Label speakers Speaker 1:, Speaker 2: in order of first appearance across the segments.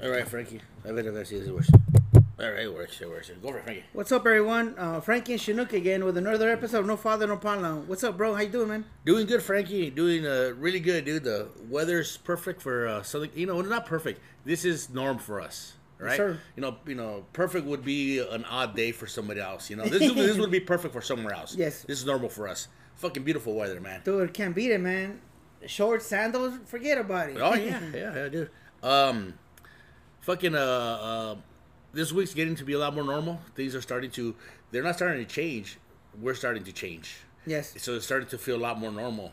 Speaker 1: All right, Frankie. I bet if I see this, it works. All right, it works. It works. Go for it, Frankie.
Speaker 2: What's up, everyone? Uh, Frankie and Chinook again with another episode of No Father, No Problem. What's up, bro? How you doing, man?
Speaker 1: Doing good, Frankie. Doing uh, really good, dude. The weather's perfect for uh, something. You know, not perfect. This is norm for us, right?
Speaker 2: sir.
Speaker 1: You know, you know, perfect would be an odd day for somebody else. You know, this this would be perfect for somewhere else.
Speaker 2: Yes.
Speaker 1: This is normal for us. Fucking beautiful weather, man.
Speaker 2: Dude, can't beat it, man. Shorts, sandals, forget about it.
Speaker 1: Oh yeah, yeah, yeah, dude. Um, fucking uh, uh, this week's getting to be a lot more normal. Things are starting to. They're not starting to change. We're starting to change.
Speaker 2: yes.
Speaker 1: So it's starting to feel a lot more normal.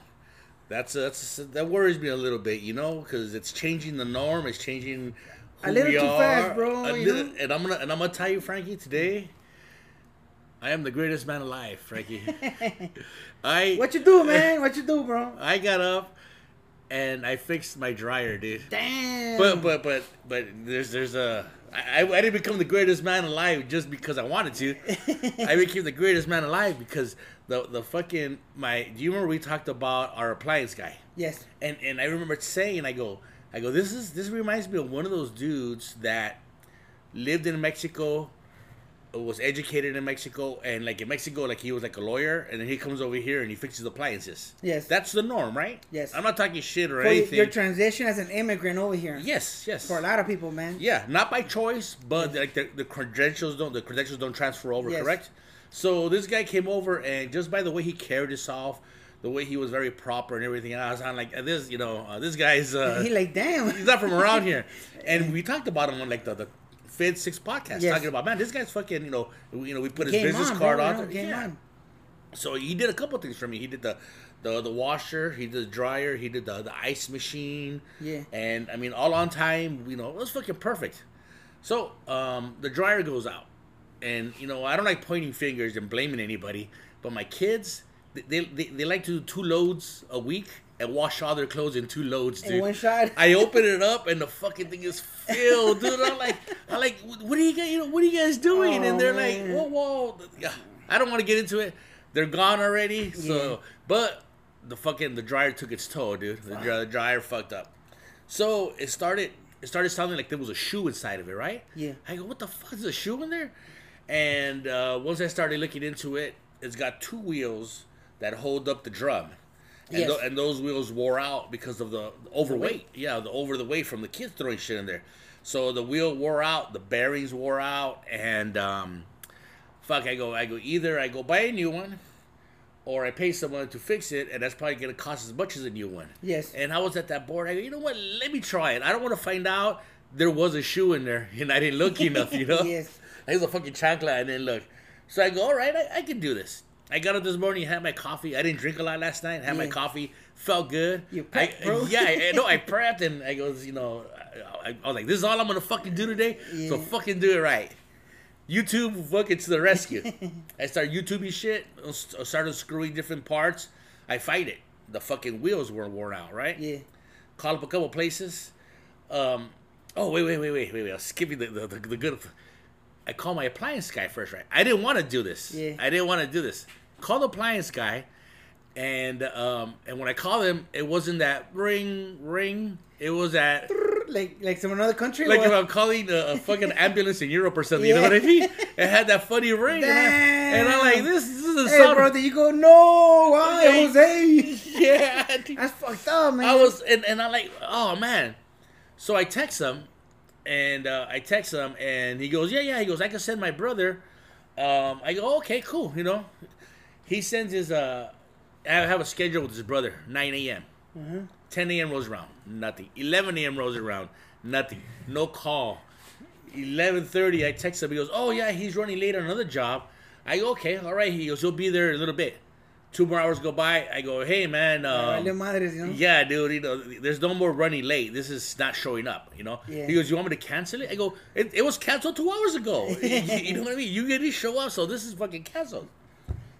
Speaker 1: That's that's that worries me a little bit, you know, because it's changing the norm. It's changing.
Speaker 2: A little too
Speaker 1: are.
Speaker 2: fast, bro,
Speaker 1: little- And I'm gonna and I'm gonna tell you, Frankie, today. I am the greatest man alive, Frankie. I
Speaker 2: What you do, man? What you do, bro?
Speaker 1: I got up and I fixed my dryer, dude.
Speaker 2: Damn.
Speaker 1: But but but but there's there's a I, I didn't become the greatest man alive just because I wanted to. I became the greatest man alive because the the fucking my. Do you remember we talked about our appliance guy?
Speaker 2: yes.
Speaker 1: And and I remember saying I go I go this is this reminds me of one of those dudes that lived in Mexico, was educated in Mexico, and like in Mexico like he was like a lawyer, and then he comes over here and he fixes appliances.
Speaker 2: Yes.
Speaker 1: that's the norm, right?
Speaker 2: Yes.
Speaker 1: I'm not talking shit or
Speaker 2: For
Speaker 1: anything.
Speaker 2: your transition as an immigrant over here.
Speaker 1: yes, yes.
Speaker 2: For a lot of people, man.
Speaker 1: Yeah, not by choice, but like the, the credentials don't the credentials don't transfer over,
Speaker 2: Yes.
Speaker 1: correct? So this guy came over, and just by the way he carried himself, the way he was very proper and everything, and I was on like this, you know, uh, this guy's uh,
Speaker 2: He like, damn.
Speaker 1: he's not from around here, and we talked about him on like the the fifth, sixth podcast,
Speaker 2: Yes.
Speaker 1: talking about man, this guy's fucking, you know, you know, we put his
Speaker 2: Game
Speaker 1: business
Speaker 2: on,
Speaker 1: card
Speaker 2: bro,
Speaker 1: on, there. Yeah.
Speaker 2: on.
Speaker 1: So he did a couple things for me. He did the the, the washer, he did the dryer, he did the, the ice machine.
Speaker 2: Yeah.
Speaker 1: And I mean all on time, you know, it was fucking perfect. So, um, the dryer goes out. And you know, I don't like pointing fingers and blaming anybody, but my kids they, they, they like to do two loads a week and wash all their clothes in two loads,
Speaker 2: In
Speaker 1: dude.
Speaker 2: one shot?
Speaker 1: I open it up and the fucking thing is filled, dude. I'm like, I'm like, what are you guys, you know, what are you guys doing?
Speaker 2: Oh,
Speaker 1: and they're
Speaker 2: man.
Speaker 1: like, whoa, whoa. Yeah, I don't want to get into it. They're gone already. So,
Speaker 2: Yeah.
Speaker 1: but the fucking the dryer took its toll, dude. The, dry- the dryer fucked up. So it started. It started sounding like there was a shoe inside of it, right?
Speaker 2: Yeah.
Speaker 1: I go, what the fuck is a shoe in there? And uh, once I started looking into it, it's got two wheels that hold up the drum. And,
Speaker 2: Yes.
Speaker 1: tho- and those wheels wore out because of the overweight. Yeah, the over the weight from the kids throwing shit in there. So the wheel wore out, the bearings wore out, and um, fuck, I go, I go either I go buy a new one, or I pay someone to fix it, and that's probably gonna cost as much as a new one.
Speaker 2: Yes.
Speaker 1: And I was at that board. I go, you know what? Let me try it. I don't want to find out there was a shoe in there, and I didn't look enough. You know.
Speaker 2: Yes.
Speaker 1: I was a fucking chancla. I didn't look. So I go, all right, I, I can do this. I got up this morning, had my coffee. I didn't drink a lot last night. Had my coffee, felt good.
Speaker 2: You
Speaker 1: I,
Speaker 2: prepped, bro.
Speaker 1: Yeah, I, no, I prepped, and I goes, you know, I, I, was like, this is all I'm gonna fucking do today. So fucking do it right. YouTube fucking to the rescue. I start YouTubing shit. I started screwing different parts. I fight it. The fucking wheels were worn out, right?
Speaker 2: Yeah.
Speaker 1: Call up a couple places. Um, oh wait, wait, wait, wait, wait, wait. I was skipping the, the, the, the good. I call my appliance guy first, right? I didn't want to do this.
Speaker 2: Yeah.
Speaker 1: I didn't want to do this. Call the appliance guy, and um, and when I called him, it wasn't that ring ring. It was that
Speaker 2: Like like from another country?
Speaker 1: like if? I'm calling a, a fucking ambulance in Europe or something. You know what I mean? It had that funny ring, and, I, and I'm like, this, this is a
Speaker 2: Hey,
Speaker 1: sound.
Speaker 2: bro, then you go, no, why,
Speaker 1: Yeah.
Speaker 2: Jose?
Speaker 1: yeah.
Speaker 2: That's fucked up, man.
Speaker 1: I was, and, and I'm like, oh man. So I text him, and uh, I text him, and he goes, yeah, yeah. He goes, I can send my brother. Um, I go, okay, cool. You know, he sends his. Uh, I have a schedule with his brother, 9 a.m. 10 a.m. rolls around, nothing. 11 a.m. rolls around, nothing. No call. 11:30, I text him. He goes, "Oh yeah, he's running late on another job." I go, "Okay, all right." He goes, "He'll be there in a little bit." Two more hours go by. I go, "Hey man, um,
Speaker 2: Vale madres, you know?
Speaker 1: yeah, dude, you know, there's no more running late. This is not showing up, you know?
Speaker 2: Yeah.
Speaker 1: He goes, You want me to cancel it? I go, It, it was canceled two hours ago. you, you know what I mean? You didn't show up, so this is fucking canceled.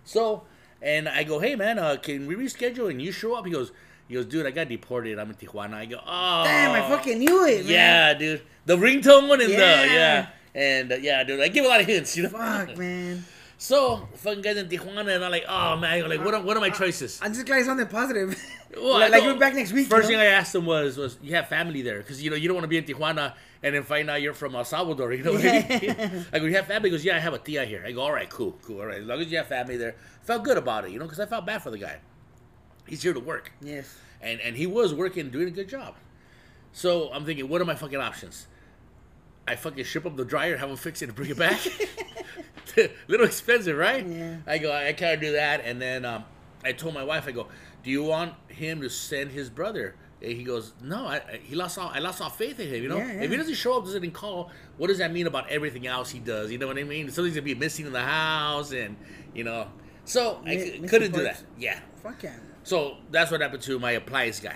Speaker 1: So, and I go, Hey, man, uh, can we reschedule and you show up? He goes, he goes, Dude, I got deported. I'm in Tijuana. I go, Oh.
Speaker 2: Damn, I fucking knew it, man.
Speaker 1: Yeah, dude. The ringtone and the,
Speaker 2: Yeah.
Speaker 1: yeah. And uh, yeah, dude, I give a lot of hints, you know?
Speaker 2: Fuck, man.
Speaker 1: So fucking guys in Tijuana, and I'm like, oh man, like what are, what are my ah, choices?
Speaker 2: Ah, I'm just glad it's something positive.
Speaker 1: Well,
Speaker 2: like like
Speaker 1: know-
Speaker 2: you're back next week.
Speaker 1: First
Speaker 2: you
Speaker 1: thing? I asked him was, was you have family there? Because you know you don't want to be in Tijuana and then find out you're from El Salvador. You know what I mean? I go, you have family? He goes, yeah, I have a tia here. I go, all right, cool, cool, all right. As long as you have family there, felt good about it, you know, because I felt bad for the guy. He's here to work,
Speaker 2: Yes.
Speaker 1: and and he was working, doing a good job. So I'm thinking, what are my fucking options? I fucking ship up the dryer, have him fix it, and bring it back. Little expensive, right?
Speaker 2: Yeah.
Speaker 1: I go, I can't do that. And then um, I told my wife, I go, do you want him to send his brother? And he goes, no, I, I- he lost all, I lost all faith in him. You know,
Speaker 2: Yeah,
Speaker 1: if he doesn't show up, doesn't call, what does that mean about everything else he does? You know what I mean? Something's gonna be missing in the house, and you know, so I
Speaker 2: Mi-
Speaker 1: c-
Speaker 2: missing
Speaker 1: couldn't do that. Yeah,
Speaker 2: Fuck yeah.
Speaker 1: so that's what happened to my appliance guy.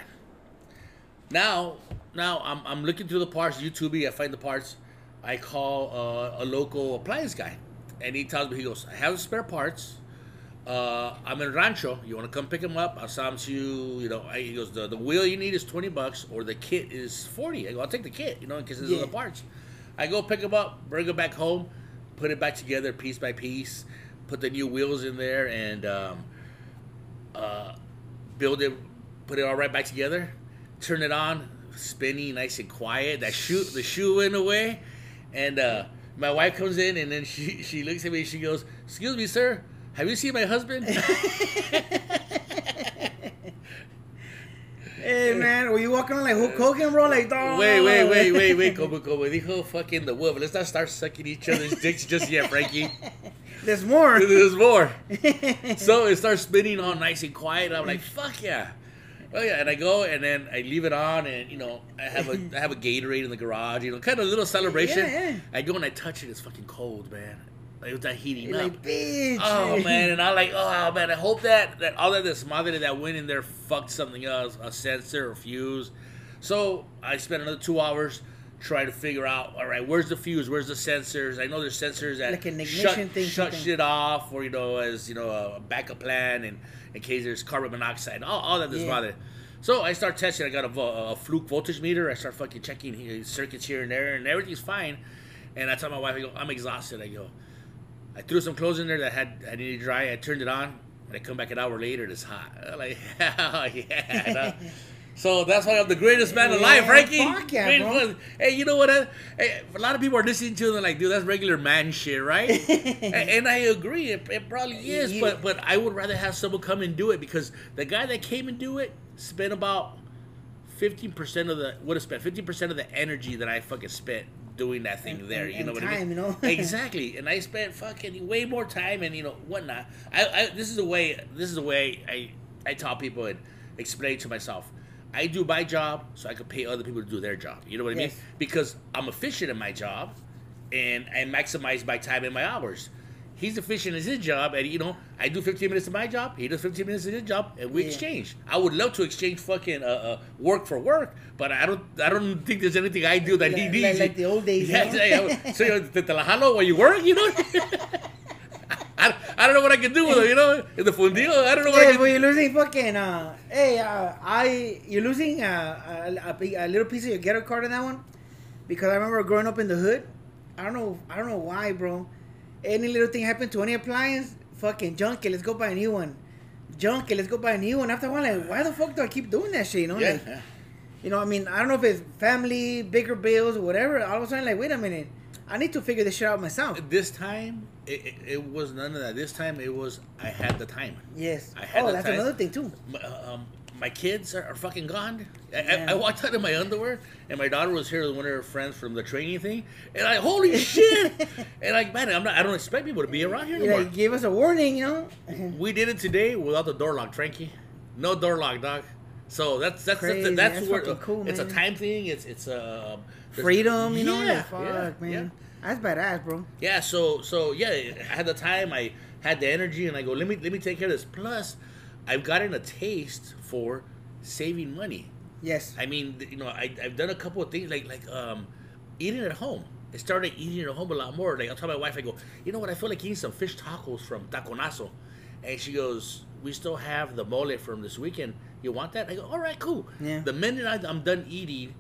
Speaker 1: Now, now I'm, I'm looking through the parts, YouTube. I find the parts. I call uh, a local appliance guy, and he tells me he goes, "I have the spare parts. Uh, I'm in Rancho. You want to come pick them up? I'll sell them to you. You know." I, he goes, the, "The wheel you need is twenty bucks, or the kit is 40 I go, "I'll take the kit. You know, because it's
Speaker 2: Yeah.
Speaker 1: the parts." I go pick them up, bring them back home, put it back together piece by piece, put the new wheels in there, and um, uh, build it, put it all right back together, turn it on, spinning nice and quiet. That shoe, the shoe went away, and uh, my wife comes in and then she she looks at me. and She goes, "Excuse me, sir, have you seen my husband?"
Speaker 2: Hey man, were you walking on like Hulk Hogan, bro? Like, oh,
Speaker 1: wait, wait, wait, wait, wait, como como dijo fucking the wolf. Let's not start sucking each other's dicks just yet, Frankie.
Speaker 2: There's more.
Speaker 1: There's more. so it starts spinning all nice and quiet. I'm like, fuck yeah. Oh yeah, and I go and then I leave it on, and you know I have a I have a Gatorade in the garage, you know, kind of a little celebration.
Speaker 2: Yeah, yeah.
Speaker 1: I go and I touch it. It's fucking cold, man. Like it's not heating
Speaker 2: You're
Speaker 1: up.
Speaker 2: like, bitch.
Speaker 1: Oh man, and I like, oh man, I hope that that all that this mother that went in there fucked something else, a sensor or fuse. So I spent another two hours trying to figure out, all right, where's the fuse, where's the sensors? I know there's sensors that
Speaker 2: Like
Speaker 1: shut, shut shit off, or you know, as you know, a backup plan, and in case there's carbon monoxide, all, all that this
Speaker 2: Yeah.
Speaker 1: mother. So I start testing. I got a, a fluke voltage meter. I start fucking checking circuits here and there, and everything's fine. And I tell my wife, I go, I'm exhausted. I go, I threw some clothes in there that had I needed to dry. I turned it on, and I come back an hour later, and it's hot. I'm like, hell yeah. so that's why I'm the greatest man alive,
Speaker 2: Yeah,
Speaker 1: Frankie.
Speaker 2: fuck yeah,
Speaker 1: Great
Speaker 2: bro.
Speaker 1: Hey, you know what? uh, Hey, a lot of people are listening to it and like, dude, that's regular man shit, right? and, and I agree, it, it probably is.
Speaker 2: You-
Speaker 1: But but I would rather have someone come and do it because the guy that came and do it spent about fifteen percent of the would have spent fifteen percent of the energy that I fucking spent doing that thing
Speaker 2: And-
Speaker 1: there.
Speaker 2: and-
Speaker 1: you know what I mean?
Speaker 2: you know?
Speaker 1: exactly. And I spent fucking way more time and you know whatnot. I, I this is the way this is the way I I tell people and explain to myself. I do my job so I can pay other people to do their job. You know what I mean? Because I'm efficient in my job, and I maximize my time and my hours. He's efficient in his job, and you know I do 15 minutes of my job. He does 15 minutes of his job, and we
Speaker 2: Yeah.
Speaker 1: exchange. I would love to exchange fucking uh, uh, work for work, but I don't. I don't think there's anything I do that he
Speaker 2: Like-
Speaker 1: needs.
Speaker 2: like- like the old days,
Speaker 1: Yeah, yeah, so you know, the, jalo while you work, you know. I, I don't know what I can do with him, you know. In the fundido, I don't know what I
Speaker 2: Yeah,
Speaker 1: can
Speaker 2: but you're losing fucking. Uh, hey, uh, I you're losing uh, a, a, a little piece of your ghetto card in that one, because I remember growing up in the hood. I don't know. I don't know why, bro. Any little thing happened to any appliance, fucking junk it. Let's go buy a new one. Junk it. Let's go buy a new one. After a while, like, why the fuck do I keep doing that shit? You know,
Speaker 1: Yeah,
Speaker 2: like, you know. I mean, I don't know if it's family, bigger bills, or whatever. All of a sudden, like, wait a minute. I need to figure this shit out myself.
Speaker 1: This time, it, it, it was none of that. This time, it was I had the time.
Speaker 2: Yes.
Speaker 1: I had
Speaker 2: Oh, that's
Speaker 1: time.
Speaker 2: another thing too.
Speaker 1: My, um, my kids are, are fucking gone. I, I,
Speaker 2: Yeah.
Speaker 1: I walked out in my underwear, and my daughter was here with one of her friends from the training thing, and I holy shit! and like, man, I'm not. I don't expect people to be around here
Speaker 2: You
Speaker 1: anymore.
Speaker 2: like, gave us a warning, you know.
Speaker 1: We did it today without the door lock, Frankie. No door lock, dog. So that's that's
Speaker 2: Crazy.
Speaker 1: that's, that's,
Speaker 2: That's
Speaker 1: where
Speaker 2: cool,
Speaker 1: it's a time thing. It's it's a
Speaker 2: freedom, you know,
Speaker 1: Yeah,
Speaker 2: fuck,
Speaker 1: yeah,
Speaker 2: man.
Speaker 1: yeah.
Speaker 2: That's badass, bro.
Speaker 1: Yeah, so so yeah, I had the time, I had the energy, and I go, let me let me take care of this. Plus, I've gotten a taste for saving money.
Speaker 2: Yes.
Speaker 1: I mean, you know, I, I've done a couple of things like like um, eating at home. I started eating at home a lot more. Like I'll tell my wife, I go, you know what? I feel like eating some fish tacos from Taconazo, and she goes, we still have the mole from this weekend. You want that? I go, all right, cool.
Speaker 2: Yeah.
Speaker 1: The minute I, I'm done eating,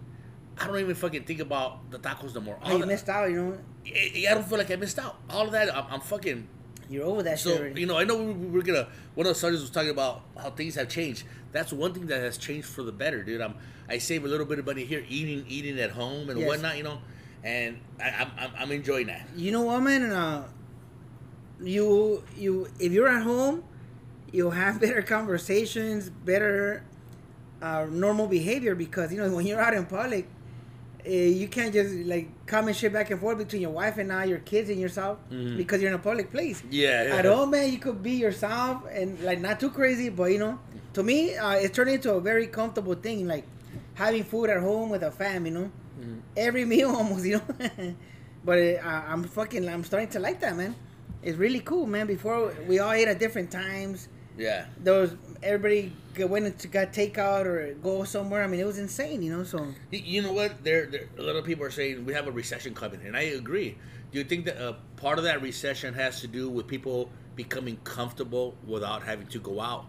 Speaker 1: I don't even fucking think about the tacos no more.
Speaker 2: Oh, you
Speaker 1: the-
Speaker 2: missed out, you know.
Speaker 1: I I don't feel like I missed out. All of that, I'm, I'm fucking
Speaker 2: You're over that
Speaker 1: So
Speaker 2: shit already.
Speaker 1: you know, I know we, we we're gonna. One of the sergeants was talking about how things have changed. That's one thing that has changed for the better, dude. I'm I save a little bit of money here, eating eating at home and
Speaker 2: Yes.
Speaker 1: whatnot, you know, and I, I'm, I'm I'm enjoying that.
Speaker 2: You know what, man? Uh, you you if you're at home, you'll have better conversations, better uh, normal behavior because you know when you're out in public, uh, you can't just like comment shit back and forth between your wife and now your kids and yourself
Speaker 1: Mhm.
Speaker 2: because you're in a public place.
Speaker 1: Yeah, yeah.
Speaker 2: At home, man, you could be yourself and like not too crazy, but you know, to me, uh, it's turned into a very comfortable thing, like having food at home with a fam, you know,
Speaker 1: Mhm.
Speaker 2: every meal almost, you know. but uh, I- I'm fucking, I'm starting to like that, man. It's really cool, man. Before we all ate at different times.
Speaker 1: Yeah.
Speaker 2: There was everybody went and got takeout or go somewhere. I mean, it was insane, you know. So
Speaker 1: You know what? There, there, a lot of people are saying we have a recession coming, and I agree. Do you think that uh, part of that recession has to do with people becoming comfortable without having to go out?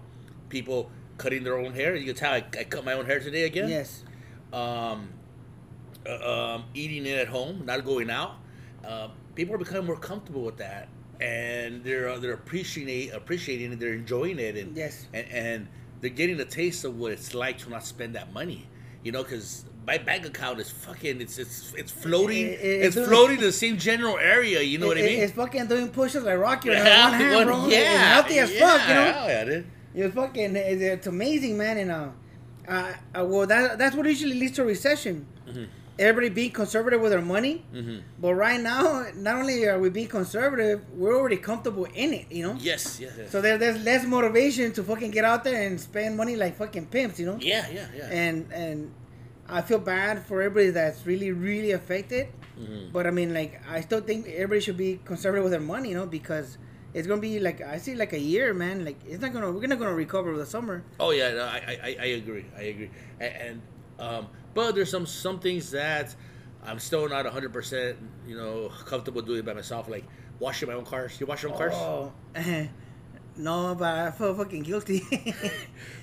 Speaker 1: People cutting their own hair. You can tell I, I cut my own hair today again.
Speaker 2: yes,
Speaker 1: Um, uh, um, eating it at home, not going out. Uh, people are becoming more comfortable with that, and they're uh, they're appreciating appreciating it. They're enjoying it, and
Speaker 2: Yes.
Speaker 1: and, and they're getting a taste of what it's like to not spend that money. You know, because my bank account is fucking. It's it's it's floating.
Speaker 2: It- it-
Speaker 1: it's
Speaker 2: it's-
Speaker 1: floating in the same general area. You know what I mean?
Speaker 2: It's fucking doing pushes like Rocky on
Speaker 1: Yeah,
Speaker 2: one hand,
Speaker 1: one-
Speaker 2: bro.
Speaker 1: yeah,
Speaker 2: it's healthy as
Speaker 1: yeah,
Speaker 2: fuck, you know.
Speaker 1: hell yeah, dude.
Speaker 2: It's fucking. It's, it's amazing, man. And uh, uh, well, that that's what usually leads to a recession.
Speaker 1: Mhm.
Speaker 2: Everybody being conservative with their money,
Speaker 1: Mhm.
Speaker 2: but right now, not only are we being conservative, we're already comfortable in it, you know.
Speaker 1: Yes, yes, yes.
Speaker 2: So there, there's less motivation to fucking get out there and spend money like fucking pimps, you know.
Speaker 1: yeah, yeah, yeah.
Speaker 2: And and I feel bad for everybody that's really really affected.
Speaker 1: Mhm.
Speaker 2: But I mean, like, I still think everybody should be conservative with their money, you know, because it's gonna be like I see like a year, man. Like it's not gonna we're not gonna recover with the summer.
Speaker 1: Oh yeah, no, I, I I agree. I agree. And, and um, but there's some some things that I'm still not 100 percent you know comfortable doing by myself, like washing my own cars. You wash your own cars?
Speaker 2: Oh, no, but I feel fucking guilty.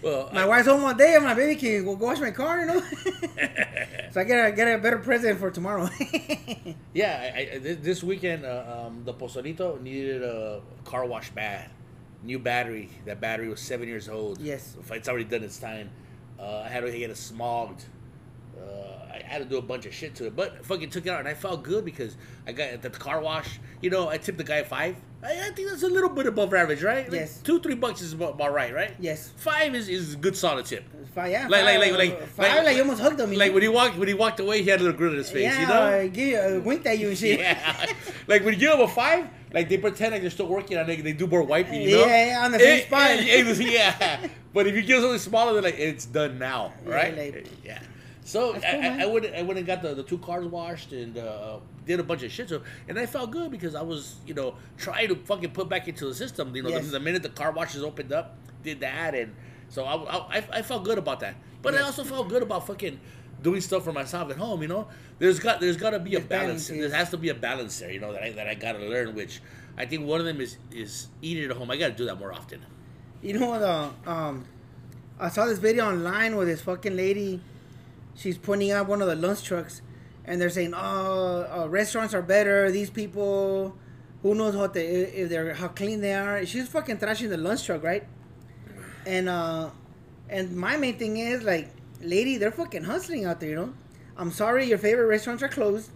Speaker 1: Well,
Speaker 2: my
Speaker 1: I-
Speaker 2: wife's home all day, and my baby can go wash my car, you know. so I gotta get a better present for tomorrow.
Speaker 1: yeah, I, I, this weekend uh, um, the Pozolito needed a car wash bad, new battery. That battery was seven years old.
Speaker 2: Yes.
Speaker 1: it's already done its time. Uh, I had to get it smogged. Uh, I had to do a bunch of shit to it, but fucking took it out, and I felt good because I got at the car wash. You know, I tipped the guy five. I, I think that's a little bit above average, right? Like,
Speaker 2: Yes.
Speaker 1: two, three bucks is about, about right, right?
Speaker 2: yes,
Speaker 1: Five is, is a good solid tip.
Speaker 2: five, yeah,
Speaker 1: Like, like,
Speaker 2: five,
Speaker 1: like, like,
Speaker 2: five,
Speaker 1: like,
Speaker 2: like, you almost hugged him.
Speaker 1: Like when he walked, when he walked away, he had a little grin on his face.
Speaker 2: yeah,
Speaker 1: you know?
Speaker 2: uh, give uh, winked at you and shit.
Speaker 1: Yeah, like when you give a five, like they pretend like they're still working on it. And they do more wiping, you know?
Speaker 2: Yeah, yeah, on the same
Speaker 1: Eh,
Speaker 2: spot.
Speaker 1: eh, eh, yeah, but if you give something smaller, they're like, it's done now,
Speaker 2: Yeah,
Speaker 1: right?
Speaker 2: like-
Speaker 1: yeah. So
Speaker 2: That's
Speaker 1: I, I. I went, I went and got the, the two cars washed and uh, did a bunch of shit. So and I felt good because I was, you know, trying to fucking put back into the system. You know,
Speaker 2: Yes.
Speaker 1: the, the minute the car washes opened up, did that, and so I, I, I felt good about that. But I also felt good about fucking doing stuff for myself at home. You know, there's got there's got to be a balance. There has to be a balance there. You know that I that I got to learn. Which I think one of them is is eating at home. I got to do that more often.
Speaker 2: You know what? Uh, um, I saw this video online where this fucking lady, she's pointing out one of the lunch trucks, and they're saying, "Oh, uh, restaurants are better. These people, who knows what they if they're how clean they are." She's fucking trashing the lunch truck, right? And uh, and my main thing is like, lady, they're fucking hustling out there. You know, I'm sorry, your favorite restaurants are closed.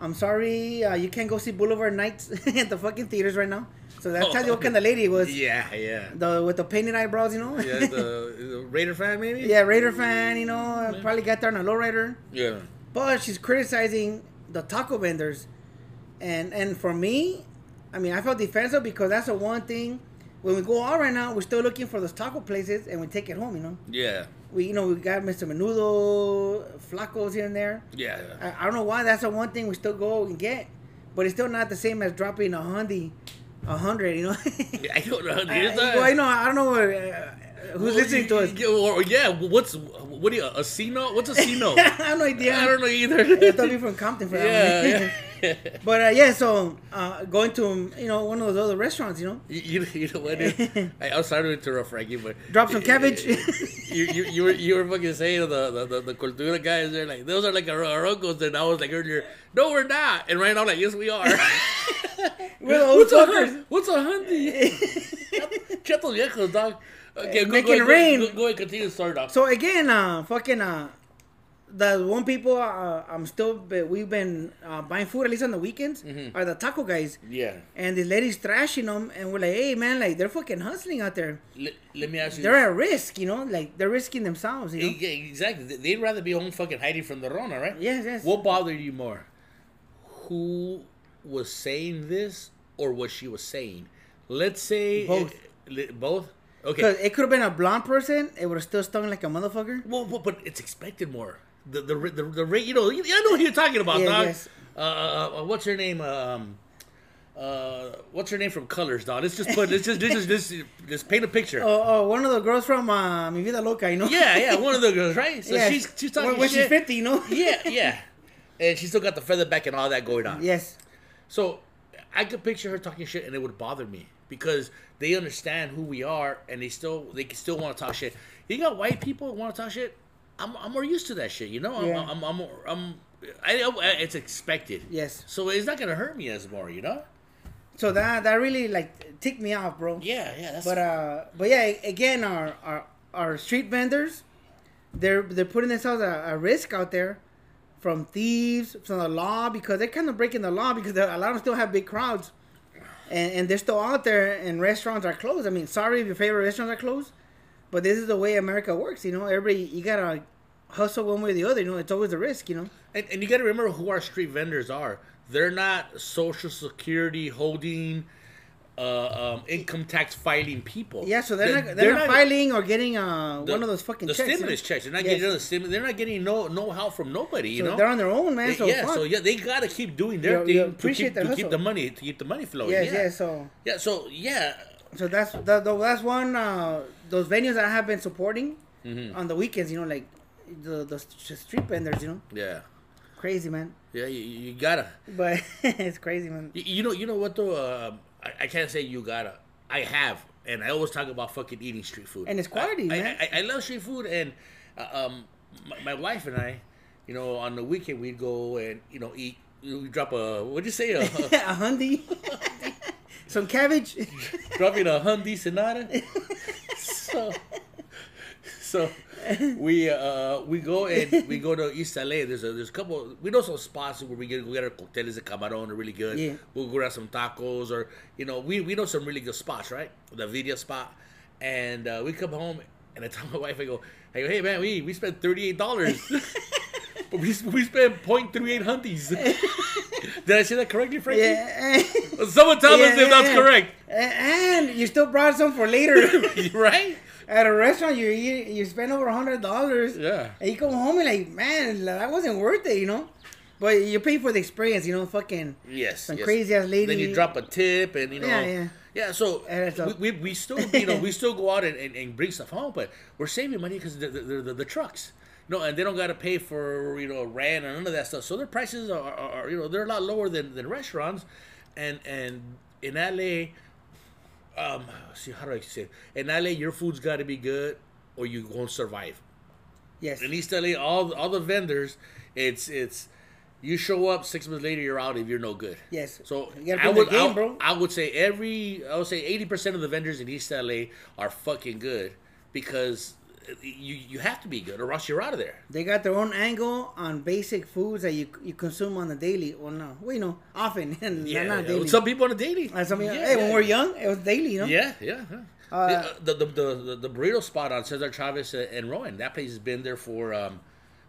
Speaker 2: I'm sorry, uh, you can't go see Boulevard Nights at the fucking theaters right now. So that tells you what kind of oh. lady it was.
Speaker 1: Yeah, yeah.
Speaker 2: The with the painted eyebrows, you know.
Speaker 1: Yeah, the, the Raider fan maybe.
Speaker 2: yeah, Raider fan, you know. Probably got there on a lowrider,
Speaker 1: Yeah.
Speaker 2: but she's criticizing the taco vendors, and and for me, I mean, I felt defensive because that's the one thing. When we go out right now, we're still looking for those taco places, and we take it home. You know,
Speaker 1: Yeah.
Speaker 2: we you know we got Mr. Menudo, Flacos here and there.
Speaker 1: Yeah.
Speaker 2: I, I don't know why that's the one thing we still go and get, but it's still not the same as dropping a hundred, a hundred. You know.
Speaker 1: I don't know.
Speaker 2: I, well, you know, I don't know who's
Speaker 1: Well,
Speaker 2: listening to us.
Speaker 1: Yeah, or- yeah, what's what do you a Cino? What's a Cino?
Speaker 2: I have no idea.
Speaker 1: I don't know either.
Speaker 2: I thought you from Compton for that
Speaker 1: yeah, yeah.
Speaker 2: but uh, yeah, so uh, going to you know one of those other restaurants, you know,
Speaker 1: You, you, you know what? dude? I, I'm sorry to interrupt, Frankie, but
Speaker 2: Drop some cabbage.
Speaker 1: you, you, you were you were fucking saying the the, the, the cultura guys. They're like those are like our, our uncles, and I was like earlier, no, we're not. And right now, I'm like, yes, we are.
Speaker 2: We're the old
Speaker 1: What's a hun- What's a hundy? Chetos viejos, dog. Okay, go,
Speaker 2: Making
Speaker 1: go,
Speaker 2: it rain.
Speaker 1: Go, go, go ahead, continue the story, dog.
Speaker 2: So again, uh, fucking uh, the one people uh, I'm still but we've been uh, buying food at least on the weekends
Speaker 1: Mm-hmm.
Speaker 2: are the taco guys,
Speaker 1: yeah.
Speaker 2: and this ladies thrashing them, and we're like, hey man, like they're fucking hustling out there.
Speaker 1: Let, let me ask you.
Speaker 2: They're at risk, you know, like they're risking themselves, you know.
Speaker 1: Yeah, exactly. They'd rather be home fucking hiding from the Rona, right?
Speaker 2: Yes, yes.
Speaker 1: What bothered you more? Who was saying this or what she was saying? Let's say
Speaker 2: Both.
Speaker 1: li- both. Okay.
Speaker 2: Because it could have been a blonde person, it would have still stung like a motherfucker.
Speaker 1: Well, but, but it's expected more. The the the, the rate, you know, I know what you're talking about,
Speaker 2: Yeah,
Speaker 1: dog.
Speaker 2: yes.
Speaker 1: Uh, uh, uh, what's her name? Um, uh, what's her name from Colors, dog? Let's just put let's just let's just just, just paint a picture.
Speaker 2: Oh, oh, one of the girls from uh, Mi Vida Loca, you know.
Speaker 1: Yeah, yeah, one of the girls, right? So
Speaker 2: Yeah.
Speaker 1: she's she's talking
Speaker 2: when, when she's fifty, you know.
Speaker 1: Yeah, yeah, and she still got the feather back and all that going on.
Speaker 2: Yes.
Speaker 1: So I could picture her talking shit, and it would bother me because they understand who we are, and they still they can still want to talk shit. You got white people who want to talk shit. I'm, I'm more used to that shit, you know. I'm,
Speaker 2: Yeah.
Speaker 1: I'm, I'm, I'm, I, I, it's expected.
Speaker 2: Yes.
Speaker 1: So it's not gonna hurt me as more, you know.
Speaker 2: So that that really like ticked me off, bro.
Speaker 1: Yeah, yeah. That's
Speaker 2: But uh, but yeah, again, our our, our street vendors, they're they're putting themselves at a risk out there, from thieves, from the law, because they're kind of breaking the law because a lot of them still have big crowds, and and they're still out there, and restaurants are closed. I mean, sorry if your favorite restaurants are closed, but this is the way America works. You know, everybody you gotta hustle one way or the other. You know, it's always a risk. You know.
Speaker 1: And, and you got to remember who our street vendors are. They're not social security holding, uh, um, income tax filing people.
Speaker 2: Yeah, so they're, not they're, not, filing or getting uh
Speaker 1: the-
Speaker 2: one of those fucking
Speaker 1: the
Speaker 2: checks.
Speaker 1: stimulus checks. They're not
Speaker 2: Yes.
Speaker 1: getting another stimulus. They're not getting no no help from nobody. You
Speaker 2: So
Speaker 1: know,
Speaker 2: they're on their own, man. So
Speaker 1: yeah,
Speaker 2: fuck.
Speaker 1: so yeah, they gotta keep doing their
Speaker 2: You-
Speaker 1: thing
Speaker 2: you
Speaker 1: to, keep, to keep the money to keep the money flowing.
Speaker 2: yes,
Speaker 1: yeah.
Speaker 2: yes. So
Speaker 1: yeah. So yeah,
Speaker 2: So that's that, that's one uh, those venues that I have been supporting
Speaker 1: Mm-hmm.
Speaker 2: on the weekends. You know, like the the street vendors. You know,
Speaker 1: yeah,
Speaker 2: crazy man.
Speaker 1: yeah. You, you gotta.
Speaker 2: But it's crazy man.
Speaker 1: You, you know, you know what though? Um I, I can't say you gotta. I have, and I always talk about fucking eating street food.
Speaker 2: And it's quality,
Speaker 1: I,
Speaker 2: man.
Speaker 1: I, I, I love street food, and uh, um, my, my wife and I, you know, on the weekend we'd go and you know eat. We drop a what'd you say? A,
Speaker 2: a hundy, some cabbage.
Speaker 1: dropping a Hyundai Sonata. so, so we uh we go and we go to East LA. There's a there's a couple. We know some spots where we get we get our cocktails de camarón. They're really good.
Speaker 2: Yeah.
Speaker 1: We'll go grab some tacos or you know we we know some really good spots, right? The video spot, and uh, we come home and I tell my wife I go, I go, hey man, we we spent thirty eight dollars. But we, we spent .38 hunties. Did I say that correctly, Frankie?
Speaker 2: yeah.
Speaker 1: Someone tell us if
Speaker 2: yeah,
Speaker 1: that's
Speaker 2: yeah.
Speaker 1: correct.
Speaker 2: And you still brought some for later.
Speaker 1: right?
Speaker 2: At a restaurant, you you, you spend over a hundred dollars.
Speaker 1: Yeah.
Speaker 2: And you come home and like, man, that wasn't worth it, you know. But you pay for the experience, you know. Fucking
Speaker 1: Yes.
Speaker 2: some
Speaker 1: yes.
Speaker 2: crazy ass lady.
Speaker 1: Then you drop a tip, and you know.
Speaker 2: Yeah, yeah. Yeah, so
Speaker 1: we, we, we still you know we still go out and, and, and bring stuff home, but we're saving money because the, the, the the trucks, you know, and they don't got to pay for you know rent and none of that stuff. So their prices are, are, are you know they're a lot lower than, than restaurants, and and in LA, um, see how do I say it? In LA, your food's got to be good, or you won't survive.
Speaker 2: Yes.
Speaker 1: In East LA, all all the vendors, it's it's you show up six months later, you're out if you're no good.
Speaker 2: Yes.
Speaker 1: So I would
Speaker 2: game,
Speaker 1: I,
Speaker 2: bro.
Speaker 1: I would say every I would say eighty percent of the vendors in East LA are fucking good because you you have to be good or else you're out of there.
Speaker 2: They got their own angle on basic foods that you you consume on the daily. Well, no, well, you know, often and
Speaker 1: Yeah,
Speaker 2: not daily.
Speaker 1: some people on a daily.
Speaker 2: Uh, some,
Speaker 1: yeah,
Speaker 2: hey, when
Speaker 1: yeah.
Speaker 2: we're young, it was daily, you know.
Speaker 1: Yeah, yeah. yeah.
Speaker 2: Uh,
Speaker 1: the, the, the, the, the burrito spot on Cesar Chavez and Rowan, that place has been there for um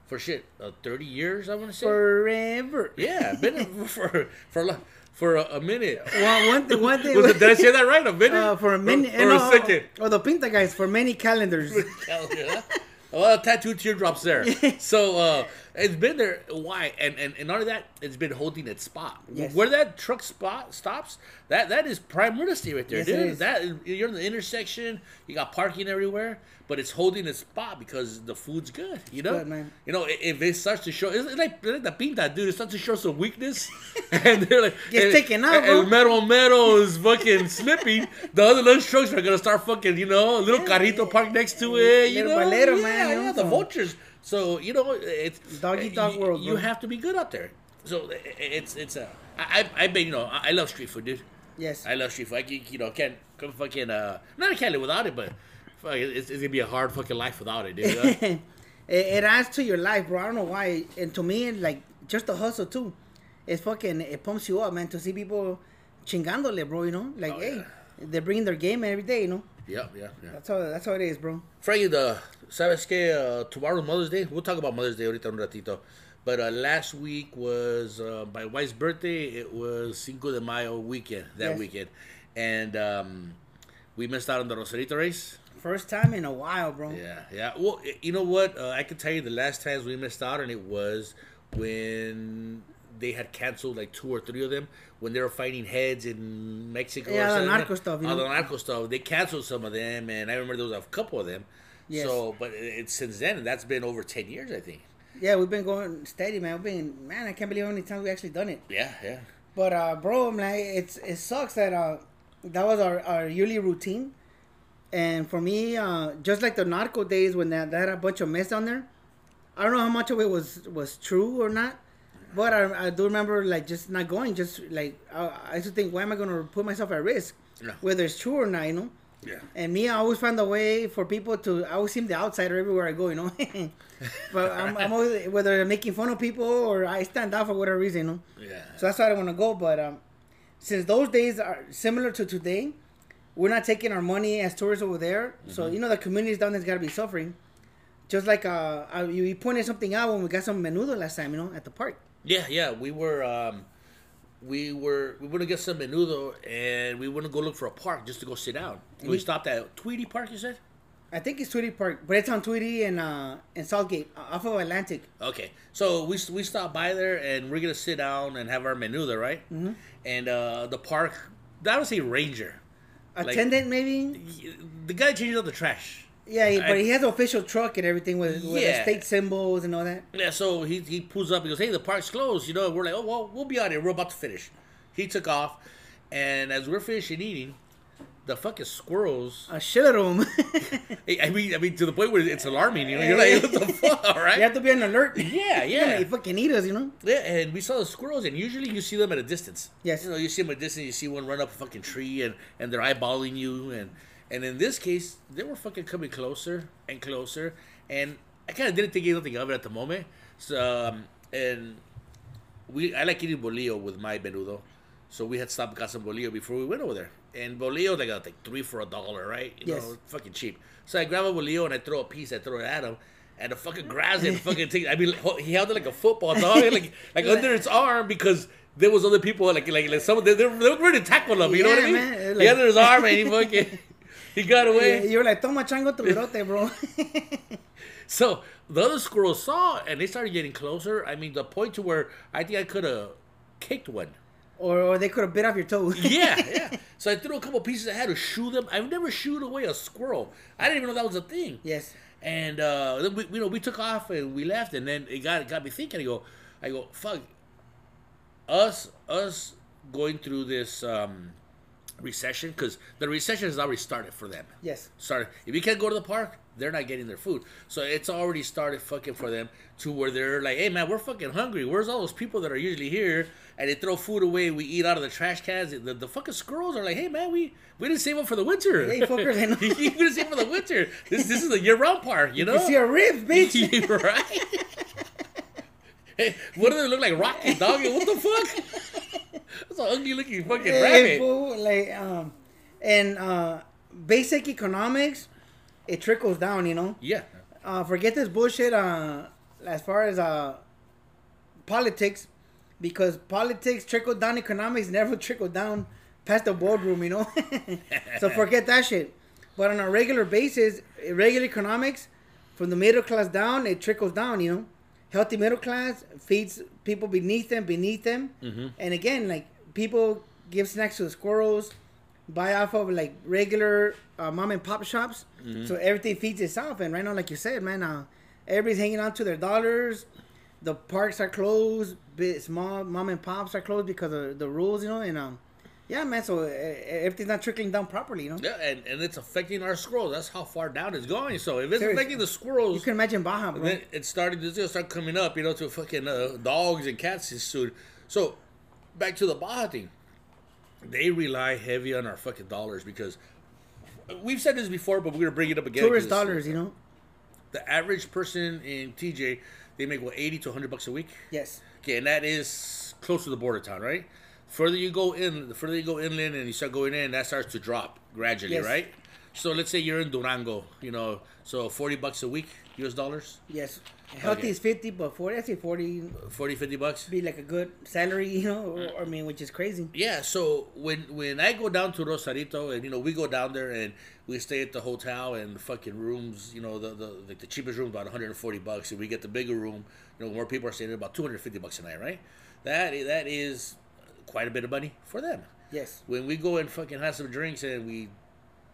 Speaker 1: for shit uh, thirty years. I want to say.
Speaker 2: Forever.
Speaker 1: yeah, been there for for for a, a minute.
Speaker 2: One, one thing. One thing.
Speaker 1: Was it, did I say that right? A minute?
Speaker 2: uh, for a minute.
Speaker 1: Or, or
Speaker 2: no,
Speaker 1: a second?
Speaker 2: Or the Pinta guys for many calendars.
Speaker 1: A lot of tattoo teardrops there. So uh, it's been there. Why? And and and none of that. It's been holding its spot.
Speaker 2: Yes.
Speaker 1: Where that truck spot stops, that that is prime real estate right there,
Speaker 2: Yes, it
Speaker 1: dude.
Speaker 2: is.
Speaker 1: That you're in the intersection. You got parking everywhere, but it's holding its spot because the food's good. You know,
Speaker 2: good, man.
Speaker 1: You know, if it starts to show, it's like, like the pinta, dude. It starts to show some weakness, and they're like, and-
Speaker 2: taken out,
Speaker 1: and- and Mero Mero is fucking slipping. The other lunch trucks are gonna start fucking, you know, a little carrito parked next to it. You
Speaker 2: Little
Speaker 1: know, yeah,
Speaker 2: man,
Speaker 1: yeah,
Speaker 2: know,
Speaker 1: the vultures. So you know, it's
Speaker 2: doggy dog
Speaker 1: you,
Speaker 2: world,
Speaker 1: You
Speaker 2: bro.
Speaker 1: have to be good out there. so it's it's a I I I been you know I I love street food, dude.
Speaker 2: Yes.
Speaker 1: I love street food. I can, you know can't come fucking uh not I can't live without it, but fuck, it's, it's gonna be a hard fucking life without it, dude.
Speaker 2: it, it adds to your life, bro. I don't know why. And to me, like just the hustle too. It's fucking. It pumps you up, man. To see people chingándole, bro. You know, like
Speaker 1: Oh,
Speaker 2: hey,
Speaker 1: yeah.
Speaker 2: they're bringing their game every day. You know,
Speaker 1: yeah, yeah, yeah.
Speaker 2: that's how that's how it is, bro.
Speaker 1: Frankie, the sabes que uh, tomorrow's Mother's Day. We'll talk about Mother's Day ahorita un ratito. But uh, last week was uh, my wife's birthday. It was Cinco de Mayo weekend. That
Speaker 2: Yes.
Speaker 1: weekend, and um, we missed out on the Rosarito race.
Speaker 2: First time in a while, bro.
Speaker 1: Yeah, yeah. Well, you know what? Uh, I can tell you the last times we missed out, and it was when they had canceled like two or three of them when they were fighting heads in Mexico.
Speaker 2: Yeah,
Speaker 1: or
Speaker 2: the
Speaker 1: something.
Speaker 2: narco stuff, you
Speaker 1: All
Speaker 2: know?
Speaker 1: the narco stuff. They canceled some of them, and I remember there was a couple of them.
Speaker 2: Yes.
Speaker 1: So, but it- it's since then, and that's been over ten years, I think.
Speaker 2: Yeah, we've been going steady, man. We've been man. I can't believe how many times we actually done it.
Speaker 1: Yeah, yeah.
Speaker 2: But uh, bro, I'm like, it's it sucks that uh, that was our, our yearly routine, and for me, uh, just like the narco days when that, that had a bunch of mess on there, I don't know how much of it was was true or not, but I, I do remember like just not going, just like I, I used to think, why am I gonna put myself at risk,
Speaker 1: Yeah.
Speaker 2: whether it's true or not, you know.
Speaker 1: Yeah.
Speaker 2: And me, I always find a way for people to. I always seem the outsider everywhere I go, you know. but I'm, I'm always whether I'm making fun of people or I stand out for whatever reason, you know.
Speaker 1: Yeah.
Speaker 2: So that's why I want to go. But um, since those days are similar to today, we're not taking our money as tourists over there. So you know the communities down there's got to be suffering. Just like uh, uh, you, you pointed something out when we got some menudo last time, you know, at the park.
Speaker 1: Yeah, yeah. We were, um, we were, we gonna get some menudo, and we to go look for a park just to go sit down. we stopped at Tweedy Park. You said.
Speaker 2: I think it's Tweedy Park, but it's on Tweedy and uh, and Southgate, off of Atlantic.
Speaker 1: Okay, so we we stopped by there and we're gonna sit down and have our menu there, right? Mm-hmm. And uh, the park, that was a ranger. Like-
Speaker 2: Attendant, maybe.
Speaker 1: The guy changed out the trash.
Speaker 2: Yeah, he, but
Speaker 1: I-
Speaker 2: he has an official truck and everything with, with the
Speaker 1: Yeah.
Speaker 2: state symbols and all that.
Speaker 1: Yeah, so he he pulls up. He goes, "Hey, the park's closed." You know, we're like, "Oh well, we'll be out here. We're about to finish." He took off, and as we're finishing eating, the fucking squirrels.
Speaker 2: A shit of them.
Speaker 1: I mean, I mean, to the point where it's alarming. You know, you're like, "What the fuck?" All right.
Speaker 2: you have to be on alert.
Speaker 1: Yeah,
Speaker 2: Yeah,
Speaker 1: yeah.
Speaker 2: they fucking eat us, you know.
Speaker 1: Yeah, and we saw the squirrels, and usually you see them at a distance.
Speaker 2: Yes.
Speaker 1: You know, you see them at a distance. You see one run up a fucking tree, and and they're eyeballing you, and and in this case, they were fucking coming closer and closer, and I kind of didn't think anything of it at the moment. So, um, and we I like eating bolillo with my menudo, so we had stopped got some bolillo before we went over there. And bolillo, they got like three for a dollar, right? You
Speaker 2: Yes.
Speaker 1: know, fucking cheap. So I grab a bolillo and I throw a piece. I throw it at him. And the fucking grabs it and fucking take. I mean, he held it like a football dog, like like under its arm because there was other people like like, like some of them, they, were- they were ready to tackle him. You know what I mean?
Speaker 2: man,
Speaker 1: he
Speaker 2: like-
Speaker 1: it his arm and he fucking he got away.
Speaker 2: You're like, toma chango tu virote, bro.
Speaker 1: So the other squirrels saw and they started getting closer. I mean, the point to where I think I could have kicked one.
Speaker 2: or, or they could have bit off your toe.
Speaker 1: Yeah, yeah. So I threw a couple pieces. I had to shoot them. I've never shooed away a squirrel. I didn't even know that was a thing.
Speaker 2: yes.
Speaker 1: And uh, then we, you know, we took off and we left, and then it got it got me thinking. I go, I go, fuck, us us going through this um, recession because the recession has already started for them.
Speaker 2: Yes.
Speaker 1: Started. If you can't go to the park, they're not getting their food. So it's already started fucking for them to where they're like, hey man, we're fucking hungry. Where's all those people that are usually here? And they throw food away. We eat out of the trash cans. The, the fucking squirrels are like, hey man, we we didn't save up for the winter.
Speaker 2: Hey, fuckers, I know.
Speaker 1: you didn't save them for the winter. This this is a year round park, you know.
Speaker 2: You see our ribs, bitch.
Speaker 1: Right. hey, what do they look like? Rocky dog? What the fuck? That's an ugly looking fucking rabbit.
Speaker 2: fool, like um, and uh, basic economics, it trickles down. You know,
Speaker 1: Yeah.
Speaker 2: uh, forget this bullshit. Uh, as far as uh, politics, because politics trickle down economics never trickle down past the boardroom. You know, so forget that shit. But on a regular basis, regular economics, from the middle class down, it trickles down. You know, healthy middle class feeds people beneath them, beneath them, and again, like people give snacks to the squirrels, buy off of like regular uh, mom and pop shops, so everything feeds itself. And right now, like you said, man, uh, everybody's hanging on to their dollars. The parks are closed. Small mom and pops are closed because of the rules, you know, and um, Yeah, man. So uh, everything's not trickling down properly, you know.
Speaker 1: Yeah, and, and it's affecting our squirrels. That's how far down it's going. So if it's
Speaker 2: Seriously.
Speaker 1: affecting the squirrels,
Speaker 2: You can imagine Baja, bro.
Speaker 1: then it's starting to just start coming up, you know, to fucking uh, dogs and cats soon. So back to the Baja thing. They rely heavy on our fucking dollars because we've said this before, but we're gonna bring it up again.
Speaker 2: Tourist dollars, you know.
Speaker 1: The average person in TJ, they make what eighty to hundred bucks a week.
Speaker 2: Yes.
Speaker 1: Okay, and that is close to the border town, right? Further you go in, the further you go inland and you start going in, that starts to drop gradually,
Speaker 2: Yes.
Speaker 1: right? So let's say you're in Durango, you know, so 40 bucks a week, US dollars,
Speaker 2: Yes. Healthy
Speaker 1: Okay.
Speaker 2: is fifty, but forty. I say forty
Speaker 1: 40, 50 bucks.
Speaker 2: be like a good salary, you know. Or, mm. I mean, which is crazy.
Speaker 1: Yeah, so when when I go down to Rosarito and you know we go down there and we stay at the hotel and the fucking rooms, you know the the like the cheapest room about 140 bucks and we get the bigger room, you know more people are staying there about 250 bucks a night, right? That that is quite a bit of money for them.
Speaker 2: Yes.
Speaker 1: when we go and fucking have some drinks and we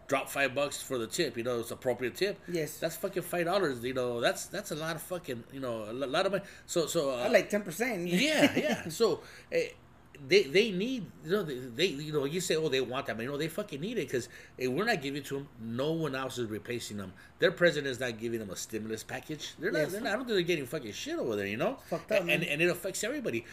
Speaker 1: drop five bucks for the tip, you know, it's appropriate tip.
Speaker 2: Yes.
Speaker 1: That's fucking five dollars. You know, that's that's a lot of fucking, you know, a lot of money. So so. Uh,
Speaker 2: I like ten percent.
Speaker 1: yeah, yeah. So. eh, they, they need you know they, they you know you say oh they want that but you know they fucking need it because if we're not giving it to them no one else is replacing them their president is not giving them a stimulus package they're not,
Speaker 2: Yes.
Speaker 1: they're not I don't think they're getting fucking shit over there you know
Speaker 2: Fucked up,
Speaker 1: and, and it affects everybody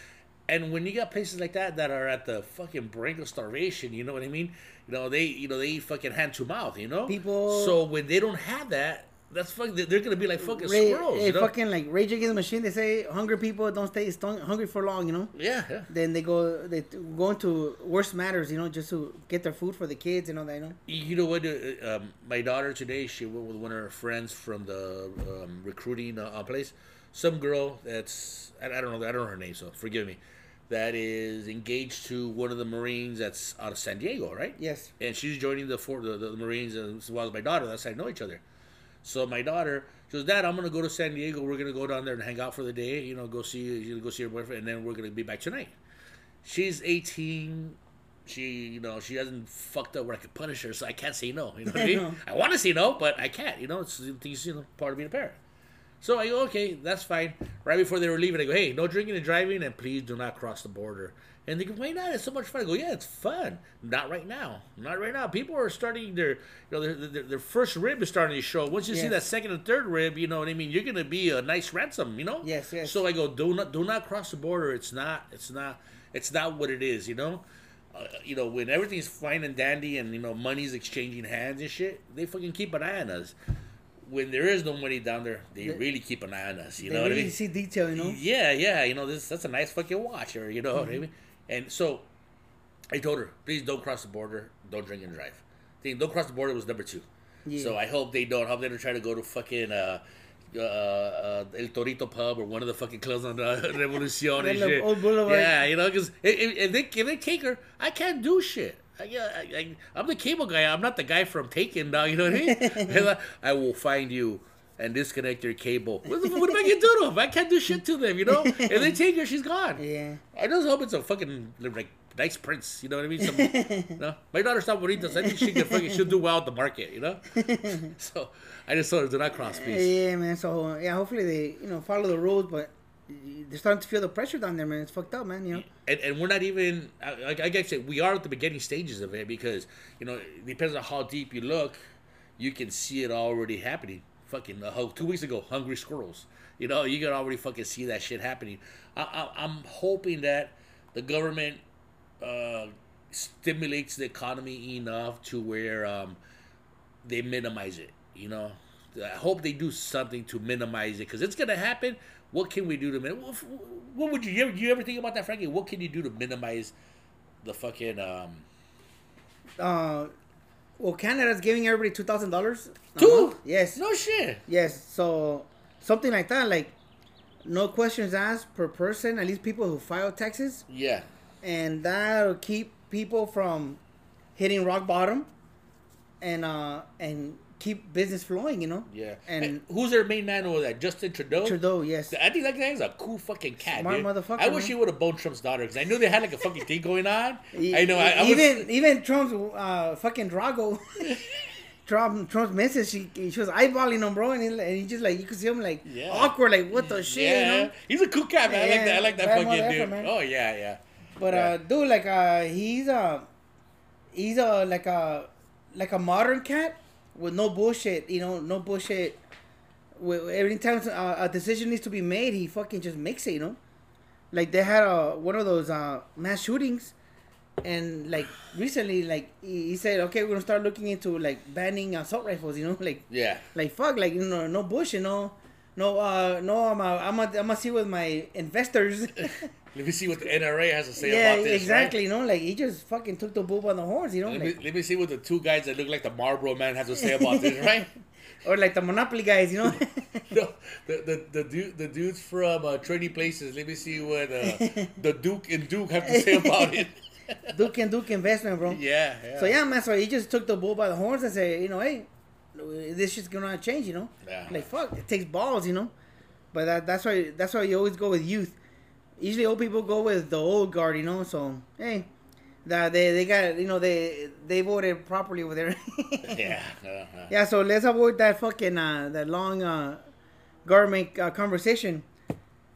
Speaker 1: and when you got places like that that are at the fucking brink of starvation, you know what I mean? You know they, you know they eat fucking hand to mouth, you know.
Speaker 2: People-
Speaker 1: So when they don't have that, that's fucking. They're gonna be like fucking
Speaker 2: Ray,
Speaker 1: squirrels,
Speaker 2: eh,
Speaker 1: you know?
Speaker 2: fucking like Rage Against the Machine. They say hungry people don't stay st- hungry for long, you know.
Speaker 1: yeah, yeah.
Speaker 2: Then they go they go into worse matters, you know, just to get their food for the kids and all that, you know.
Speaker 1: You know what? uh, Um, my daughter today, she went with one of her friends from the um, recruiting uh, uh, place. Some girl that's I, I don't know I don't know her name, so forgive me. That is engaged to one of the Marines that's out of San Diego, right?
Speaker 2: Yes.
Speaker 1: and she's joining the for the, the Marines uh, as well as my daughter. That's how I know each other. So my daughter, she goes, Dad, I'm gonna go to San Diego. We're gonna go down there and hang out for the day. You know, go see you know, go see her boyfriend, and then we're gonna be back tonight. She's 18. She, you know, she hasn't fucked up where I could punish her, so I can't say no. You know what I mean? I want to say no, but I can't. You know, it's things, you know, part of being a parent. So I go, okay, that's fine. Right before they were leaving, I go, hey, no drinking and driving, and please do not cross the border. And they go, why not? It's so much fun. I go, yeah, it's fun. Not right now. Not right now. People are starting their, you know, their, their, their first rib is starting to show. Once you see that second and third rib, you know what I mean. You're gonna be a nice ransom, you know.
Speaker 2: Yes, yes.
Speaker 1: So I go, do not, do not cross the border. It's not, it's not, it's not what it is, you know. Uh, you know, when everything's fine and dandy and you know money's exchanging hands and shit, they fucking keep an eye on us. When there is no money down there, they
Speaker 2: They-
Speaker 1: really keep an eye on us. You know what I
Speaker 2: really
Speaker 1: mean?
Speaker 2: see detail, you know.
Speaker 1: Yeah, yeah. You know, this that's a nice fucking watch, or you know what I
Speaker 2: Mm-hmm.
Speaker 1: mean. And so, I told her, please don't cross the border. Don't drink and drive. Thing, don't cross the border was number two.
Speaker 2: Yeah.
Speaker 1: So I hope they don't. I hope they don't try to go to fucking uh, uh, uh, El Torito pub or one of the fucking clubs on uh, Revolucion and shit.
Speaker 2: old boulevard.
Speaker 1: Yeah, you know, because if, if they if they take her, I can't do shit. Uh, I, I, I, I'm the cable guy. I'm not the guy from Taken, dog. You know what I mean? I- will find you and disconnect your cable. What, the- what am I gonna do to them? I can't do shit to them. You know? If they take her, she's gone.
Speaker 2: Yeah.
Speaker 1: I just hope it's a fucking like nice prince. You know what I mean? Some, you know? My daughter's not bonita, so I think she can fucking she'll do well at the market. You know? so I just told her do not cross, please.
Speaker 2: Yeah, man. So yeah, hopefully they you know follow the rules, but they're starting to feel the pressure down there, man. It's fucked up, man. You know.
Speaker 1: and, and we're not even like I guess we are at the beginning stages of it because you know it depends on how deep you look, you can see it already happening. Fucking uh, two weeks ago, hungry squirrels. You know you can already fucking see that shit happening. I, I'm hoping that the government uh, stimulates the economy enough to where um, they minimize it. You know, I hope they do something to minimize it because it's gonna happen. What can we do to min? What, would you you ever, you ever think about that, Frankie? What can you do to minimize the fucking um?
Speaker 2: Uh, well, Canada's giving everybody two thousand dollars.
Speaker 1: Two?
Speaker 2: Yes.
Speaker 1: No shit.
Speaker 2: Yes. So something like that, like no questions asked per person. At least people who file taxes,
Speaker 1: Yeah.
Speaker 2: and that'll keep people from hitting rock bottom, and uh and keep business flowing. You know.
Speaker 1: Yeah.
Speaker 2: And-
Speaker 1: And who's their main man over that? Justin Trudeau.
Speaker 2: Trudeau, yes.
Speaker 1: I think that guy's a cool fucking cat.
Speaker 2: Smart
Speaker 1: dude.
Speaker 2: motherfucker,
Speaker 1: I wish
Speaker 2: man.
Speaker 1: he would have boned Trump's daughter because I knew they had like a fucking thing going on.
Speaker 2: E-
Speaker 1: I know. I, I was-
Speaker 2: even even Trump's uh, fucking Drago. Trump Trump's message, she she was eyeballing him, bro, and he, and he just like you could see him like
Speaker 1: Yeah.
Speaker 2: awkward, like what the shit,
Speaker 1: yeah,
Speaker 2: you know.
Speaker 1: he's a cool cat, man. I like that. I like that
Speaker 2: bad
Speaker 1: fucking dude.
Speaker 2: man.
Speaker 1: Oh yeah, yeah.
Speaker 2: But
Speaker 1: Yeah.
Speaker 2: uh, dude, like uh, he's uh, he's a like a like a modern cat with no bullshit. You know, no bullshit. With every time a, a decision needs to be made, he fucking just makes it. You know, like they had a one of those uh, mass shootings, and like recently, like he, he said, okay, we're gonna start looking into like banning assault rifles. You know, like
Speaker 1: Yeah.
Speaker 2: like fuck, like you know, no bullshit, no. No, uh, no, I'm, uh, I'm, I'm gonna see with my investors.
Speaker 1: Let me see what the NRA has to say
Speaker 2: yeah,
Speaker 1: about this.
Speaker 2: exactly. You know, like he just fucking took the bull by the horns. You know,
Speaker 1: Let,
Speaker 2: like,
Speaker 1: me, let me see what the two guys that look like the Marlboro man has to say about this, right?
Speaker 2: or like the Monopoly guys. You know,
Speaker 1: No, the the the, dude, the dudes from uh, Trading Places. Let me see what uh, the Duke and Duke have to say about it.
Speaker 2: Duke and Duke investment, bro.
Speaker 1: yeah, yeah.
Speaker 2: So yeah, man. So he just took the bull by the horns and said, you know, hey, this shit's gonna change. You know,
Speaker 1: Yeah.
Speaker 2: like fuck, it takes balls. You know, but that, that's why that's why you always go with youth. Usually, old people go with the old guard. You know, so hey. That they, they got you know they they voted properly over there.
Speaker 1: yeah. uh-huh.
Speaker 2: Yeah, so let's avoid that fucking uh, that long uh, government uh, conversation.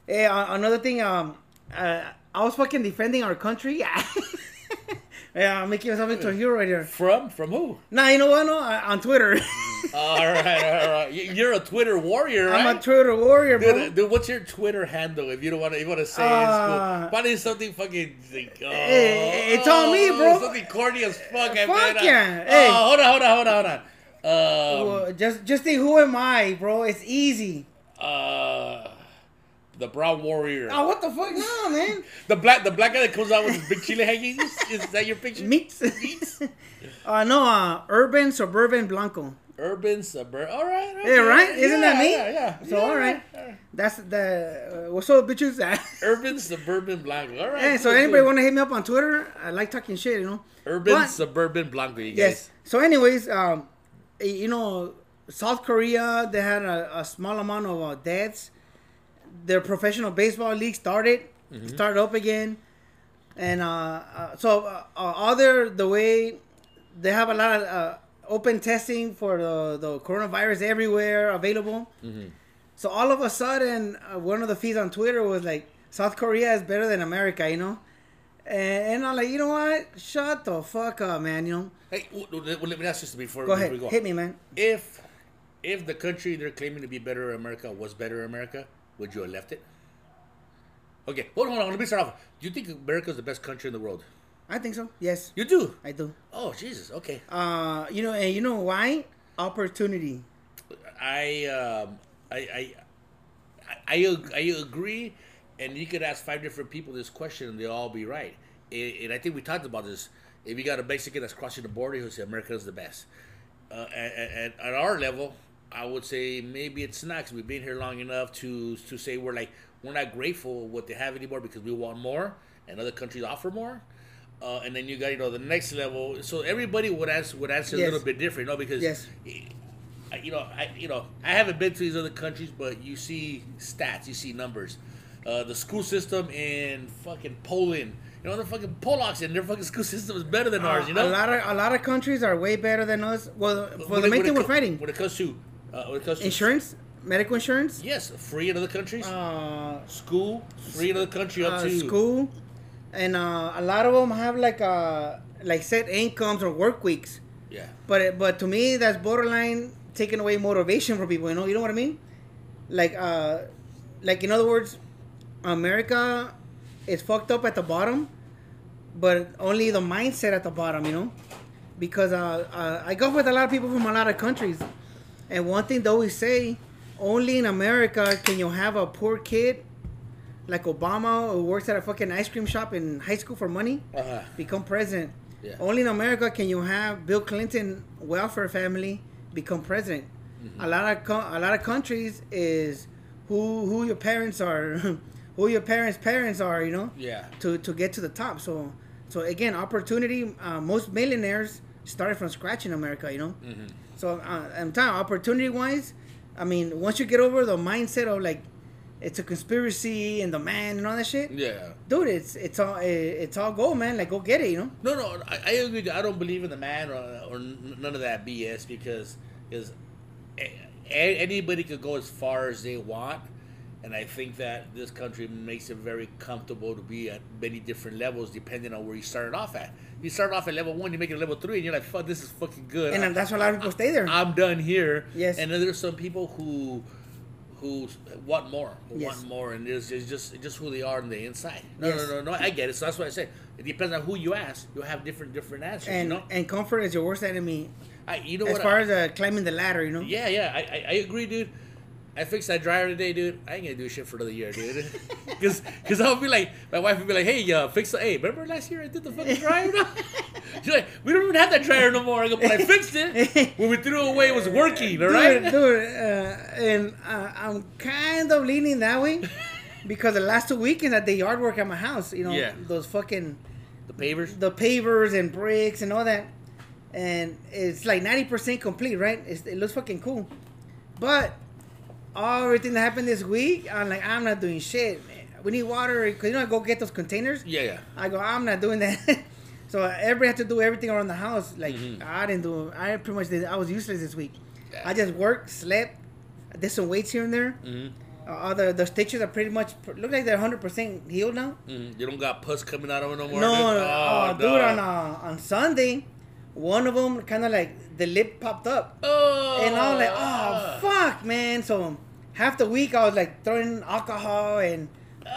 Speaker 2: Hey, uh, another thing, um, uh, I was fucking defending our country. yeah, I'm making myself into a hero right here.
Speaker 1: From from who?
Speaker 2: Nah, you know what? No, uh, on Twitter,
Speaker 1: all right, all right. You- You're a Twitter warrior, right?
Speaker 2: I'm a Twitter warrior, bro.
Speaker 1: Dude, what's your Twitter handle if you don't want to? You want to say
Speaker 2: Uh,
Speaker 1: it's cool. Probably something fucking. Like, oh,
Speaker 2: Hey, it's on me, bro.
Speaker 1: Something corny as fuck.
Speaker 2: Fuck
Speaker 1: bet.
Speaker 2: yeah.
Speaker 1: Oh,
Speaker 2: Hey.
Speaker 1: hold on, hold on, hold on, hold on. Um,
Speaker 2: Well, just just think, who am I, bro? It's easy.
Speaker 1: uh, the Brown Warrior.
Speaker 2: Oh, what the fuck? No, man.
Speaker 1: The black, the black guy that comes out with his big chili hangings. Is that your picture?
Speaker 2: Meats. uh, no, uh, urban suburban blanco.
Speaker 1: Urban suburb. All right.
Speaker 2: Yeah, right? Isn't
Speaker 1: Yeah,
Speaker 2: that me?
Speaker 1: Yeah, yeah.
Speaker 2: So,
Speaker 1: Yeah,
Speaker 2: all right. That's the uh, what's up, bitches?
Speaker 1: That Urban suburban blanco. All right.
Speaker 2: Hey, so
Speaker 1: cool,
Speaker 2: anybody want to hit me up on Twitter? I like talking shit, you know.
Speaker 1: Urban
Speaker 2: But-
Speaker 1: suburban blanco. You
Speaker 2: Yes.
Speaker 1: guys.
Speaker 2: So, anyways, um, you know, South Korea they had a, a small amount of uh, deaths. Their professional baseball league started,
Speaker 1: Mm-hmm.
Speaker 2: started up again, and uh, uh, so uh, uh, other the way they have a lot of uh, open testing for the the coronavirus everywhere available.
Speaker 1: Mm-hmm.
Speaker 2: So all of a sudden, uh, one of the feeds on Twitter was like, "South Korea is better than America," you know. And, and I'm like, you know what? Shut the fuck up, man. You know.
Speaker 1: Hey, w- w- let me ask this before,
Speaker 2: Go
Speaker 1: before
Speaker 2: ahead,
Speaker 1: we go.
Speaker 2: hit me, man.
Speaker 1: If if the country they're claiming to be better America was better America, would you have left it? Okay, hold on, hold on. Let me start off. Do you think America is the best country in the world?
Speaker 2: I think so. Yes,
Speaker 1: You do.
Speaker 2: I do.
Speaker 1: Oh Jesus. Okay.
Speaker 2: Uh, you know, and you know why? Opportunity.
Speaker 1: I um I I I, I agree, and you could ask five different people this question, and they'll all be right. And, and I think we talked about this. If you got a Mexican that's crossing the border, he'll say America is the best. Uh, at, at, at our level, I would say maybe it's not. Cause we've been here long enough to to say we're like we're not grateful what they have anymore because we want more, and other countries offer more. Uh, and then you got you know the next level. So everybody would answer would answer
Speaker 2: Yes.
Speaker 1: a little bit different, you know, because
Speaker 2: Yes.
Speaker 1: You know, I you know, I haven't been to these other countries, but you see stats, you see numbers. Uh, the school system in fucking Poland, you know, the fucking Polacks and their fucking school system is better than ours. You know,
Speaker 2: Uh, a lot of a lot of countries are way better than us. Well, for
Speaker 1: When
Speaker 2: the main thing we're fighting,
Speaker 1: When it comes to uh, when it comes to
Speaker 2: insurance, medical insurance,
Speaker 1: yes, free in other countries.
Speaker 2: uh,
Speaker 1: school free in other country up
Speaker 2: uh,
Speaker 1: to
Speaker 2: school, and uh, a lot of them have like uh like set incomes or work weeks.
Speaker 1: yeah.
Speaker 2: But it, but to me, that's borderline taking away motivation from people. You know, you know what I mean? Like uh, like in other words, America is fucked up at the bottom, but only the mindset at the bottom. You know, because uh, uh, I go with a lot of people from a lot of countries, and one thing they always say, only in America can you have a poor kid. Like Obama, who works at a fucking ice cream shop in high school for money,
Speaker 1: Uh-huh.
Speaker 2: become president.
Speaker 1: Yeah.
Speaker 2: Only in America can you have Bill Clinton welfare family become president.
Speaker 1: Mm-hmm.
Speaker 2: A lot of co- a lot of countries is who who your parents are, who your parents' parents are. You know,
Speaker 1: Yeah.
Speaker 2: to to get to the top. So so again, opportunity. Uh, most millionaires started from scratch in America. You know,
Speaker 1: Mm-hmm.
Speaker 2: So uh, I'm telling opportunity wise. I mean, once you get over the mindset of like it's a conspiracy and the man and all that shit,
Speaker 1: Yeah.
Speaker 2: dude, it's it's all it's all go, man. Like go get it. You know.
Speaker 1: No, no, I, I agree. I don't believe in the man or, or none of that BS because a- anybody could go as far as they want, and I think that this country makes it very comfortable to be at many different levels depending on where you started off at. You start off at level one, you make it level three, and you're like, "Fuck, this is fucking good."
Speaker 2: And that's why a lot of people stay there.
Speaker 1: I'm done here.
Speaker 2: Yes.
Speaker 1: And then there's some people who who want more, who
Speaker 2: Yes.
Speaker 1: want more, and it's, it's just it's just who they are on the inside. No,
Speaker 2: Yes.
Speaker 1: no, no, no. I get it. So that's what I say. It depends on who you ask. You'll have different different answers.
Speaker 2: and
Speaker 1: you know,
Speaker 2: and comfort is your worst enemy
Speaker 1: I, you know
Speaker 2: as far
Speaker 1: I,
Speaker 2: as uh, climbing the ladder. You know.
Speaker 1: yeah, yeah. I, I I agree, dude. I fixed that dryer today, dude. I ain't gonna do shit for another year, dude. Cause, cause I'll be like, my wife would be like, "Hey, uh, fix the. Hey, remember last year I did the fucking dryer? No? She's like, we don't even have that dryer no more. I go, but I fixed it. When we threw it away, it was working. All right.
Speaker 2: Dude, dude, uh, and uh, I'm kind of leaning that way because the last two weekends I did yard work at my house. You know,
Speaker 1: Yeah.
Speaker 2: those fucking
Speaker 1: The pavers.
Speaker 2: the pavers and bricks and all that, and it's like ninety percent complete, right? It's, it looks fucking cool, but all everything that happened this week, I'm like, I'm not doing shit. Man. We need water because you know I go get those containers.
Speaker 1: Yeah, yeah.
Speaker 2: I go, I'm not doing that. so everybody had to do everything around the house. Like
Speaker 1: Mhm.
Speaker 2: I didn't do. I pretty much did. I was useless this week.
Speaker 1: Yeah.
Speaker 2: I just worked, slept, did some weights here and there.
Speaker 1: hmm
Speaker 2: Uh, all the the stitches are pretty much look like they're 100 percent healed now.
Speaker 1: hmm You don't got pus coming out of it no more.
Speaker 2: No,
Speaker 1: dude?
Speaker 2: oh, dude, on uh, on Sunday, one of them kind of like the lip popped up,
Speaker 1: Oh.
Speaker 2: and I was like, oh, oh fuck, man. So half the week I was like throwing alcohol and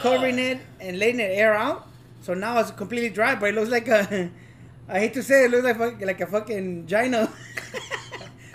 Speaker 2: covering it and letting it air out. So now it's completely dry, but it looks like a. I hate to say it, it looks like like a fucking gino.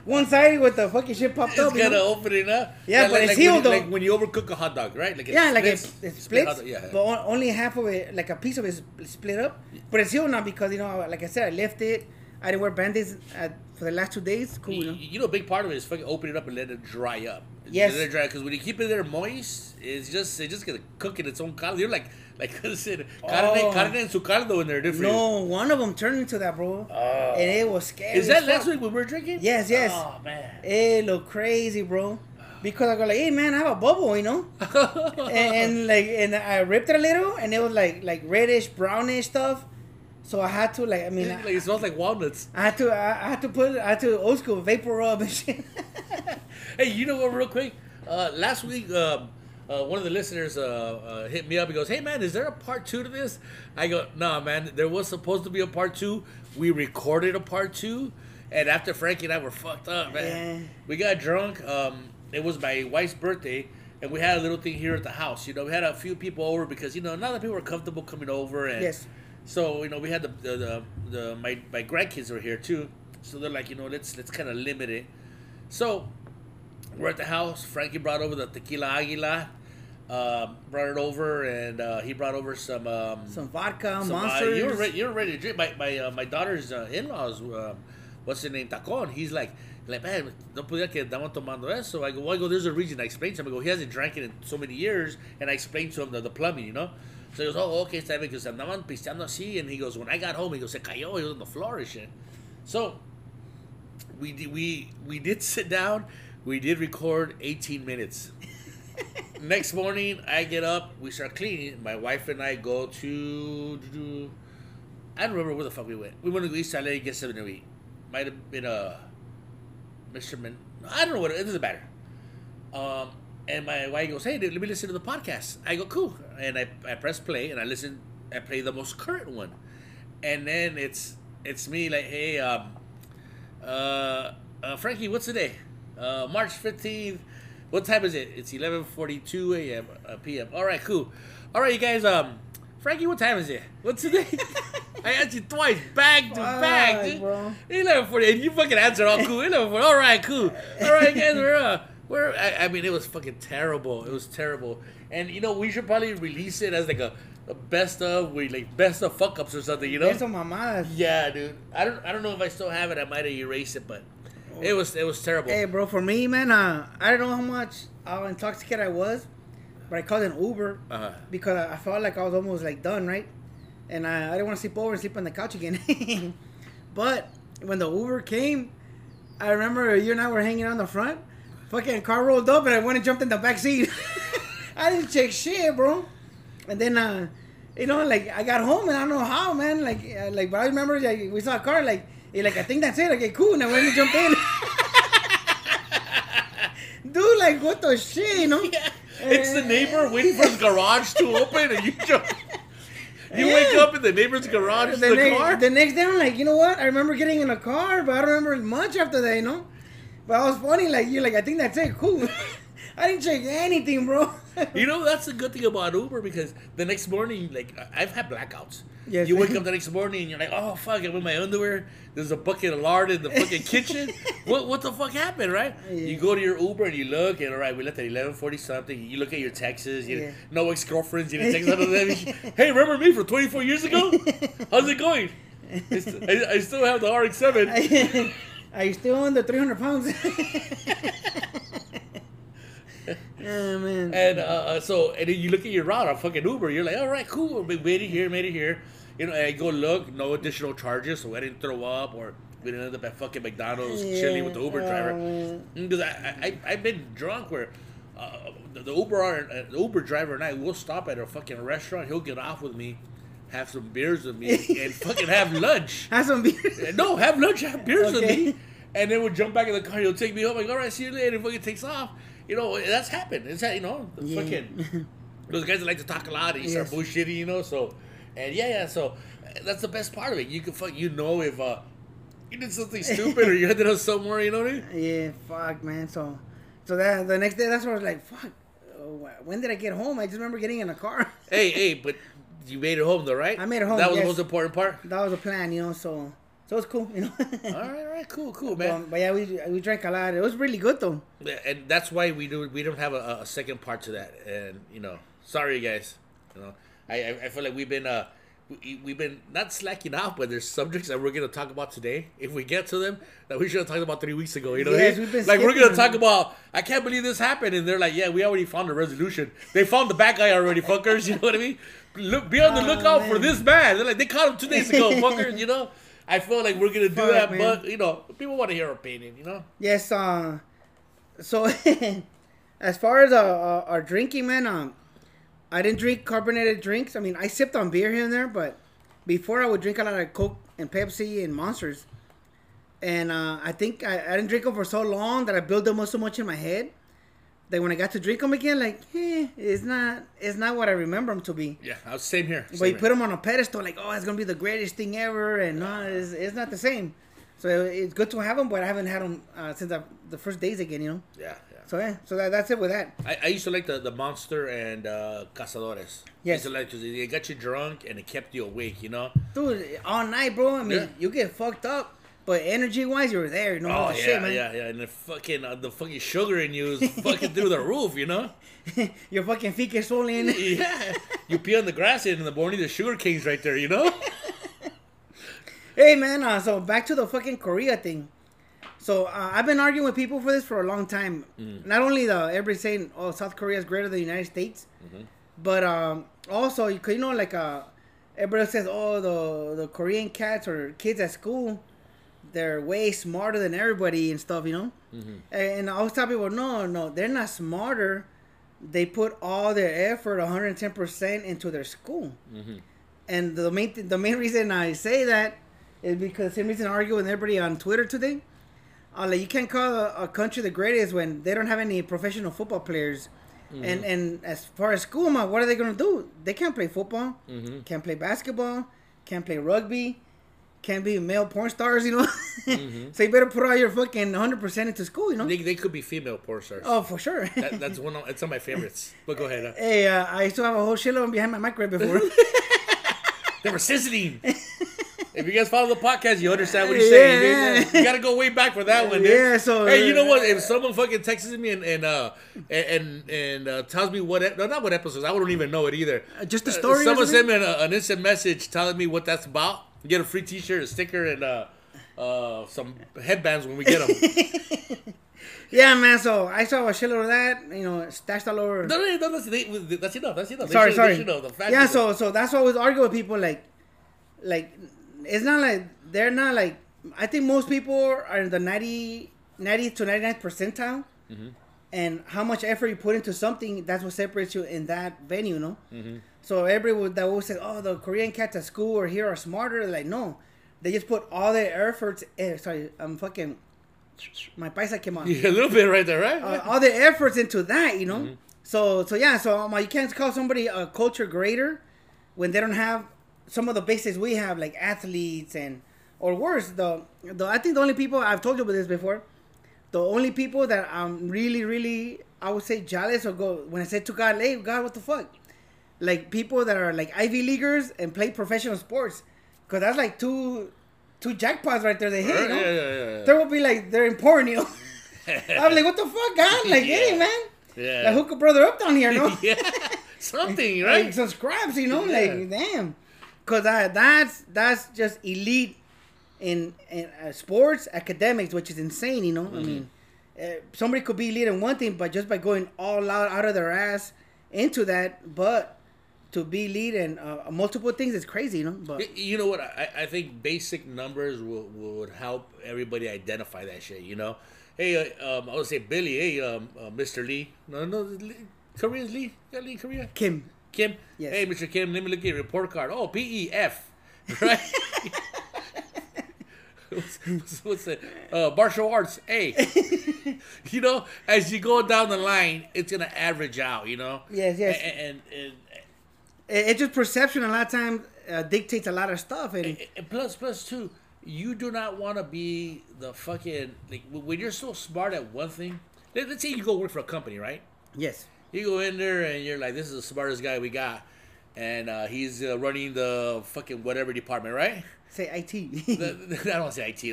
Speaker 2: One side with the fucking shit popped
Speaker 1: It's
Speaker 2: up. you
Speaker 1: kind
Speaker 2: know?
Speaker 1: of opening up.
Speaker 2: Yeah, but
Speaker 1: like,
Speaker 2: it's
Speaker 1: like
Speaker 2: healed,
Speaker 1: when,
Speaker 2: though.
Speaker 1: Like when you overcook a hot dog, right? Like it
Speaker 2: Yeah, like it,
Speaker 1: splits,
Speaker 2: it
Speaker 1: split
Speaker 2: splits,
Speaker 1: hot dog, yeah.
Speaker 2: but on- only half of it, like a piece of it, is split up. But it's healed now because you know, like I said, I left it. I didn't wear band-aids uh, for the last two days. Cool, you
Speaker 1: You,
Speaker 2: know.
Speaker 1: a big part of it is fucking open it up and let it dry up.
Speaker 2: Yes.
Speaker 1: let it dry because when you keep it there moist, it's just it's just gonna cook in its own caldo. You're like like I said, carne,
Speaker 2: Oh.
Speaker 1: carne en su caldo in there different.
Speaker 2: No, one of them turned into that, bro,
Speaker 1: Oh.
Speaker 2: and it was scary.
Speaker 1: Is that last week when we were drinking?
Speaker 2: Yes, yes.
Speaker 1: Oh man.
Speaker 2: It looked crazy, bro. Because I go like, hey man, I have a bubble, you know, and, and like, and I ripped it a little, and it was like like reddish, brownish stuff. So I had to like, I mean,
Speaker 1: like, it smells like walnuts.
Speaker 2: I had to, I, I had to put, I had to old school vapor rub and shit.
Speaker 1: Hey, you know what? Real quick, uh, last week, um, uh, one of the listeners uh, uh, hit me up. He goes, "Hey, man, is there a part two to this?" I go, "Nah, man. There was supposed to be a part two. We recorded a part two, and after Frankie and I were fucked up, man.
Speaker 2: Yeah.
Speaker 1: We got drunk. Um, it was my wife's birthday." And we had a little thing here at the house. You know, we had a few people over because you know not that people were comfortable coming over, and
Speaker 2: Yes.
Speaker 1: So you know we had the the, the, the my my grandkids were here too. So they're like, you know, let's let's kind of limit it. So we're at the house. Frankie brought over the tequila aguila, um, brought it over, and uh, he brought over some um,
Speaker 2: Some vodka,
Speaker 1: some, uh,
Speaker 2: monsters.
Speaker 1: you were ready, you were ready to drink. My my uh, my daughter's uh, in laws. Um, what's his name? Tacon. He's like. Like man, no podía que estaban tomando eso. I go, well, I go. There's a reason. I explained to him. I go, he hasn't drank it in so many years, and I explained to him the, the plumbing, you know. So he goes, oh, okay, está bien, because andaban pisteando así, and he goes, when I got home, he goes, se cayó, he was on the floor and shit. So we did, we we did sit down. We did record 18 minutes. Next morning, I get up. We start cleaning. My wife and I go to. I don't remember where the fuck we went. We went to East LA get something to eat. Might have been a Mr. Man. I don't know what it, it doesn't matter. Um, and my wife goes, "Hey, dude, let me listen to the podcast." I go, "Cool," and I, I press play and I listen. I play the most current one, and then it's it's me like, "Hey, um, uh, uh, Frankie, what's today? Uh, March fifteenth. What time is it? It's eleven forty two a.m. Uh, p.m. All right, cool. All right, you guys. Um, Frankie, what time is it? What's today? I asked you twice, back to back, dude. Eleven forty, and you fucking answered all cool. Eleven forty. All right, cool. All right, guys, we're uh, we're. I, I mean, it was fucking terrible. It was terrible. And you know, we should probably release it as like a, a best of, we like best of fuck ups or something. You know?
Speaker 2: Eso mamadas.
Speaker 1: Yeah, dude. I don't. I don't know if I still have it. I might have erased it, but it was. It was terrible.
Speaker 2: Hey, bro, for me, man, uh, I don't know how much how intoxicated I was, but I called an Uber
Speaker 1: Uh-huh.
Speaker 2: because I I felt like I was almost like done, right? And I, I didn't want to sleep over and sleep on the couch again. but when the Uber came, I remember you and I were hanging on the front. Fucking car rolled up and I went and jumped in the back seat. I didn't check shit, bro. And then, uh, you know, like I got home and I don't know how, man. Like, uh, like, but I remember like, we saw a car, like, like I think that's it. Okay, cool. And I went and jumped in. Dude, like, what the shit, you know?
Speaker 1: it's the neighbor waiting for his garage to open, and you jump. You wake up in the neighbor's garage,
Speaker 2: the,
Speaker 1: the, car.
Speaker 2: the next day, I'm like, you know what? I remember getting in a car, but I don't remember much after that, you know? But I was funny, like, you're like, I think that's it, cool. I didn't check anything, bro.
Speaker 1: You know that's the good thing about Uber because the next morning, like I've had blackouts.
Speaker 2: Yes,
Speaker 1: you wake up the next morning and you're like, oh fuck, I'm in my underwear. There's a bucket of lard in the fucking kitchen. what what the fuck happened, right?
Speaker 2: Yeah.
Speaker 1: You go to your Uber and you look and all right, we left at eleven forty something. You look at your texts. You
Speaker 2: Yeah.
Speaker 1: no ex girlfriends. You didn't text none of them. hey, remember me from 24 years ago? How's it going? I, I still have the RX-7.
Speaker 2: Are you still under 300 pounds? oh, man.
Speaker 1: And uh, so, and then you look at your route on fucking Uber. You're like, all right, cool. We made it here, made it here. You know, and I go look, no additional charges, so I didn't throw up or we didn't end up at fucking McDonald's chilling with the Uber
Speaker 2: Yeah,
Speaker 1: driver.
Speaker 2: oh.
Speaker 1: Because I, I, I, I've been drunk where uh, the, the Uber uh, the Uber driver and I will stop at a fucking restaurant. He'll get off with me, have some beers with me, and fucking have lunch.
Speaker 2: Have some beers.
Speaker 1: No, have lunch, have beers with me, and then we'll jump back in the car. He'll take me home. Like, all right, see you later. And fucking takes off. You know, that's happened. It's that you know, the
Speaker 2: Yeah.
Speaker 1: fucking those guys that like to talk a lot and you
Speaker 2: Yes.
Speaker 1: start bullshitting. You know, so and yeah, yeah. So that's the best part of it. You can fuck. You know if uh you did something stupid or you ended up somewhere. You know what I mean?
Speaker 2: Yeah, fuck, man. So, so that the next day, that's where I was like, fuck. uh, When did I get home? I just remember getting in a car.
Speaker 1: hey, hey, but you made it home though, right?
Speaker 2: I made it home,
Speaker 1: That was
Speaker 2: yes.
Speaker 1: the most important part.
Speaker 2: that was a plan, you know. So, so it's cool, you know.
Speaker 1: All right, all right, cool, cool, man.
Speaker 2: Um, but yeah, we we drank a lot. It was really good though.
Speaker 1: Yeah, and that's why we do we don't have a, a second part to that and you know sorry guys you know i i, feel like we've been uh we, we've been not slacking off, but there's subjects that we're going to talk about today if we get to them that we should have talked about three weeks ago you know
Speaker 2: Yes, we've been
Speaker 1: like we're going to talk about i can't believe this happened and they're like yeah we already found a resolution they found the bad guy already fuckers you know what i mean Look, be on the
Speaker 2: Oh,
Speaker 1: lookout for this man they're like they caught him two days ago fuckers you know i feel like we're going to do
Speaker 2: Fuck,
Speaker 1: that
Speaker 2: man.
Speaker 1: but you know people want to hear our opinion you know
Speaker 2: Yes. Uh, so as far as uh, uh, our drinking, man, um, I didn't drink carbonated drinks. I mean, I sipped on beer here and there, but before I would drink a lot of Coke and Pepsi and Monsters. And uh, I think I, I didn't drink them for so long that I built them up so much in my head that when I got to drink them again, like, eh, it's not, it's not what I remember them to be.
Speaker 1: yeah I was same here
Speaker 2: But you
Speaker 1: here.
Speaker 2: put them on a pedestal, like, oh, it's gonna be the greatest thing ever, and no, it's, it's not the same. So it's good to have them, but I haven't had them uh, since I, the first days again, you know.
Speaker 1: yeah yeah
Speaker 2: So yeah, so that, that's it with that.
Speaker 1: I, I used to like the, the Monster and uh, Cazadores.
Speaker 2: Yes.
Speaker 1: I used to like because they got you drunk and it kept you awake, you know?
Speaker 2: Dude, all night, bro. I mean,
Speaker 1: Yeah.
Speaker 2: you get fucked up, but energy wise, you're there. You know
Speaker 1: Oh, yeah,
Speaker 2: shit, man.
Speaker 1: yeah, yeah. And the fucking, uh, the fucking sugar in you is fucking through the roof, you know?
Speaker 2: Your fucking feet get swollen.
Speaker 1: Yeah. You pee on the grass in the morning, the sugar cane's right there, you know?
Speaker 2: hey, man. Uh, so back to the fucking Korea thing. So uh, I've been arguing with people for this for a long time.
Speaker 1: Mm.
Speaker 2: Not only the everybody saying, "Oh, South Korea is greater than the United States,"
Speaker 1: Mm-hmm.
Speaker 2: but um, also you you know like uh, everybody says, "Oh, the the Korean cats or kids at school, they're way smarter than everybody and stuff," you know.
Speaker 1: Mm-hmm.
Speaker 2: And I always tell people, no, no, they're not smarter. They put all their effort, 110 percent, into their school.
Speaker 1: Mm-hmm.
Speaker 2: And the main th- the main reason I say that is because same reason I argue with everybody on Twitter today. Uh, like you can't call a, a country the greatest when they don't have any professional football players. And and as far as school, what are they gonna do? They can't play football,
Speaker 1: Mm-hmm.
Speaker 2: can't play basketball, can't play rugby, can't be male porn stars, you know. so you better put all your fucking 100 percent into school, you know.
Speaker 1: They, they could be female porn stars.
Speaker 2: Oh, for sure.
Speaker 1: That, that's one of, it's one of my favorites. But go ahead. Uh.
Speaker 2: hey, uh, I used to have a whole shitload behind my microwave before.
Speaker 1: They were sizzling. if you guys follow the podcast, you understand what he's
Speaker 2: Yeah.
Speaker 1: saying. dude. You gotta go way back for that one, dude.
Speaker 2: Yeah, so,
Speaker 1: hey, you know
Speaker 2: uh,
Speaker 1: what? If someone fucking texts me and and uh, and and uh, tells me what ep- no, not what episodes, I wouldn't even know it either.
Speaker 2: Uh, just the
Speaker 1: Uh,
Speaker 2: story or
Speaker 1: someone send me an, an instant message telling me what that's about. You get a free T-shirt, a sticker, and uh, uh, some headbands when we get them.
Speaker 2: yeah, man. So I saw a shitload of that, you know, stashed all over.
Speaker 1: no, no, no, that's, they, that's enough. That's enough. They
Speaker 2: sorry,
Speaker 1: should-
Speaker 2: sorry.
Speaker 1: Should know the
Speaker 2: yeah, so so that's why I always argue with people like, like, it's not like they're not like. I think most people are in the 90, 90 to ninety nine percentile,
Speaker 1: Mm-hmm.
Speaker 2: And how much effort you put into something that's what separates you in that venue, no.
Speaker 1: Mm-hmm.
Speaker 2: So would, that will say, "Oh, the Korean cats at school or here are smarter." Like, no, they just put all their efforts. Eh, sorry, I'm fucking. My paisa came on.
Speaker 1: Yeah, a little bit right there, right?
Speaker 2: uh, all the efforts into that, you know.
Speaker 1: Mm-hmm.
Speaker 2: So so yeah, so um, you can't call somebody a culture greater when they don't have some of the basics we have, like athletes and or worse. The the I think the only people I've told you about this before. The only people that I'm really really I would say jealous or go when I said to God, hey God, what the fuck? Like people that are like Ivy leaguers and play professional sports, because that's like two two jackpots right there. They hit, you know?
Speaker 1: yeah, yeah, yeah.
Speaker 2: There will be like they're in porn, you know. I'm like, what the fuck, God? Like, hey, man.
Speaker 1: Yeah.
Speaker 2: Like, hook a brother up down here, no?
Speaker 1: yeah, something, right?
Speaker 2: some scraps, you know?
Speaker 1: Yeah.
Speaker 2: Like, damn. Because that's that's just elite in, in uh, sports, academics, which is insane, you know?
Speaker 1: Mm-hmm.
Speaker 2: I mean, uh, somebody could be in one thing, but just by going all out, out of their ass into that, but to be in uh, multiple things is crazy, you know? But
Speaker 1: You know what? I, I think basic numbers will, would help everybody identify that shit. You know, hey, uh, um, I would say Billy. Hey, um, uh, Mr. Lee. No, no, Lee. Korea's Lee. Got Lee Korea.
Speaker 2: Kim,
Speaker 1: Kim.
Speaker 2: Yes.
Speaker 1: Hey, Mr. Kim. Let me look at your report card. Oh, P E F. Right. what's, what's, what's it? Uh, martial arts. A. you know, as you go down the line, it's gonna average out. You know.
Speaker 2: Yes, yes.
Speaker 1: And, and, and
Speaker 2: it, it's just perception a lot of times uh, dictates a lot of stuff. And
Speaker 1: And plus, plus two, you do not want to be the fucking like when you're so smart at one thing. Let, let's say you go work for a company, right?
Speaker 2: yes.
Speaker 1: You go in there and you're like, "This is the smartest guy we got," and uh, he's uh, running the fucking whatever department, right?
Speaker 2: Say IT.
Speaker 1: The- the- I don't want to say IT.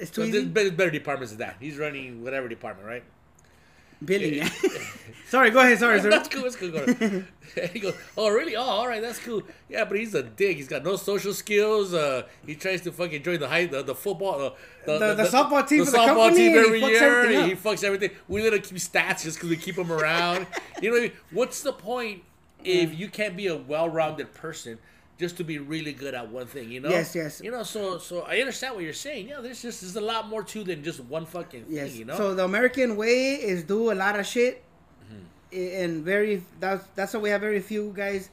Speaker 2: It's too easy?
Speaker 1: better, better departments than that. He's running whatever department, right?
Speaker 2: Billy. sorry, go ahead. Sorry, sir.
Speaker 1: That's cool. That's cool. Go he goes, "Oh, really? Oh, all right. That's cool. Yeah, but he's a dick. He's got no social skills. Uh, he tries to fucking join the high the, the football, uh,
Speaker 2: The- the softball team for the company, and he
Speaker 1: every
Speaker 2: fucks
Speaker 1: year. He fucks everything. We let him keep stats just because we keep him around. you know, what I mean? what's the point if you can't be a well-rounded person?" Just to be really good at one thing, you know.
Speaker 2: Yes, yes.
Speaker 1: You know, so so I understand what you're saying. Yeah, there's just there's a lot more to than just one fucking
Speaker 2: Yes.
Speaker 1: thing, you know.
Speaker 2: So the American way is do a lot of shit,
Speaker 1: Mm-hmm.
Speaker 2: and very that's that's why we have very few guys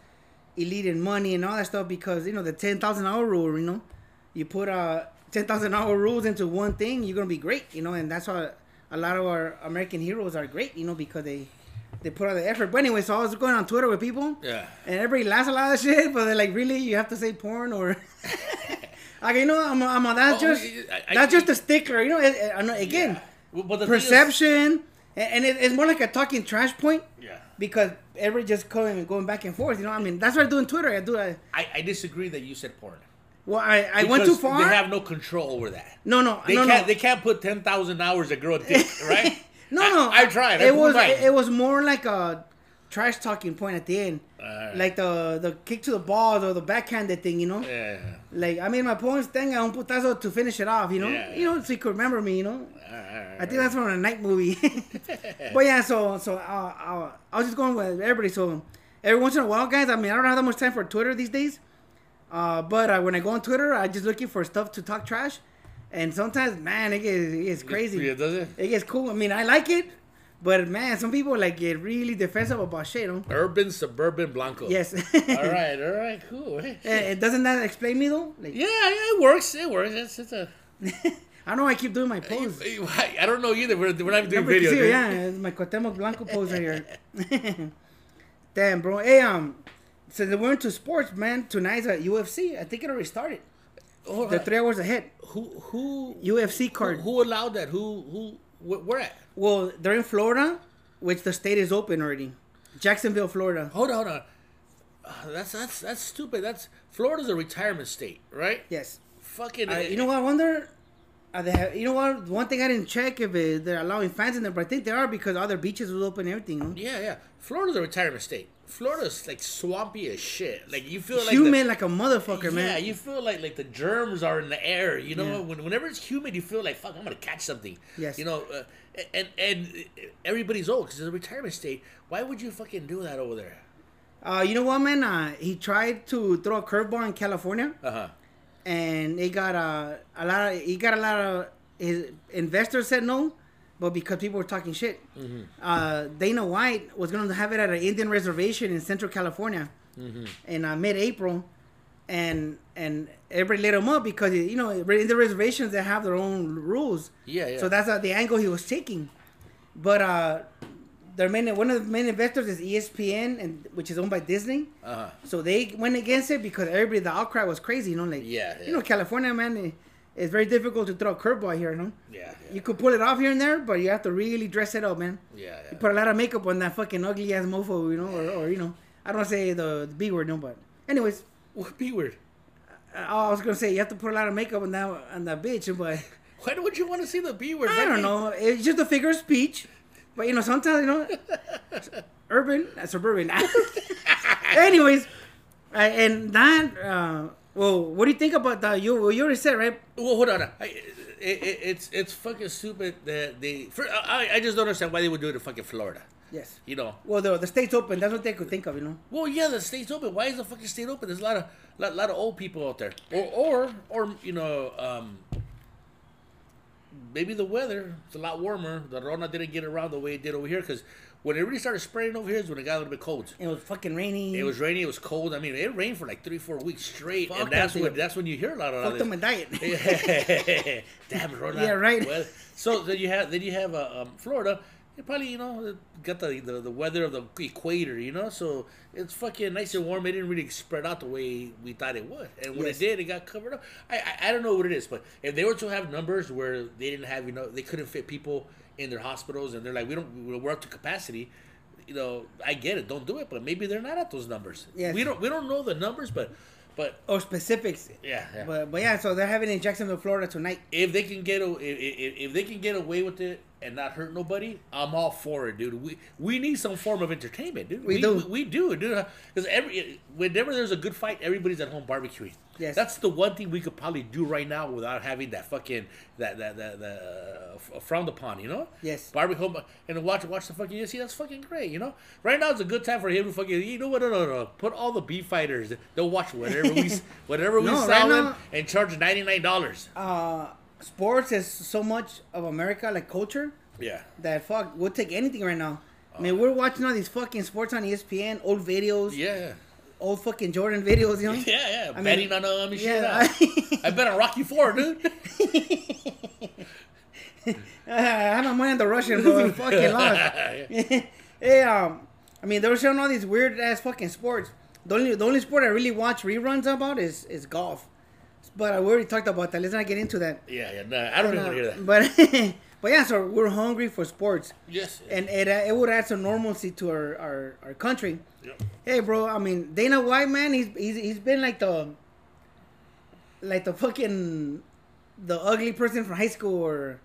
Speaker 2: elite in money and all that stuff because you know the ten thousand hour rule. You know, you put uh ten thousand hour rules into one thing, you're gonna be great. You know, and that's why a lot of our American heroes are great. You know, because they they put all the effort. But anyway, so I was going on Twitter with people.
Speaker 1: yeah.
Speaker 2: And everybody laughs a lot of shit, but they're like, really, you have to say porn or. like you know, I'm, I'm that's
Speaker 1: Oh,
Speaker 2: just
Speaker 1: I- I-
Speaker 2: that's just a stickler. You know, it, it- I know again,
Speaker 1: Well, but the thing is-
Speaker 2: perception, and, it, it's more like a talking trash point
Speaker 1: yeah.
Speaker 2: because everybody just going going back and forth. You know, I mean, that's what I do on Twitter. I do. I,
Speaker 1: I, I disagree that you said porn.
Speaker 2: well, I, I went too far.
Speaker 1: They have no control over that.
Speaker 2: no, no,
Speaker 1: They
Speaker 2: no,
Speaker 1: can't.
Speaker 2: no.
Speaker 1: They can't put ten thousand hours a dick, right?
Speaker 2: no, no.
Speaker 1: I, tried. I
Speaker 2: It was it, it was more like a trash talking point at the end,
Speaker 1: Alright.
Speaker 2: like the the kick to the balls or the backhanded thing. You know.
Speaker 1: Yeah.
Speaker 2: Like I made my points thing a un putazo to finish it off, you know.
Speaker 1: Yeah.
Speaker 2: You know, so you could remember me, you know.
Speaker 1: Alright,
Speaker 2: I think that's from a night movie. but yeah, so so uh, uh, I was just going with everybody. So every once in a while, guys. I mean, I don't have that much time for Twitter these days. Uh, but uh, when I go on Twitter, I just looking for stuff to talk trash, and sometimes, man, it gets it gets crazy.
Speaker 1: Yeah, does it?
Speaker 2: It gets cool. I mean, I like it, but man, some people like get really defensive about shit. You know?
Speaker 1: Urban, suburban, blanco.
Speaker 2: Yes.
Speaker 1: all right. All right. Cool.
Speaker 2: Eh, eh, doesn't that explain me though? Like,
Speaker 1: Yeah. Yeah. It works. It works. It's, it's a.
Speaker 2: I know I keep doing my pose.
Speaker 1: I don't know either. We're, we're not doing
Speaker 2: Number
Speaker 1: video.
Speaker 2: two,
Speaker 1: dude.
Speaker 2: yeah, it's my Cuauhtemoc Blanco pose right here. Damn, bro. Hey, um, so they went to sports, man. Tonight's at UFC. I think it already started.
Speaker 1: Oh,
Speaker 2: They're three hours ahead.
Speaker 1: who who
Speaker 2: UFC card.
Speaker 1: who allowed that? Who who wh- where at?
Speaker 2: Well, they're in Florida, which the state is open already. Jacksonville, Florida.
Speaker 1: Hold on, hold on. Uh, that's that's that's stupid. That's Florida's a retirement state, right?
Speaker 2: Yes.
Speaker 1: Fucking.
Speaker 2: Uh, you know what? I wonder. Are they have, you know what? One thing I didn't check if it, they're allowing fans in there, but I think they are because other beaches was open everything. Know?
Speaker 1: Yeah, yeah. Florida's a retirement state. Florida's like swampy as shit. Like you feel like the-
Speaker 2: Humid like a motherfucker,
Speaker 1: yeah,
Speaker 2: man.
Speaker 1: Yeah, you feel like like the germs are in the air. You know,
Speaker 2: Yeah.
Speaker 1: when, whenever it's humid, you feel like fuck, I'm gonna catch something.
Speaker 2: Yes.
Speaker 1: You know, uh, and and everybody's old because it's a retirement state. Why would you fucking do that over there?
Speaker 2: Uh, you know what, man? Uh, he tried to throw a curveball in California.
Speaker 1: Uh huh.
Speaker 2: and it got uh, a lot of he got a lot of his investors said no, but because people were talking shit, uh, Dana White was going to have it at an Indian reservation in Central California in uh, mid-April, and and everybody lit him up because you know in the reservations they have their own rules.
Speaker 1: Yeah, yeah.
Speaker 2: So that's uh, the angle he was taking, but uh, their main one of the main investors is ESPN, and which is owned by Disney.
Speaker 1: Uh huh.
Speaker 2: So they went against it because everybody the outcry was crazy. You know, like
Speaker 1: Yeah,
Speaker 2: you know. California man, it, it's very difficult to throw a curveball here. You know,
Speaker 1: Yeah.
Speaker 2: you could pull it off here and there, but you have to really dress it up, man.
Speaker 1: Yeah.
Speaker 2: You put a lot of makeup on that fucking ugly ass mofo, you know, or, or you know, I don't say the, the B word, no, but anyways,
Speaker 1: What B word?
Speaker 2: I, I was gonna say you have to put a lot of makeup on that on that bitch, but
Speaker 1: Why would you want to see the B word?
Speaker 2: I don't know. It's just a figure of speech. But you know, sometimes you know, urban, uh, suburban. Anyways, uh, and that. Uh, well, what do you think about that? You you already said right.
Speaker 1: Well, hold on. I, it, it, it's it's fucking stupid that they. For, I I just don't understand why they would do it in fucking Florida.
Speaker 2: Yes.
Speaker 1: You know.
Speaker 2: Well, the the state's open. That's what they could think of. You know.
Speaker 1: Well, yeah, the state's open. Why is the fucking state open? There's a lot of lot, lot of old people out there, or or or you know, um, maybe the weather. It's a lot warmer. The Rona didn't get around the way it did over here because when it really started spraying over here is when it got a little bit cold.
Speaker 2: It was fucking rainy.
Speaker 1: It was rainy. It was cold. I mean, it rained for like three, four weeks straight,
Speaker 2: Fuck
Speaker 1: and that's
Speaker 2: that
Speaker 1: when that's when you hear a lot of
Speaker 2: fucked up my diet.
Speaker 1: Damn, Rona.
Speaker 2: Yeah, right.
Speaker 1: Well, so then you have then you have uh, um, Florida. It probably you know got the, the the weather of the equator, you know, so it's fucking nice and warm. It didn't really spread out the way we thought it would, and when
Speaker 2: Yes.
Speaker 1: it did, it got covered up. I, I I don't know what it is, but if they were to have numbers where they didn't have you know they couldn't fit people in their hospitals, and they're like we don't we're up to capacity. You know, I get it. Don't do it, but maybe they're not at those numbers.
Speaker 2: Yes.
Speaker 1: We don't we don't know the numbers, but but
Speaker 2: or specifics.
Speaker 1: yeah, yeah.
Speaker 2: But but yeah, so they're having in Jacksonville, Florida tonight.
Speaker 1: if they can get a, if, if, if they can get away with it and not hurt nobody, I'm all for it, dude. We we need some form of entertainment, dude.
Speaker 2: We do.
Speaker 1: We, we do, dude. Because every whenever there's a good fight, everybody's at home barbecuing.
Speaker 2: Yes.
Speaker 1: that's the one thing we could probably do right now without having that fucking that that that, that uh, frowned upon, you know?
Speaker 2: Yes.
Speaker 1: Barbecue and watch watch the fucking UFC. That's fucking great, you know. Right now it's a good time for him to fucking you know what? No, no, no. Put all the beef fighters. They'll watch whatever we whatever we
Speaker 2: No, right
Speaker 1: sell them
Speaker 2: now-
Speaker 1: and charge ninety nine dollars.
Speaker 2: Uh, sports is so much of America, like culture,
Speaker 1: Yeah.
Speaker 2: that fuck, we'll take anything right now. I mean, we're watching all these fucking sports on ESPN, old videos,
Speaker 1: Yeah.
Speaker 2: old fucking Jordan videos, you know?
Speaker 1: Yeah, yeah.
Speaker 2: I mean,
Speaker 1: Betting on um, shit.
Speaker 2: yeah,
Speaker 1: out. I bet on Rocky Four, dude.
Speaker 2: I had my money on the Russian, but I fucking lost. hey, um, I mean, they were showing all these weird ass fucking sports. The only the only sport I really watch reruns about is is golf. But I already talked about that. Let's not get into that.
Speaker 1: yeah, yeah. No, I don't even want to hear that.
Speaker 2: But but yeah, so we're hungry for sports,
Speaker 1: Yes.
Speaker 2: and it uh, it would add some normalcy to our our, our country.
Speaker 1: Yep.
Speaker 2: Hey, bro. I mean, Dana White, man, he's he's he's been like the like the fucking the ugly person from high school, or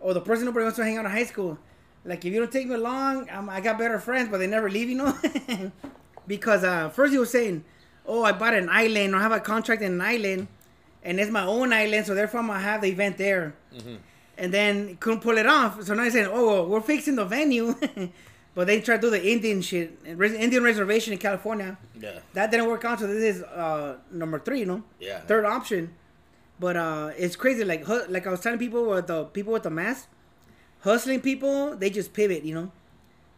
Speaker 2: or the person nobody wants to hang out in high school. Like, if you don't take me along, I'm, I got better friends, but they never leave, you know. because uh, first he was saying, "Oh, I bought an island, or I have a contract in an island, and it's my own island, so therefore I'm gonna have the event there." And then couldn't pull it off, so now he's saying, "Oh, well, we're fixing the venue." But they tried to do the Indian shit, Indian reservation in California.
Speaker 1: Yeah.
Speaker 2: That didn't work out, so this is uh, number three, you know?
Speaker 1: Yeah.
Speaker 2: Third option. But uh, it's crazy. Like like I was telling people with the people with the mask, hustling people, they just pivot, you know?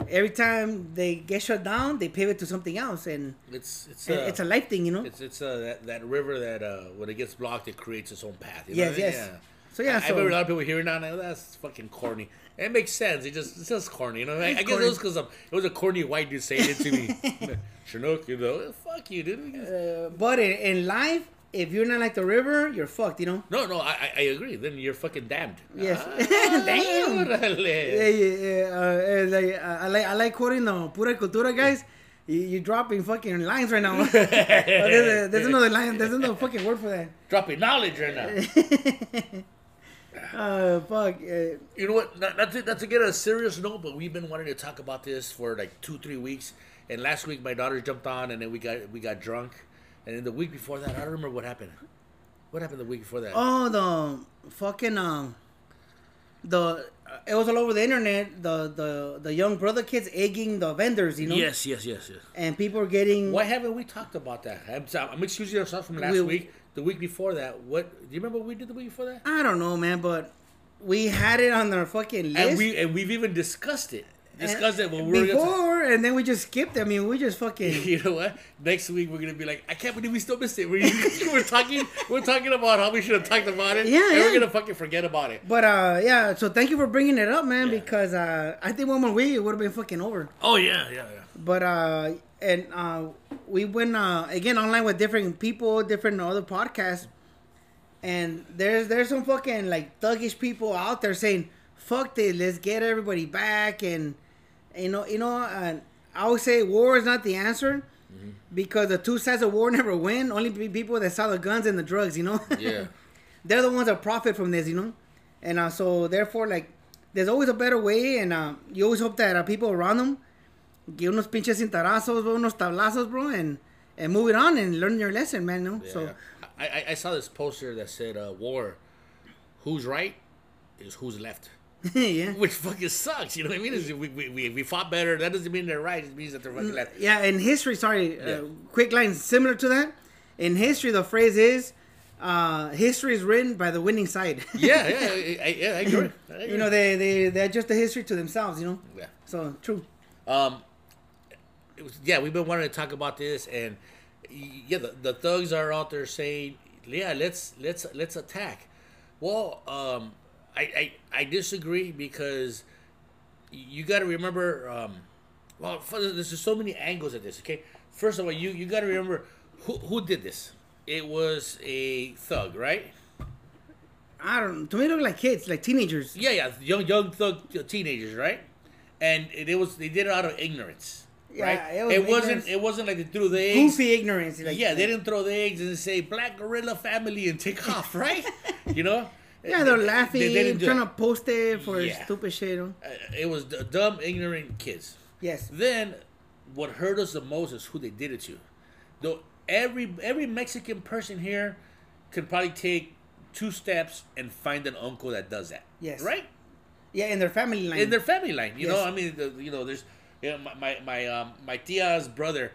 Speaker 2: Every time they get shut down, they pivot to something else. And
Speaker 1: It's it's
Speaker 2: it-
Speaker 1: uh,
Speaker 2: it's a life thing, you know?
Speaker 1: it's it's uh, that, that river that uh, when it gets blocked, it creates its own path. You
Speaker 2: Yes,
Speaker 1: know?
Speaker 2: yes.
Speaker 1: Yeah.
Speaker 2: So, yeah,
Speaker 1: I, I remember a lot of people hearing that. Now that's fucking corny. It makes sense. It just it's just corny. You know. I, I guess it was because it was a corny white dude saying it to me. Chinook, you know, fuck you, dude.
Speaker 2: Uh, but in, in life, if you're not like the river, you're fucked, you know?
Speaker 1: No, no, I, I- agree. Then you're fucking damned.
Speaker 2: Yes.
Speaker 1: Ah,
Speaker 2: Damn. Yeah, yeah, yeah. Uh, uh, like, uh, I like I like quoting the pura cultura guys. You, you're dropping fucking lines right now. Oh, there's, a, there's another line. There's another fucking word for that.
Speaker 1: Dropping knowledge right now.
Speaker 2: Uh, fuck. Uh,
Speaker 1: You know what? Not, not, to, not to get a serious note, but we've been wanting to talk about this for like two, three weeks. And last week, my daughter jumped on, and then we got we got drunk. And then the week before that, I don't remember what happened. What happened the week before that?
Speaker 2: oh, the fucking um, the it was all over the internet. The the the young brother kids egging the vendors, you know.
Speaker 1: Yes, yes, yes, yes.
Speaker 2: And people are getting.
Speaker 1: Why haven't we talked about that? I'm, I'm excusing ourselves from last
Speaker 2: We-
Speaker 1: week. The week before that, what do you remember? What we did the week before that,
Speaker 2: I don't know, man, but we had it on our fucking list.
Speaker 1: and we and we've even discussed it. Discussed it when we were
Speaker 2: before, and then we just skipped. I mean, we just fucking.
Speaker 1: You know what? Next week we're gonna be like, I can't believe we still missed it. We're, we're talking, we're talking about how we should have talked about it.
Speaker 2: Yeah,
Speaker 1: and
Speaker 2: yeah.
Speaker 1: we're gonna fucking forget about it.
Speaker 2: But uh, yeah. So thank you for bringing it up, man.
Speaker 1: Yeah.
Speaker 2: Because uh, I think one more week it would have been fucking over.
Speaker 1: Oh yeah, yeah, yeah.
Speaker 2: But uh, and uh, we went uh again online with different people, different other podcasts, and there's there's some fucking like thuggish people out there saying, "Fuck this, let's get everybody back," and you know, you know, uh, I would say war is not the answer. Because the two sides of war never win. Only people that sell the guns and the drugs, you know.
Speaker 1: Yeah.
Speaker 2: they're the ones that profit from this, you know. And uh, so therefore, like, there's always a better way, and uh, you always hope that uh, people around them give unos pinches cintarazos, bro, unos tablazos, bro, and and move it on and learn your lesson, man. No,
Speaker 1: Yeah.
Speaker 2: so
Speaker 1: I, I, I saw this poster that said, uh, "War, who's right is who's left,"
Speaker 2: yeah,
Speaker 1: which fucking sucks. You know what I mean? Is we, we, we, fought better. That doesn't mean they're right. It means that they're fucking left.
Speaker 2: yeah. In history, sorry,
Speaker 1: Yeah.
Speaker 2: uh, quick line similar to that. In history, the phrase is, uh, "History is written by the winning side."
Speaker 1: Yeah, yeah, I, I, yeah. I agree. I agree.
Speaker 2: you know, they they they adjust the history to themselves. You know,
Speaker 1: Yeah.
Speaker 2: so true.
Speaker 1: Um, it was, yeah, we've been wanting to talk about this, and yeah, the, the thugs are out there saying, yeah, let's let's let's attack. Well, um, I, I I disagree because you got to remember. Um, well, there's just so many angles at this. Okay, first of all, you you got to remember who who did this. It was a thug, right?
Speaker 2: I don't. To me, look like kids, like teenagers.
Speaker 1: Yeah, yeah, young young thug teenagers, right? And it was they did it out of ignorance,
Speaker 2: Yeah,
Speaker 1: right?
Speaker 2: it was
Speaker 1: It, wasn't it wasn't like they threw the eggs.
Speaker 2: Goofy ignorance. Like,
Speaker 1: yeah, they didn't throw the eggs and say "Black Guerrilla Family" and take off, right? you know?
Speaker 2: Yeah, they're laughing,
Speaker 1: They didn't
Speaker 2: trying to post it for
Speaker 1: Yeah.
Speaker 2: stupid shit.
Speaker 1: Uh, It was d- dumb, ignorant kids.
Speaker 2: Yes.
Speaker 1: Then, what hurt us the most is who they did it to. Though every every Mexican person here can probably take two steps and find an uncle that does that.
Speaker 2: Yes.
Speaker 1: Right.
Speaker 2: Yeah, in their family line.
Speaker 1: in their family line. You know, I mean, the, you know, there's, you know, my my my, um, my tia's brother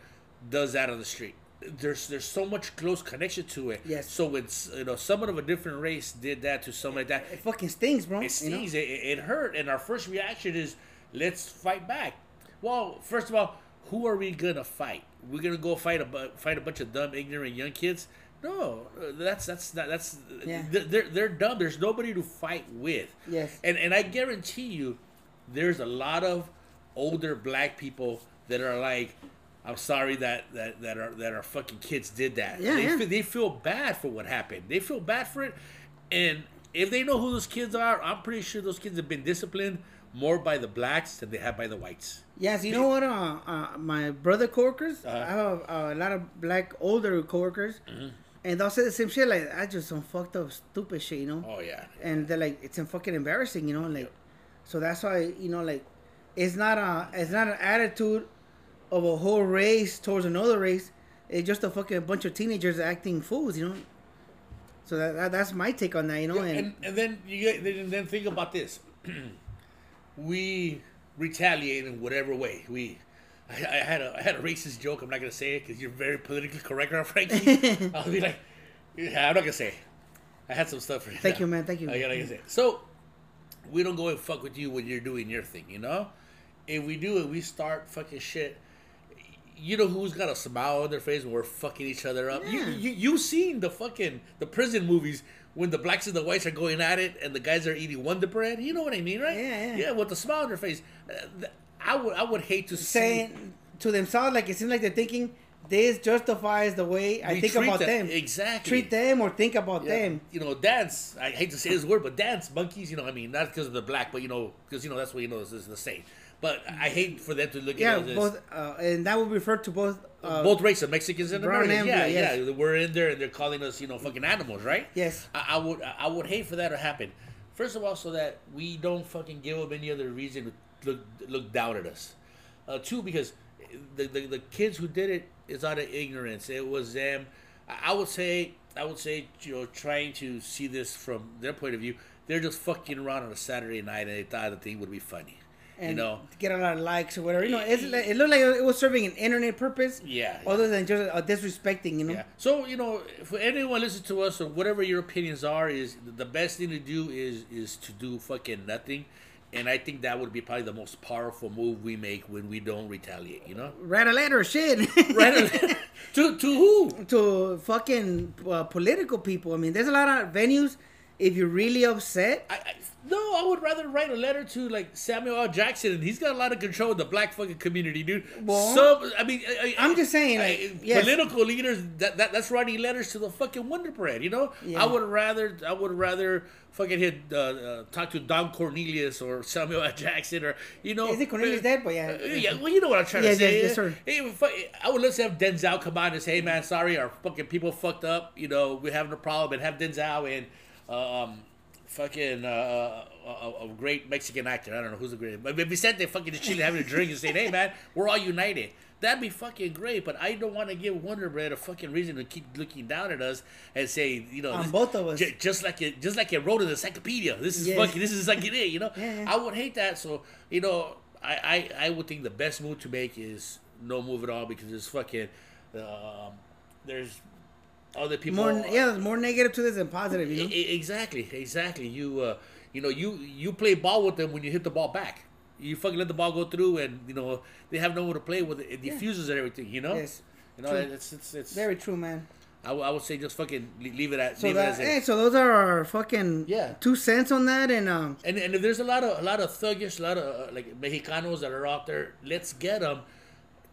Speaker 1: does that on the street. There's there's so much close connection to it.
Speaker 2: Yes.
Speaker 1: So when s- you know someone of a different race did that to someone like that,
Speaker 2: it fucking stings, bro.
Speaker 1: it
Speaker 2: you know?
Speaker 1: stings. It, it hurt, and our first reaction is let's fight back. Well, first of all, who are we gonna fight? We're gonna go fight a bu- fight a bunch of dumb, ignorant young kids. No, that's that's not, that's
Speaker 2: Yeah.
Speaker 1: they're, they're they're dumb. There's nobody to fight with.
Speaker 2: Yes.
Speaker 1: And and I guarantee you, there's a lot of older black people that are like, I'm sorry that that that are that our fucking kids did that.
Speaker 2: Yeah,
Speaker 1: they
Speaker 2: yeah.
Speaker 1: Feel, they feel bad for what happened. They feel bad for it, and if they know who those kids are, I'm pretty sure those kids have been disciplined more by the blacks than they have by the whites.
Speaker 2: Yes, you know what? Uh, uh, my brother coworkers,
Speaker 1: Uh-huh.
Speaker 2: I have a, a lot of black older coworkers,
Speaker 1: Mm-hmm.
Speaker 2: and they'll say the same shit. Like, I just some fucked up, stupid shit, you know.
Speaker 1: Oh yeah.
Speaker 2: And they're like, it's fucking embarrassing, you know. Like, so that's why you know, like, it's not a, it's not an attitude of a whole race towards another race. It's just a fucking bunch of teenagers acting fools, you know. So that, that that's my take on that, you know. and,
Speaker 1: and, and then you get then, then think about this. we retaliate in whatever way. We, I, I had a I had a racist joke. I'm not gonna say it because you're very politically correct now, Frankie. I'll be like, yeah, I'm not gonna say. It. I had some stuff for you.
Speaker 2: Thank you, man. Thank you.
Speaker 1: I gotta say. So we don't go and fuck with you when you're doing your thing. You know, if we do it, we start fucking shit. You know who's got a smile on their face when we're fucking each other up? You,
Speaker 2: Yeah.
Speaker 1: you you seen the fucking the prison movies when the blacks and the whites are going at it and the guys are eating Wonder Bread? You know what I mean, right?
Speaker 2: Yeah, yeah.
Speaker 1: Yeah, with the smile on their face. Uh, I would I would hate to see
Speaker 2: saying to themselves, like it seems like they're thinking this justifies the way I think about them.
Speaker 1: Exactly.
Speaker 2: Treat them or think about
Speaker 1: Yeah,
Speaker 2: them.
Speaker 1: You know, dance. I hate to say this word, but dance monkeys. You know, I mean, not because of the black, but you know, because you know that's what you know is, is the same. But I hate for them to look
Speaker 2: Yeah,
Speaker 1: at it
Speaker 2: both, uh, and that would refer to both. Uh,
Speaker 1: both races, Mexicans and
Speaker 2: brown
Speaker 1: Americans.
Speaker 2: and
Speaker 1: Yeah,
Speaker 2: yes.
Speaker 1: yeah, we're in there and they're calling us, you know, fucking animals, right?
Speaker 2: Yes.
Speaker 1: I, I would, I would hate for that to happen. First of all, so that we don't fucking give them any other reason to look look down at us. Uh, two, because the, the the kids who did it is out of ignorance. It was them. I I would say, I would say, you know, trying to see this from their point of view, they're just fucking around on a Saturday night and they thought the thing would be funny.
Speaker 2: And
Speaker 1: you know,
Speaker 2: get a lot of likes or whatever. You know, it's, like- it looked like it was serving an internet purpose.
Speaker 1: Yeah,
Speaker 2: Other than just uh, disrespecting, you know.
Speaker 1: Yeah. So you know, for anyone listens to us or whatever your opinions are, is the best thing to do is is to do fucking nothing. and I think that would be probably the most powerful move we make when we don't retaliate. You know,
Speaker 2: Write a letter, shit.
Speaker 1: right? to to who?
Speaker 2: to fucking uh, political people. I mean, there's a lot of venues. If you're really upset,
Speaker 1: I, I, no, I would rather write a letter to like Samuel L. Jackson, and he's got a lot of control of the black fucking community, dude.
Speaker 2: Well,
Speaker 1: so I mean, I,
Speaker 2: I'm just saying, like, yes.
Speaker 1: political leaders that, that that's writing letters to the fucking Wonder Bread. You know,
Speaker 2: Yeah.
Speaker 1: I would rather I would rather fucking hit uh, uh, talk to Don Cornelius or Samuel L. Jackson or you know.
Speaker 2: Is it Cornelius
Speaker 1: uh,
Speaker 2: dead? But yeah.
Speaker 1: uh, yeah, well, you know what I'm trying
Speaker 2: Yes,
Speaker 1: to say.
Speaker 2: yes, yes, sir.
Speaker 1: Hey, I would love to have Denzel come on and say, "Hey, man, sorry, our fucking people fucked up. You know, we're having a problem." And have Denzel and um, fucking uh, a, a great Mexican actor. I don't know who's a great, but Vicente fucking just chilling, having a drink, and saying, "Hey, man, we're all united." That'd be fucking great, but I don't want to give Wonder Bread a fucking reason to keep looking down at us and say, you know,
Speaker 2: On
Speaker 1: this-
Speaker 2: both of us.
Speaker 1: ju- just like it, just like it wrote in the encyclopedia. This is
Speaker 2: Yeah.
Speaker 1: fucking, this is like it, you know.
Speaker 2: Yeah.
Speaker 1: I would hate that. So you know, I, I I would think the best move to make is no move at all because it's fucking. Um, there's other people.
Speaker 2: more yeah, there's more negative to this than positive. You know.
Speaker 1: Exactly, exactly. You uh, you know, you you play ball with them when you hit the ball back. You fucking let the ball go through, and you know they have nowhere to play with it. It diffuses and everything. You know.
Speaker 2: Yes.
Speaker 1: You know,
Speaker 2: True.
Speaker 1: it's it's it's.
Speaker 2: Very true, man.
Speaker 1: I, w- I would say just fucking leave it at
Speaker 2: So
Speaker 1: leave it
Speaker 2: that,
Speaker 1: as it.
Speaker 2: hey, so those are our fucking
Speaker 1: Yeah.
Speaker 2: two cents on that, and um,
Speaker 1: And and if there's a lot of a lot of thuggish, a lot of uh, like Mexicanos that are out there, let's get them.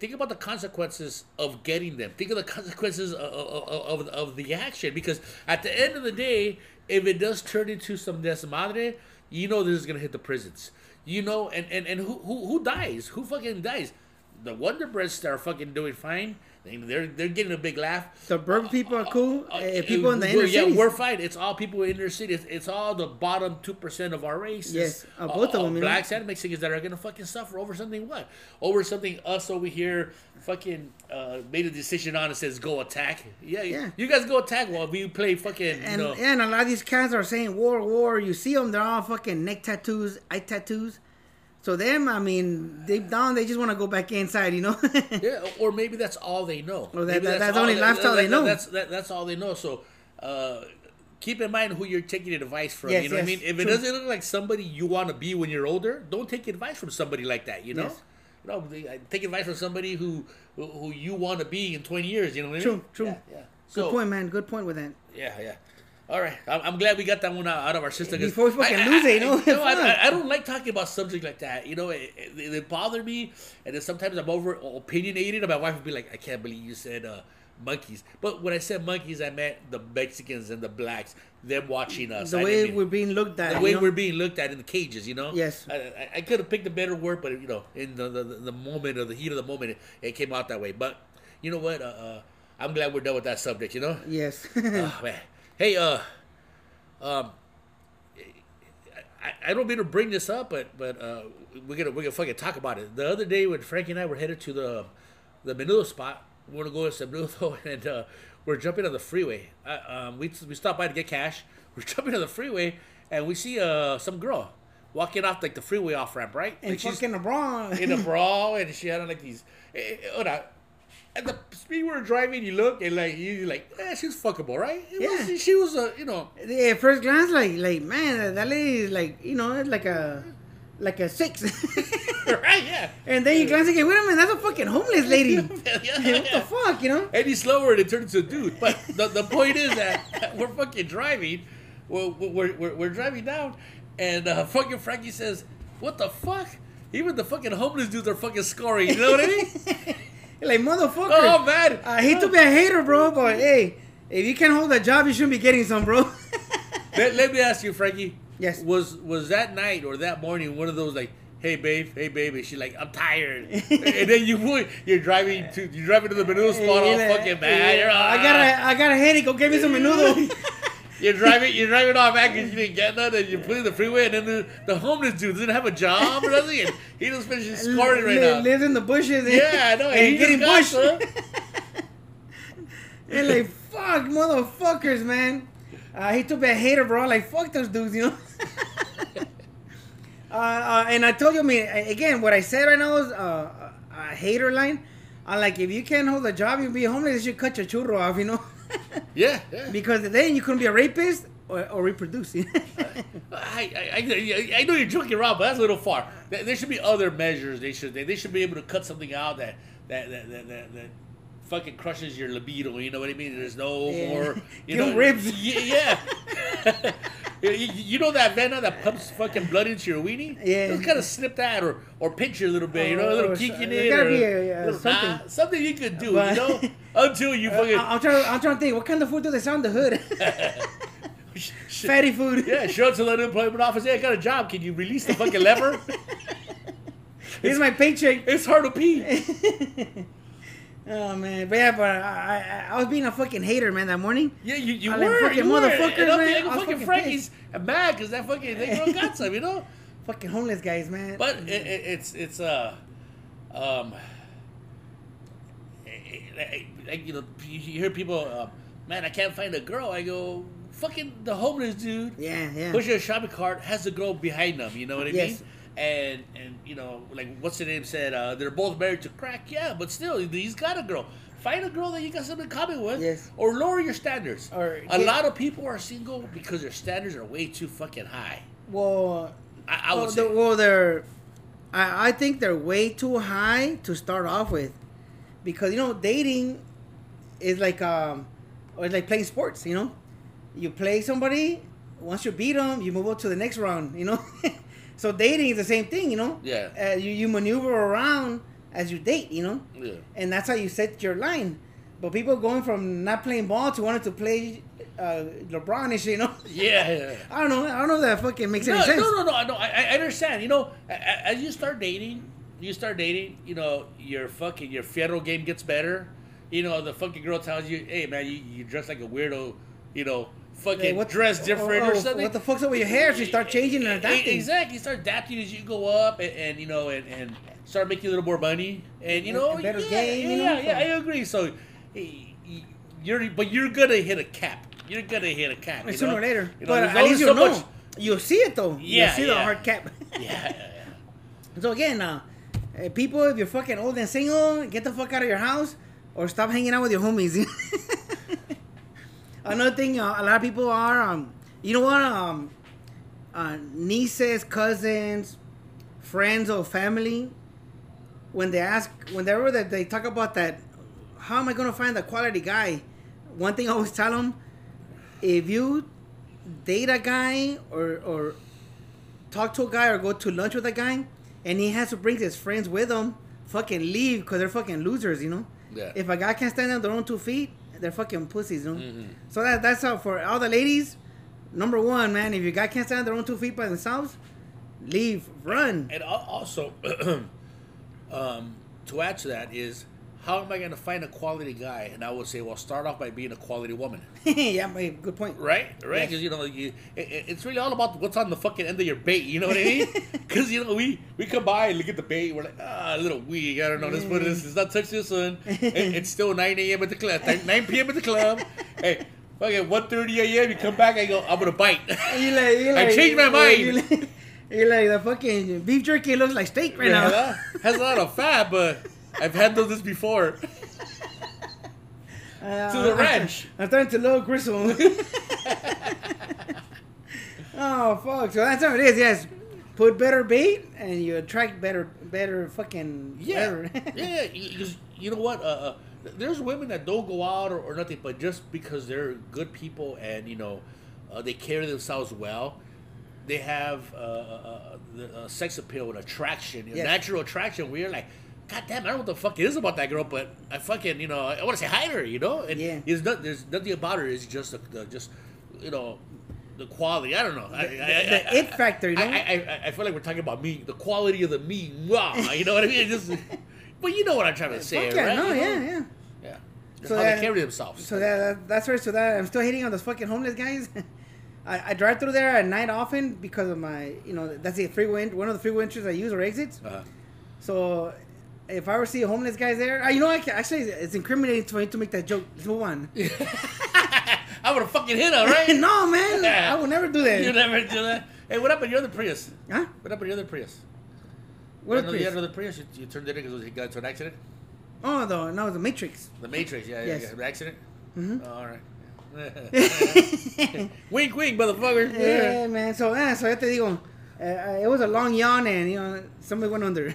Speaker 1: Think about the consequences of getting them. Think of the consequences of, of, of, of the action because at the end of the day, if it does turn into some desmadre, you know this is gonna hit the prisons. You know, and and, and who, who who dies? Who fucking dies? The Wonder Breads are fucking doing fine. They- They're they're getting a big laugh.
Speaker 2: the burger people are cool.
Speaker 1: Uh,
Speaker 2: eh, people in the inner
Speaker 1: yeah,
Speaker 2: cities.
Speaker 1: we're fine. It's all people in inner city. It's, it's all the bottom two percent of our race.
Speaker 2: Yes,
Speaker 1: uh,
Speaker 2: uh, both of them,
Speaker 1: blacks and Mexicans that are gonna fucking suffer over something. What? Over something us over here fucking uh, made a decision on and says go attack. Yeah,
Speaker 2: Yeah.
Speaker 1: You guys go attack while we play fucking.
Speaker 2: and
Speaker 1: you know,
Speaker 2: and a lot of these cats are saying war, war. You see them, they're all fucking neck tattoos, eye tattoos. So them, I mean, deep down, they just want to go back inside, you know.
Speaker 1: Yeah, or maybe that's all they know.
Speaker 2: Or that- that- that's
Speaker 1: all
Speaker 2: only lifestyle they know.
Speaker 1: That's that, that's all they know. So uh, keep in mind who you're taking advice from.
Speaker 2: Yes,
Speaker 1: you know what I mean? If it doesn't look like somebody you want to be when you're older, don't take advice from somebody like that. You know.
Speaker 2: Yes.
Speaker 1: You know, take advice from somebody who who, who you want to be in 20 years. You know what I mean?
Speaker 2: True, true.
Speaker 1: Yeah, yeah.
Speaker 2: Good
Speaker 1: So,
Speaker 2: point, man. Good point with that.
Speaker 1: yeah, yeah. All right, I'm, I'm glad we got that one out, of our system.
Speaker 2: Before we fucking
Speaker 1: I- I-
Speaker 2: lose it, you know?
Speaker 1: no, I, I, I don't like talking about subjects like that. You know, it, it, it bother me, and then sometimes I'm over opinionated. And my wife would be like, "I can't believe you said uh, monkeys." But when I said monkeys, I meant the Mexicans and the blacks, them watching us.
Speaker 2: The
Speaker 1: I
Speaker 2: way
Speaker 1: mean-
Speaker 2: we're being looked at.
Speaker 1: the way
Speaker 2: know?
Speaker 1: we're being looked at in the cages, you know.
Speaker 2: Yes.
Speaker 1: I, I, I could have picked a better word, but you know, in the the, the moment of the heat of the moment, it, it came out that way. But you know what? Uh, uh, I'm glad we're done with that subject. You know.
Speaker 2: Yes.
Speaker 1: oh, man. Hey, uh, um, I, I don't mean to bring this up, but but uh, we're gonna we're gonna fucking talk about it. The other day when Frankie and I were headed to the the menudo spot, we want to go to menudo, and uh, we're jumping on the freeway. Uh, um, we we stopped by to get cash. We're jumping on the freeway, and we see uh some girl walking off like the freeway off ramp, right?
Speaker 2: and
Speaker 1: Like, she's
Speaker 2: fucking LeBron.
Speaker 1: in a bra, and she had on like these. eh, eh, Hold on. At the speed we were driving, you look and like you like, eh, she's fuckable, right? It was-
Speaker 2: Yeah.
Speaker 1: she was a, you know,
Speaker 2: At first glance, like, like man, that lady is like, you know, like a, like a six.
Speaker 1: right? Yeah.
Speaker 2: and then you glance again, wait a minute, that's a fucking homeless lady.
Speaker 1: yeah,
Speaker 2: what the fuck, you know?
Speaker 1: Any slower, and it turns into a dude. But the, the point is that we're fucking driving. We're, we're, we're, we're driving down, and uh, fucking Frankie says, "What the fuck?" Even the fucking homeless dudes are fucking scoring. You know what I mean?
Speaker 2: Like motherfucker.
Speaker 1: oh man.
Speaker 2: Uh, I hate to be a hater, bro, but hey, if you can't hold a job, you shouldn't be getting some, bro.
Speaker 1: let, let me ask you, Frankie.
Speaker 2: Yes.
Speaker 1: Was was that night or that morning one of those like, hey babe, hey baby? She's like, I'm tired, and then you would you're driving to you're driving to the menudo spot all
Speaker 2: Yeah,
Speaker 1: fucking mad.
Speaker 2: yeah, I got a, I got a headache. Go get me some menudo.
Speaker 1: You're driving, you're driving off because you didn't get none, and you're putting the freeway, and then the, the homeless dude doesn't have a job or nothing, and he just finished scoring right now.
Speaker 2: Lives in the bushes. And,
Speaker 1: Yeah, I know, and
Speaker 2: And
Speaker 1: he
Speaker 2: getting bushed. and like, fuck, motherfuckers, man. I hate to be a hater, bro. Like, fuck those dudes, you know. uh, uh, and I told you, I mean, again, what I said right now is uh, a a hater line. I'm like if you can't hold a job, you be homeless. You should cut your churro off, you know.
Speaker 1: Yeah, yeah.
Speaker 2: because then you couldn't be a rapist or, or reproduce.
Speaker 1: I, I, I, I know you're joking around, but that's a little far. There, should be other measures. They should they, they should be able to cut something out that that that, that, that, that fucking crushes your libido. You know what I mean? There's no
Speaker 2: Yeah.
Speaker 1: more. You know,
Speaker 2: ribs.
Speaker 1: Yeah. You, you know that venom that pumps fucking blood into your weenie?
Speaker 2: Yeah.
Speaker 1: Just kind of snip that or or pinch it a little bit. You know, a little oh,
Speaker 2: or
Speaker 1: kick
Speaker 2: so-
Speaker 1: in it. or
Speaker 2: a- something.
Speaker 1: nah, something you could do.
Speaker 2: But-
Speaker 1: you know, until you uh, fucking.
Speaker 2: I, am trying. I'm trying to think. What kind of food do they sell in the hood? Fatty food.
Speaker 1: Yeah, show it to the unemployment office. Hey, I got a job. Can you release the fucking lever?
Speaker 2: Here's my paycheck.
Speaker 1: It's hard to pee.
Speaker 2: Oh man, but yeah, but I, I I was being a fucking hater, man, that morning.
Speaker 1: Yeah, you, you
Speaker 2: I
Speaker 1: were.
Speaker 2: like fucking
Speaker 1: you were.
Speaker 2: motherfuckers,
Speaker 1: I'm
Speaker 2: man. was
Speaker 1: fucking
Speaker 2: fucking
Speaker 1: Frankie's mad because that fucking they girl got some, you know.
Speaker 2: Fucking homeless guys, man.
Speaker 1: But it, it, it's it's uh um like, like, you know you hear people uh, man I can't find a girl I go fucking the homeless dude
Speaker 2: yeah, yeah.
Speaker 1: pushing a shopping cart has a girl behind them you know what I
Speaker 2: Yes.
Speaker 1: mean and and you know like what's the name said uh, they're both married to crack yeah but still he's got a girl find a girl that you got something in common with
Speaker 2: Yes.
Speaker 1: or lower your standards
Speaker 2: Or
Speaker 1: a lot of people are single because their standards are way too fucking high
Speaker 2: Well,
Speaker 1: I, I would
Speaker 2: well,
Speaker 1: say
Speaker 2: well, they're. I, I think they're way too high to start off with, because you know dating is like um, or it's like playing sports. You know, you play somebody. Once you beat them, you move on to the next round. You know, so dating is the same thing. You know,
Speaker 1: Yeah.
Speaker 2: Uh, you you maneuver around as you date. You know,
Speaker 1: yeah.
Speaker 2: and that's how you set your line. But people going from not playing ball to wanting to play uh, LeBron and shit, you know.
Speaker 1: Yeah, yeah.
Speaker 2: I don't know. I don't know if that fucking makes
Speaker 1: No,
Speaker 2: any sense.
Speaker 1: no, no, no, no. I, I understand. You know, as you start dating, you start dating. You know, your fucking your fierro game gets better. You know, the fucking girl tells you, "Hey, man, you, you dress like a weirdo." You know, fucking
Speaker 2: Hey, what-
Speaker 1: dress different
Speaker 2: oh,
Speaker 1: or
Speaker 2: oh,
Speaker 1: something.
Speaker 2: What the fuck's up with your hair? So you start changing and adapting.
Speaker 1: Exactly. You start adapting as you go up, and, and you know, and, and start making a little more money, and you know,
Speaker 2: and better
Speaker 1: yeah,
Speaker 2: game,
Speaker 1: yeah,
Speaker 2: you know,
Speaker 1: yeah, yeah, I agree. So, eh, you're, but you're gonna hit a cap. You're gonna hit a cap. you
Speaker 2: sooner or later.
Speaker 1: You know,
Speaker 2: but at least you'll
Speaker 1: so
Speaker 2: know.
Speaker 1: much-
Speaker 2: You'll see it though.
Speaker 1: Yeah,
Speaker 2: You'll see the hard cap.
Speaker 1: Yeah, yeah, yeah.
Speaker 2: so again, uh, uh, people, if you're fucking old and single, get the fuck out of your house or stop hanging out with your homies. Another thing, uh, a lot of people are, um, you know what, um, uh, nieces, cousins, friends or family, when they ask, whenever that they talk about that, how am I gonna find the quality guy? One thing I always tell them, if you date a guy or or talk to a guy or go to lunch with a guy, and he has to bring his friends with him, fucking leave because they're fucking losers, you know.
Speaker 1: Yeah.
Speaker 2: If a guy can't stand on their own two feet, they're fucking pussies, you know.
Speaker 1: Mhm.
Speaker 2: So that that's how for all the ladies. Number one, man, if your guy can't stand their own two feet by themselves, leave, run.
Speaker 1: And al- also, um, to add to that is, how am I going to find a quality guy? And I would say, well, start off by being a quality woman,
Speaker 2: yeah, good point.
Speaker 1: right? Right?
Speaker 2: Yes.
Speaker 1: Because you know, you it, it- it's really all about what's on the fucking end of your bait. You know what I mean? Because you know, we we come by and look at the bait, we're like, ah, a little weak. I don't know. Let's put this. Let's not touch this one. It- it's still 9 a.m. at the club. 9 p.m. at the club. Hey. Fucking 1.30 a.m. You come back, I go, I'm gonna bite.
Speaker 2: You like, you
Speaker 1: I
Speaker 2: like,
Speaker 1: changed my mind.
Speaker 2: You like, you like the fucking beef jerky looks like steak right
Speaker 1: Yeah,
Speaker 2: now.
Speaker 1: has a lot of fat, but I've handled this before.
Speaker 2: Uh,
Speaker 1: To the ranch.
Speaker 2: I'm starting to look gristle. oh fuck! So that's how it is. Yes, put better bait and you attract better, better fucking.
Speaker 1: Yeah,
Speaker 2: whatever.
Speaker 1: yeah. Because you know what? Uh, uh, there's women that don't go out or, or nothing, but just because they're good people and you know uh, they carry themselves well, they have uh, uh, uh, the uh, sex appeal and attraction,
Speaker 2: Yes.
Speaker 1: natural attraction. You're like, God damn, I don't know what the fuck it is about that girl, but I fucking you know I want to say hi to her, you know. And
Speaker 2: Yeah.
Speaker 1: there's not, there's nothing about her. It's just the, the just you know. The quality, I don't know. I,
Speaker 2: The-
Speaker 1: I-
Speaker 2: the
Speaker 1: I-
Speaker 2: it factor, you know?
Speaker 1: I, I, I, I feel like we're talking about me, the quality of the meat. Wow, you know what I mean? Just, but you know what I'm trying to say,
Speaker 2: yeah,
Speaker 1: right?
Speaker 2: no,
Speaker 1: You know?
Speaker 2: yeah, yeah.
Speaker 1: yeah.
Speaker 2: So
Speaker 1: how
Speaker 2: that-
Speaker 1: they carry themselves.
Speaker 2: So that, that that's right. So that I'm still hating on those fucking homeless guys. I, I drive through there at night often because of my, you know, that's the freeway. One of the freeway entries I use or exits.
Speaker 1: uh,
Speaker 2: So if I ever see a homeless guys there, you know, I can, actually it's incriminating for me to make that joke. Let's move on.
Speaker 1: I would have fucking hit her, right?
Speaker 2: no, man, I would never do that.
Speaker 1: You never do that. Hey, what happened to your other Prius?
Speaker 2: Huh?
Speaker 1: What happened to your other Prius?
Speaker 2: What
Speaker 1: you had
Speaker 2: Prius?
Speaker 1: another Prius. You, you turned it in because he got into an accident.
Speaker 2: Oh, no, no, the Matrix.
Speaker 1: The Matrix, yeah,
Speaker 2: Yes.
Speaker 1: yeah, yeah. Accident.
Speaker 2: Mhm.
Speaker 1: Oh, all right. wink, wink, motherfucker.
Speaker 2: yeah, man. So, eh, so ya te digo, uh, it was a long yawn and, you know, somebody went under.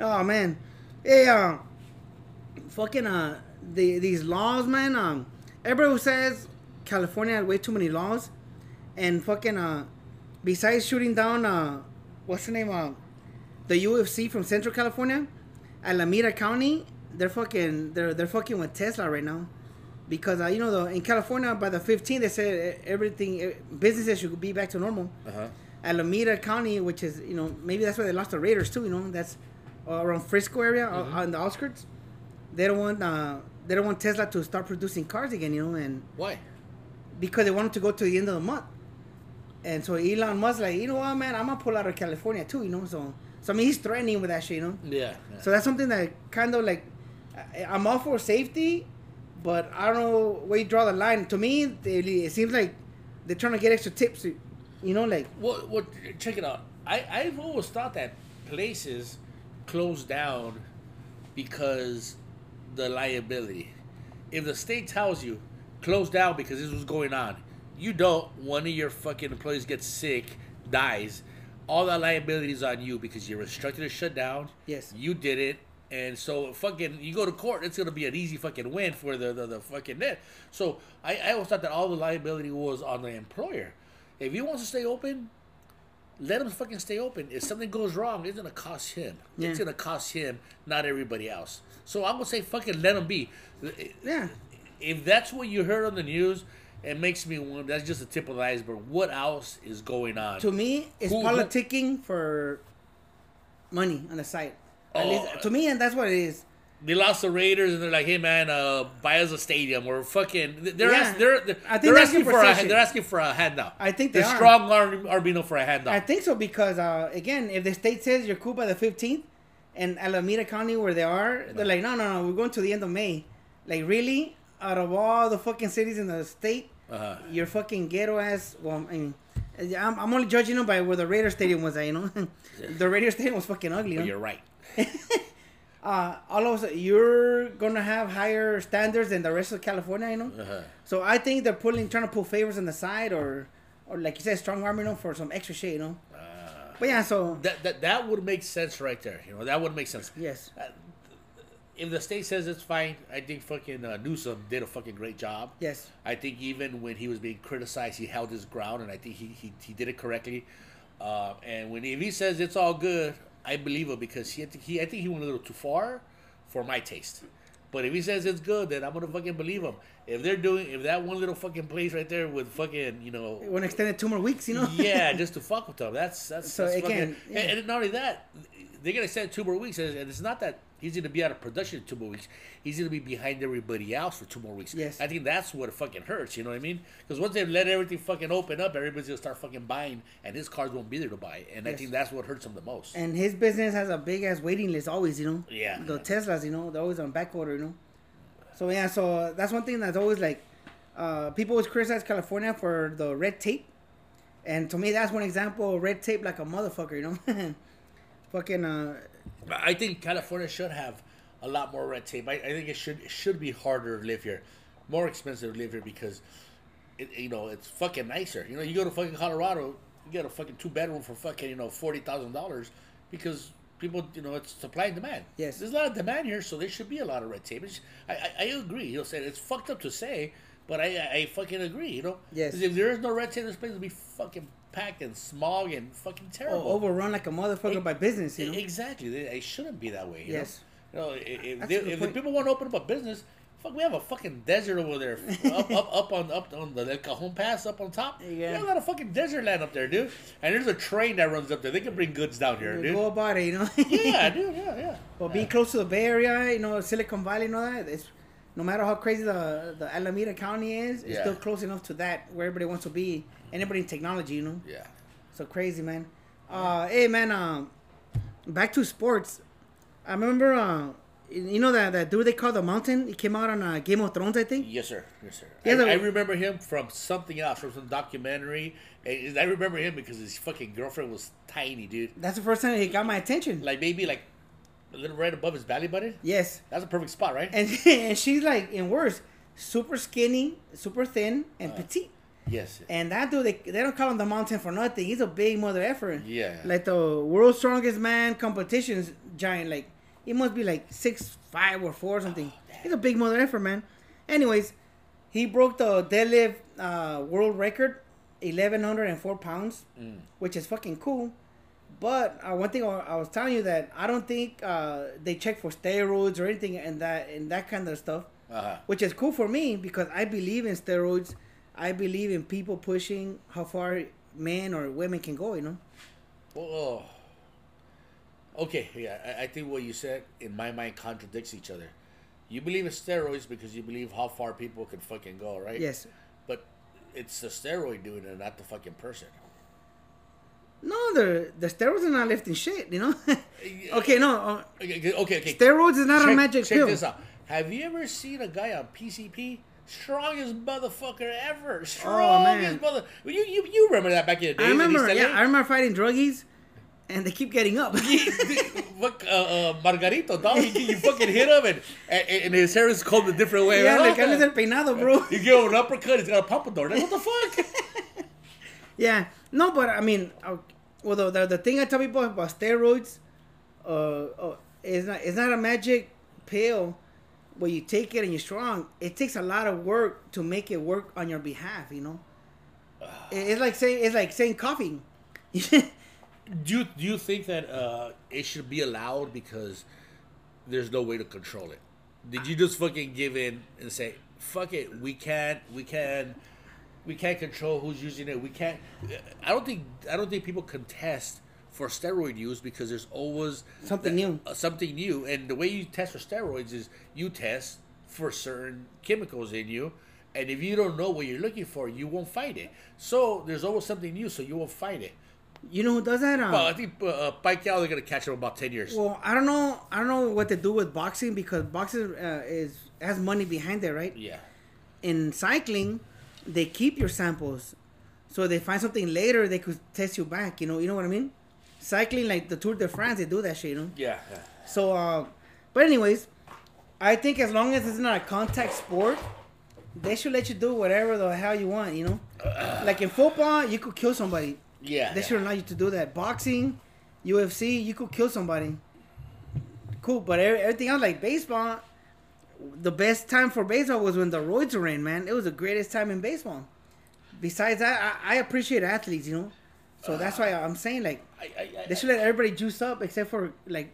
Speaker 2: Oh, man. Hey, uh, fucking, uh, the, these laws, man, um, everybody says California had way too many laws. And fucking, uh, besides shooting down, uh, what's the name, uh, the UFC from Central California, Alameda County, they're fucking, they're, they're fucking with Tesla right now because uh, you know the, in California by the 15th they said everything businesses should be back to normal.
Speaker 1: Uh-huh.
Speaker 2: Alameda County, which is you know maybe that's why they lost the Raiders too. You know that's uh, around Frisco area mm-hmm. on the outskirts. They don't want uh, they don't want Tesla to start producing cars again. You know and
Speaker 1: why?
Speaker 2: Because they want them to go to the end of the month. And so Elon Musk like you know what man I'm gonna pull out of California too. You know so so I mean he's threatening with that shit. You know.
Speaker 1: Yeah. yeah.
Speaker 2: So that's something that kind of like I'm all for safety but I don't know where you draw the line. To me, it, it seems like they're trying to get extra tips. You know, like.
Speaker 1: Well, well, check it out. I I've always thought that places close down because the liability. If the state tells you close down because this was going on, you don't. One of your fucking employees gets sick, dies. All that liability is on you because you're instructed to shut down.
Speaker 2: Yes.
Speaker 1: You did it and so fucking you go to court, it's gonna be an easy fucking win for the the, the fucking net. So I, I always thought that all the liability was on the employer. If he wants to stay open, let him fucking stay open. If something goes wrong, it's gonna cost him. Yeah. It's gonna cost him, not everybody else. So I'm gonna say fucking let him be.
Speaker 2: Yeah.
Speaker 1: If that's what you heard on the news, it makes me wonder. That's just the tip of the iceberg. What else is going on?
Speaker 2: To me, it's who, politicking who, for money on the site. At oh, least to me, and that's what it is.
Speaker 1: They lost the Raiders, and they're like, "Hey man, uh, buy us a stadium." We're fucking. They're yeah. ask, they're, they're, I think they're asking for a, they're asking for a handout.
Speaker 2: I think they
Speaker 1: are.
Speaker 2: strong
Speaker 1: Arbino for a handout.
Speaker 2: I think so because uh, again, if the state says you're cool by the 15th, and Alameda County where they are, they're like, no, no, no, we're going to the end of May. Like really, out of all the fucking cities in the state, uh-huh. your fucking ghetto ass. Well, I mean. I'm, I'm only judging them by where the Raider Stadium was at, you know? the Raider Stadium was fucking ugly.
Speaker 1: Well, you're right.
Speaker 2: uh, all of a sudden, you're gonna have higher standards than the rest of California, you know. Uh-huh. So I think they're pulling, trying to pull favors on the side, or, or like you said, strong arm, you know, for some extra shit, you know. Uh, but yeah, so
Speaker 1: that that that would make sense right there. You know, that would make sense.
Speaker 2: Yes. Uh,
Speaker 1: if the state says it's fine, I think fucking uh, Newsom did a fucking great job.
Speaker 2: Yes.
Speaker 1: I think even when he was being criticized, he held his ground, and I think he he, he did it correctly. Uh, and when if he says it's all good, I believe him because he, he I think he went a little too far for my taste. But if he says it's good, then I'm gonna fucking believe him. If they're doing, if that one little fucking place right there with fucking, you know,
Speaker 2: it want to extend it two more weeks, you know?
Speaker 1: yeah, just to fuck with them. That's that's
Speaker 2: so
Speaker 1: that's
Speaker 2: again,
Speaker 1: fucking, yeah. and, and, not only that, they're gonna extend two more weeks, and it's not that he's going to be out of production in two more weeks. He's going to be behind everybody else for two more weeks.
Speaker 2: Yes.
Speaker 1: I think that's what fucking hurts. You know what I mean? Because once they let everything fucking open up, everybody's going to start fucking buying, and his cars won't be there to buy. And yes. I think that's what hurts him the most.
Speaker 2: And his business has a big ass waiting list always. You know.
Speaker 1: Yeah.
Speaker 2: The Teslas, you know, they're always on back order. You know. So yeah, so that's one thing that's always like, uh, people always criticize California for the red tape. And to me, that's one example of red tape like a motherfucker, you know? Fucking, uh,
Speaker 1: I think California should have a lot more red tape. I, I think it should it should be harder to live here, more expensive to live here because, it, you know, it's fucking nicer. You know, you go to fucking Colorado, you get a fucking two bedroom for fucking you know forty thousand dollars because people you know it's supply and demand.
Speaker 2: Yes,
Speaker 1: there's a lot of demand here, so there should be a lot of red tape. I, I, I agree. You'll say it's fucked up to say, but I I fucking agree. You know,
Speaker 2: yes.
Speaker 1: If there is no red tape, this place will be fucking packed and smog and fucking terrible.
Speaker 2: Oh, overrun like a motherfucker it, by business. You know?
Speaker 1: Exactly. It shouldn't be that way.
Speaker 2: yes.
Speaker 1: Know? You know, if, they, if the people want to open up a business, fuck, we have a fucking desert over there, up, up, up on up on the El Cajon Pass, up on top. Yeah, we got a fucking desert land up there, dude. And there's a train that runs up there. They can bring goods down here, dude.
Speaker 2: Go about it, you know.
Speaker 1: yeah, dude. Yeah, yeah.
Speaker 2: Well,
Speaker 1: yeah.
Speaker 2: being close to the Bay Area, you know, Silicon Valley, and all that. It's no matter how crazy the the Alameda County is, it's still close enough to that where everybody wants to be. Anybody in technology, you know.
Speaker 1: Yeah.
Speaker 2: So crazy, man. Uh, hey, man. Um, back to sports. I remember. Uh, you know that that dude they call the Mountain? He came out on uh, Game of Thrones, I think.
Speaker 1: Yes, sir. Yes, sir. Yeah, I, I, remember him from something else, from some documentary. And I remember him because his fucking girlfriend was tiny, dude.
Speaker 2: That's the first time he got my attention.
Speaker 1: Like maybe like a little right above his belly button.
Speaker 2: Yes.
Speaker 1: That's a perfect spot, right?
Speaker 2: And and she's like, and worse, super skinny, super thin,
Speaker 1: Uh.
Speaker 2: and petite.
Speaker 1: Yes.
Speaker 2: And that dude, they, they don't call him the mountain for nothing. He's a big mother effer.
Speaker 1: Yeah.
Speaker 2: Like the world's strongest man competitions giant. Like he must be like six five or four or something. He's a big mother effer, man. Anyways, he broke the deadlift uh, world record, eleven hundred and four pounds, which is fucking cool. But uh, one thing I I was telling you that I don't think uh, they check for steroids or anything and that and that kind of stuff
Speaker 1: Uh-huh.
Speaker 2: which is cool for me because I believe in steroids. I believe in people pushing how far men or women can go. You know.
Speaker 1: Oh. okay, yeah, I, I think what you said in my mind contradicts each other. You believe in steroids because you believe how far people can fucking go, right?
Speaker 2: Yes.
Speaker 1: But it's the steroid doing it, not the fucking person.
Speaker 2: No, the the steroids are not lifting shit. You know. okay, no. Uh,
Speaker 1: Okay, okay, okay.
Speaker 2: steroids is not
Speaker 1: check,
Speaker 2: a magic
Speaker 1: check
Speaker 2: pill.
Speaker 1: this out. Have you ever seen a guy on PCP? Strongest motherfucker ever. Strongest
Speaker 2: Oh,
Speaker 1: mother. You, you you remember that back in the days?
Speaker 2: I remember. Yeah, I remember fighting druggies, and they keep getting up.
Speaker 1: What, uh, uh, Margarito, dog, you, you fucking hit him and, and, and his hair is combed a different way.
Speaker 2: yeah,
Speaker 1: right?
Speaker 2: like I'm el peinado, bro.
Speaker 1: You give him an uppercut, he's got a pompadour. Like, what the fuck?
Speaker 2: Yeah, no, but I mean, uh, well, the, the, thing I tell people about steroids, uh, uh, is not it's not a magic pill where you take it and you're strong. It takes a lot of work to make it work on your behalf. You know, it's like saying it's like saying coffee.
Speaker 1: do you do you think that uh, it should be allowed because there's no way to control it? Did you just fucking give in and say, "Fuck it, we can't, we can, we can't control who's using it. We can't." I don't think I don't think people contest for steroid use because there's always
Speaker 2: Something new.
Speaker 1: uh, something new, and the way you test for steroids is you test for certain chemicals in you. And if you don't know what you're looking for, you won't fight it. So there's always something new, so you won't fight it.
Speaker 2: you know who does that? Um,
Speaker 1: Well, I think uh, uh, Pacquiao they're gonna catch him about ten years.
Speaker 2: well, I don't know. I don't know what to do with boxing because boxing uh, is has money behind it, right?
Speaker 1: yeah,
Speaker 2: in cycling, they keep your samples, so they find something later they could test you back. You know, you know what I mean? Cycling like the Tour de France, they do that shit. You know.
Speaker 1: yeah, yeah.
Speaker 2: So, uh, but anyways, I think as long as it's not a contact sport, they should let you do whatever the hell you want. You know, like in football, you could kill somebody.
Speaker 1: yeah.
Speaker 2: They
Speaker 1: yeah.
Speaker 2: should allow you to do that. Boxing, UFC, you could kill somebody. Cool, but everything else, like baseball, the best time for baseball was when the roids were in, man. It was the greatest time in baseball. Besides that, I, I appreciate athletes, you know. So that's why I'm saying, like,
Speaker 1: I, I,
Speaker 2: they should let everybody juice up except for, like,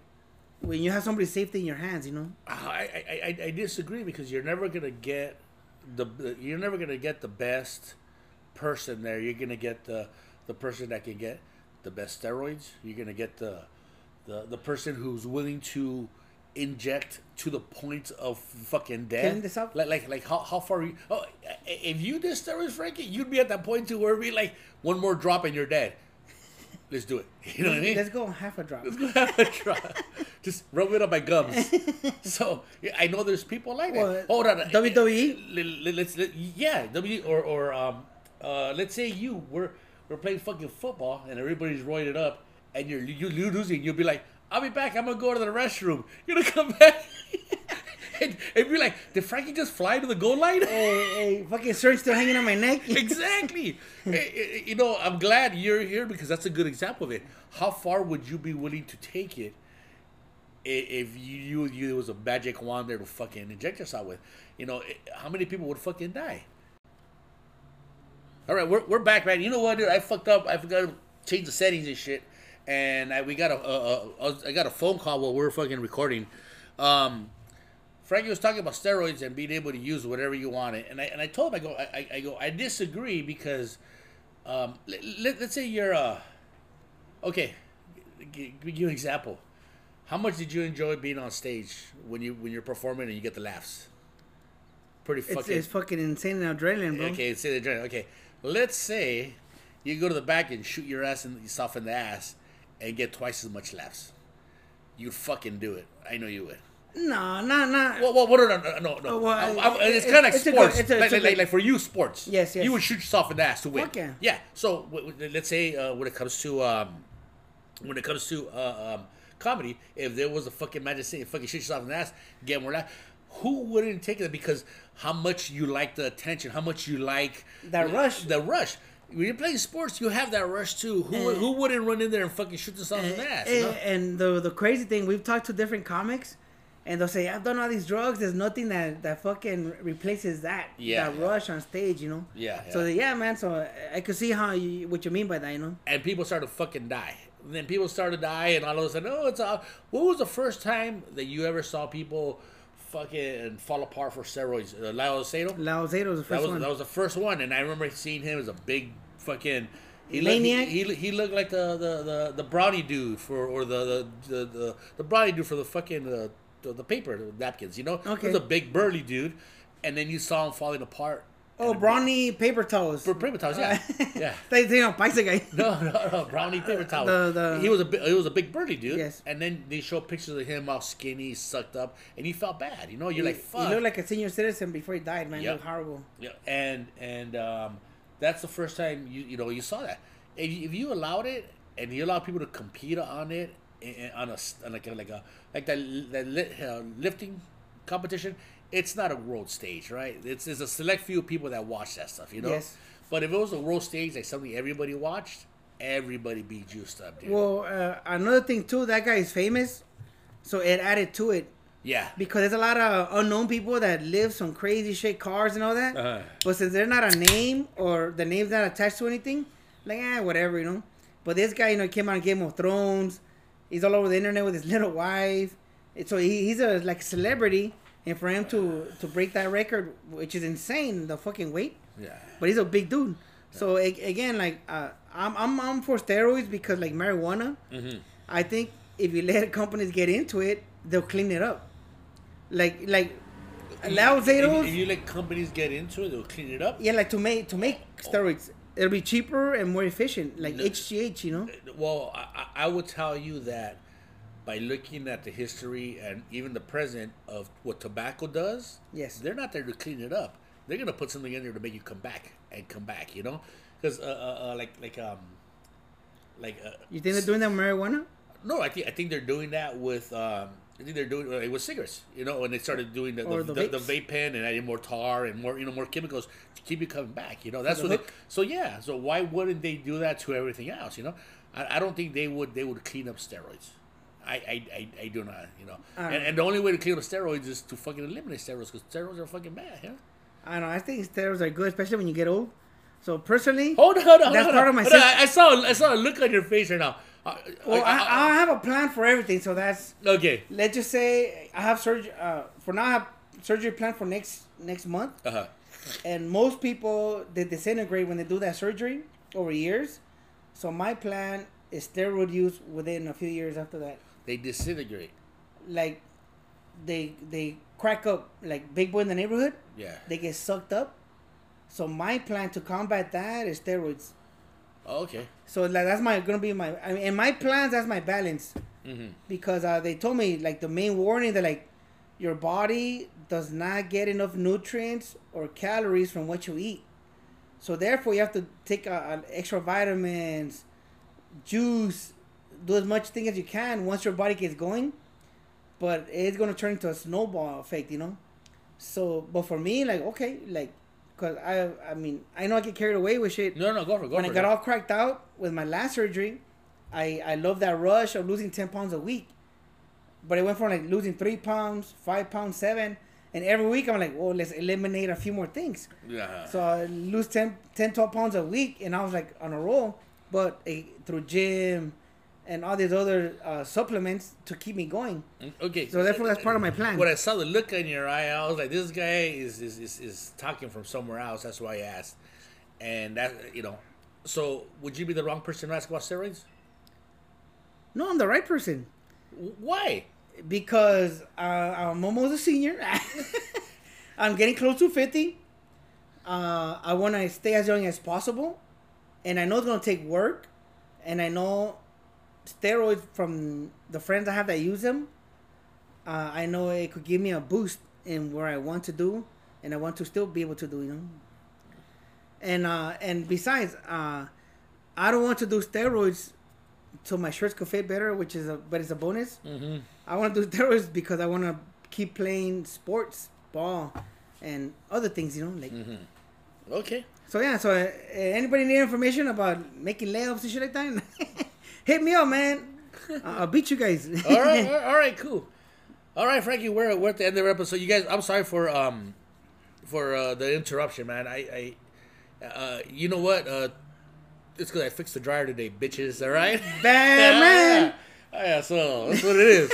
Speaker 2: when you have somebody's safety in your hands, you know.
Speaker 1: I, I, I, I disagree because you're never gonna get the you're never gonna get the best person there. You're gonna get the the person that can get the best steroids. You're gonna get the the the person who's willing to inject to the point of fucking death.
Speaker 2: Killing themselves?
Speaker 1: Like like like how how far you? Oh, if you did steroids, Frankie, you'd be at that point to where it'd like one more drop and you're dead. Let's do it. You know what I mean?
Speaker 2: Let's go half a drop.
Speaker 1: have a try. Just rub it on my gums. so yeah, I know there's people like
Speaker 2: Well,
Speaker 1: that. Hold on,
Speaker 2: WWE?
Speaker 1: Let- let- Let's let, yeah, W or or um uh let's say you we're we're playing fucking football and everybody's roided up and you're you you're losing. You'll be like, I'll be back. I'm gonna go to the restroom. You're gonna come back. and, and be like, did Frankie just fly to the goal line?
Speaker 2: hey, hey, fucking shirt still hanging on my neck.
Speaker 1: exactly. Eh, eh, you know, I'm glad you're here because that's a good example of it. How far would you be willing to take it if you you, you there was a magic wand there to fucking inject yourself with? You know, eh, how many people would fucking die? All right, we're, we're back, man. You know what, dude? I fucked up. I forgot to change the settings and shit. And I, we got a, a, a I got a phone call while we were fucking recording. Um, Frankie was talking about steroids and being able to use whatever you wanted, and I and I told him I go I, I- go I disagree because um, let, us say you're uh okay, g- give you an example. How much did you enjoy being on stage when you when you're performing and you get the laughs? Pretty
Speaker 2: It's,
Speaker 1: fucking
Speaker 2: it's fucking insane and adrenaline, bro.
Speaker 1: okay. The adrenaline. Okay, let's say you go to the back and shoot your ass and yourself in the ass and get twice as much laughs. You'd fucking do it. I know you would.
Speaker 2: No, no, no.
Speaker 1: Well, well, no, no, no, no.
Speaker 2: Oh, well,
Speaker 1: I'm- I'm- it's kind of like
Speaker 2: it's good-
Speaker 1: sports.
Speaker 2: it's a-
Speaker 1: like,
Speaker 2: it's
Speaker 1: like, like, like for you, sports.
Speaker 2: Yes, yes.
Speaker 1: You would shoot yourself in the ass to win.
Speaker 2: Fuck yeah.
Speaker 1: Yeah. So w- w- let's say uh, when it comes to um, when it comes to uh, um, comedy, if there was a fucking magic saying, fucking shoot yourself in the ass, get more laugh. who wouldn't take that because how much you like the attention, how much you like
Speaker 2: That rush.
Speaker 1: the rush. When you're playing sports, you have that rush too. Who
Speaker 2: And-
Speaker 1: who wouldn't run in there and fucking shoot themselves in the ass? you
Speaker 2: And,
Speaker 1: know?
Speaker 2: and the the crazy thing, we've talked to different comics, and they'll say, "I've done all these drugs. There's nothing that that fucking replaces that
Speaker 1: Yeah,
Speaker 2: that
Speaker 1: yeah.
Speaker 2: rush on stage." You know.
Speaker 1: Yeah,
Speaker 2: So
Speaker 1: yeah.
Speaker 2: yeah, man. So I could see how you what you mean by that. You know.
Speaker 1: and people start to fucking die. And then people start to die, and all of a sudden, oh, it's all. What was the first time that you ever saw people fucking fall apart for steroids? Uh, Lyle Alzado?
Speaker 2: Lao Zeta was the
Speaker 1: That
Speaker 2: first
Speaker 1: was
Speaker 2: one.
Speaker 1: that was the first one, and I remember seeing him as a big fucking. He
Speaker 2: Maniac?
Speaker 1: Looked, he, he, he looked like the, the, the, the Brawny dude for or the the, the, the, the Brawny dude for the fucking uh, the, the paper the napkins. You know,
Speaker 2: Okay.
Speaker 1: he was a big burly dude, and then you saw him falling apart.
Speaker 2: Oh, Brawny paper towels.
Speaker 1: For paper towels, yeah, yeah.
Speaker 2: they think I'm Paisa guy.
Speaker 1: No, no, no, Brawny paper towel.
Speaker 2: The- the-
Speaker 1: he was a he was a big burly dude.
Speaker 2: Yes.
Speaker 1: And then they show pictures of him all skinny, sucked up, and he felt bad. You know, you're like, fuck.
Speaker 2: He looked like a senior citizen before he died, man. He
Speaker 1: Yep.
Speaker 2: looked horrible.
Speaker 1: Yeah, and and um, that's the first time you you know you saw that. If you, if you allowed it and you allowed people to compete on it and- and on a on like a like a like that that li- uh, lifting competition, it's not a world stage, right? It's it's a select few people that watch that stuff, you know.
Speaker 2: Yes.
Speaker 1: But if it was a world stage, like something everybody watched, everybody be juiced up, dude.
Speaker 2: Well, uh, another thing too, that guy is famous, so it added to it
Speaker 1: yeah.
Speaker 2: because there's a lot of unknown people that live some crazy shit cars and all that.
Speaker 1: Uh-huh.
Speaker 2: But since they're not a name or the name's not attached to anything, like eh, whatever, you know. But this guy, you know, came on Game of Thrones. He's all over the internet with his little wife. So he, he's a like celebrity, and for him to to break that record, which is insane, the fucking weight.
Speaker 1: Yeah.
Speaker 2: But he's a big dude. So a- again, like uh, I'm I'm I'm for steroids because like marijuana.
Speaker 1: Mm-hmm.
Speaker 2: I think if you let companies get into it, they'll clean it up. Like like Lao
Speaker 1: If, if you let companies get into it, they'll clean it up.
Speaker 2: yeah, like to make to make steroids, it'll be cheaper and more efficient. Like
Speaker 1: No.
Speaker 2: HGH, you know.
Speaker 1: Well, I I would tell you that by looking at the history and even the present of what tobacco does,
Speaker 2: Yes.
Speaker 1: they're not there to clean it up. They're gonna put something in there to make you come back and come back. You know, because uh, uh, uh, like like um like uh,
Speaker 2: You think they're doing that with marijuana?
Speaker 1: no, I think I think they're doing that with um. I think they're doing it with cigarettes, you know, and they started doing the the,
Speaker 2: the
Speaker 1: the, vape pen and adding more tar and more you know more chemicals to keep you coming back. You know, that's
Speaker 2: the
Speaker 1: what. They, so yeah, so why wouldn't they do that to everything else? You know, I, I don't think they would. They would clean up steroids. I I, I, I do not. You know, and, and the only way to clear the steroids is to fucking eliminate steroids because steroids are fucking bad. Yeah.
Speaker 2: I know. I think steroids are good, especially when you get old. So personally,
Speaker 1: Hold on, hold on.
Speaker 2: That's
Speaker 1: hold
Speaker 2: part of my
Speaker 1: Hold on, I, I saw I saw a look on your face right now. Uh,
Speaker 2: well, I,
Speaker 1: uh,
Speaker 2: I have a plan for everything. So that's
Speaker 1: okay.
Speaker 2: let's just say I have surgery. Uh, for now, I have surgery planned for next next month.
Speaker 1: Uh huh.
Speaker 2: and most people they disintegrate when they do that surgery over years. So my plan is steroid use within a few years after that.
Speaker 1: They disintegrate.
Speaker 2: Like they they crack up like big boy in the neighborhood.
Speaker 1: Yeah.
Speaker 2: They get sucked up. So my plan to combat that is steroids.
Speaker 1: Oh, okay.
Speaker 2: So like that's my gonna be my I mean in my plans that's my balance
Speaker 1: Mm-hmm.
Speaker 2: because uh, they told me like the main warning that like your body does not get enough nutrients or calories from what you eat so therefore you have to take uh, uh, extra vitamins juice do as much thing as you can once your body gets going but it's going to turn into a snowball effect you know so but for me like okay like because i i mean i know i get carried away with shit
Speaker 1: No, no, go for it. Go
Speaker 2: when
Speaker 1: for
Speaker 2: I
Speaker 1: it.
Speaker 2: got all cracked out with my last surgery, I I love that rush of losing ten pounds a week. But it went from like losing three pounds, five pounds, seven, and every week I'm like, well, let's eliminate a few more things.
Speaker 1: Yeah.
Speaker 2: So I lose 10, 10 12 pounds a week, and I was like on a roll. But eh, through gym and all these other uh, supplements to keep me going.
Speaker 1: Okay.
Speaker 2: So therefore, that's part of my plan.
Speaker 1: When I saw the look in your eye, I was like, "This guy is is, is, is talking from somewhere else." That's why I asked, and that you know, so would you be the wrong person to ask about steroids?
Speaker 2: No, I'm the right person.
Speaker 1: Why?
Speaker 2: because uh, I'm almost a senior. I'm getting close to 50. Uh, I want to stay as young as possible. And I know it's going to take work. And I know steroids from the friends I have that use them, uh, I know it could give me a boost in where I want to do. And I want to still be able to do, you know. And uh, and besides, uh, I don't want to do steroids so my shirts could fit better, which is a but it's a bonus.
Speaker 1: Mm-hmm.
Speaker 2: I want to do steroids because I want to keep playing sports, ball, and other things. You know, like
Speaker 1: Okay.
Speaker 2: so. Yeah. So uh, anybody need information about making layups and shit like that? Hit me up, man. I'll beat you guys.
Speaker 1: All right. all right, all right. Cool. All right, Frankie. We're we're at the end of the episode. You guys, I'm sorry for um for uh, the interruption, man. I I uh, you know what? Uh, it's because I fixed the dryer today, bitches. All right.
Speaker 2: Bad man.
Speaker 1: Oh, yeah, so that's what it is.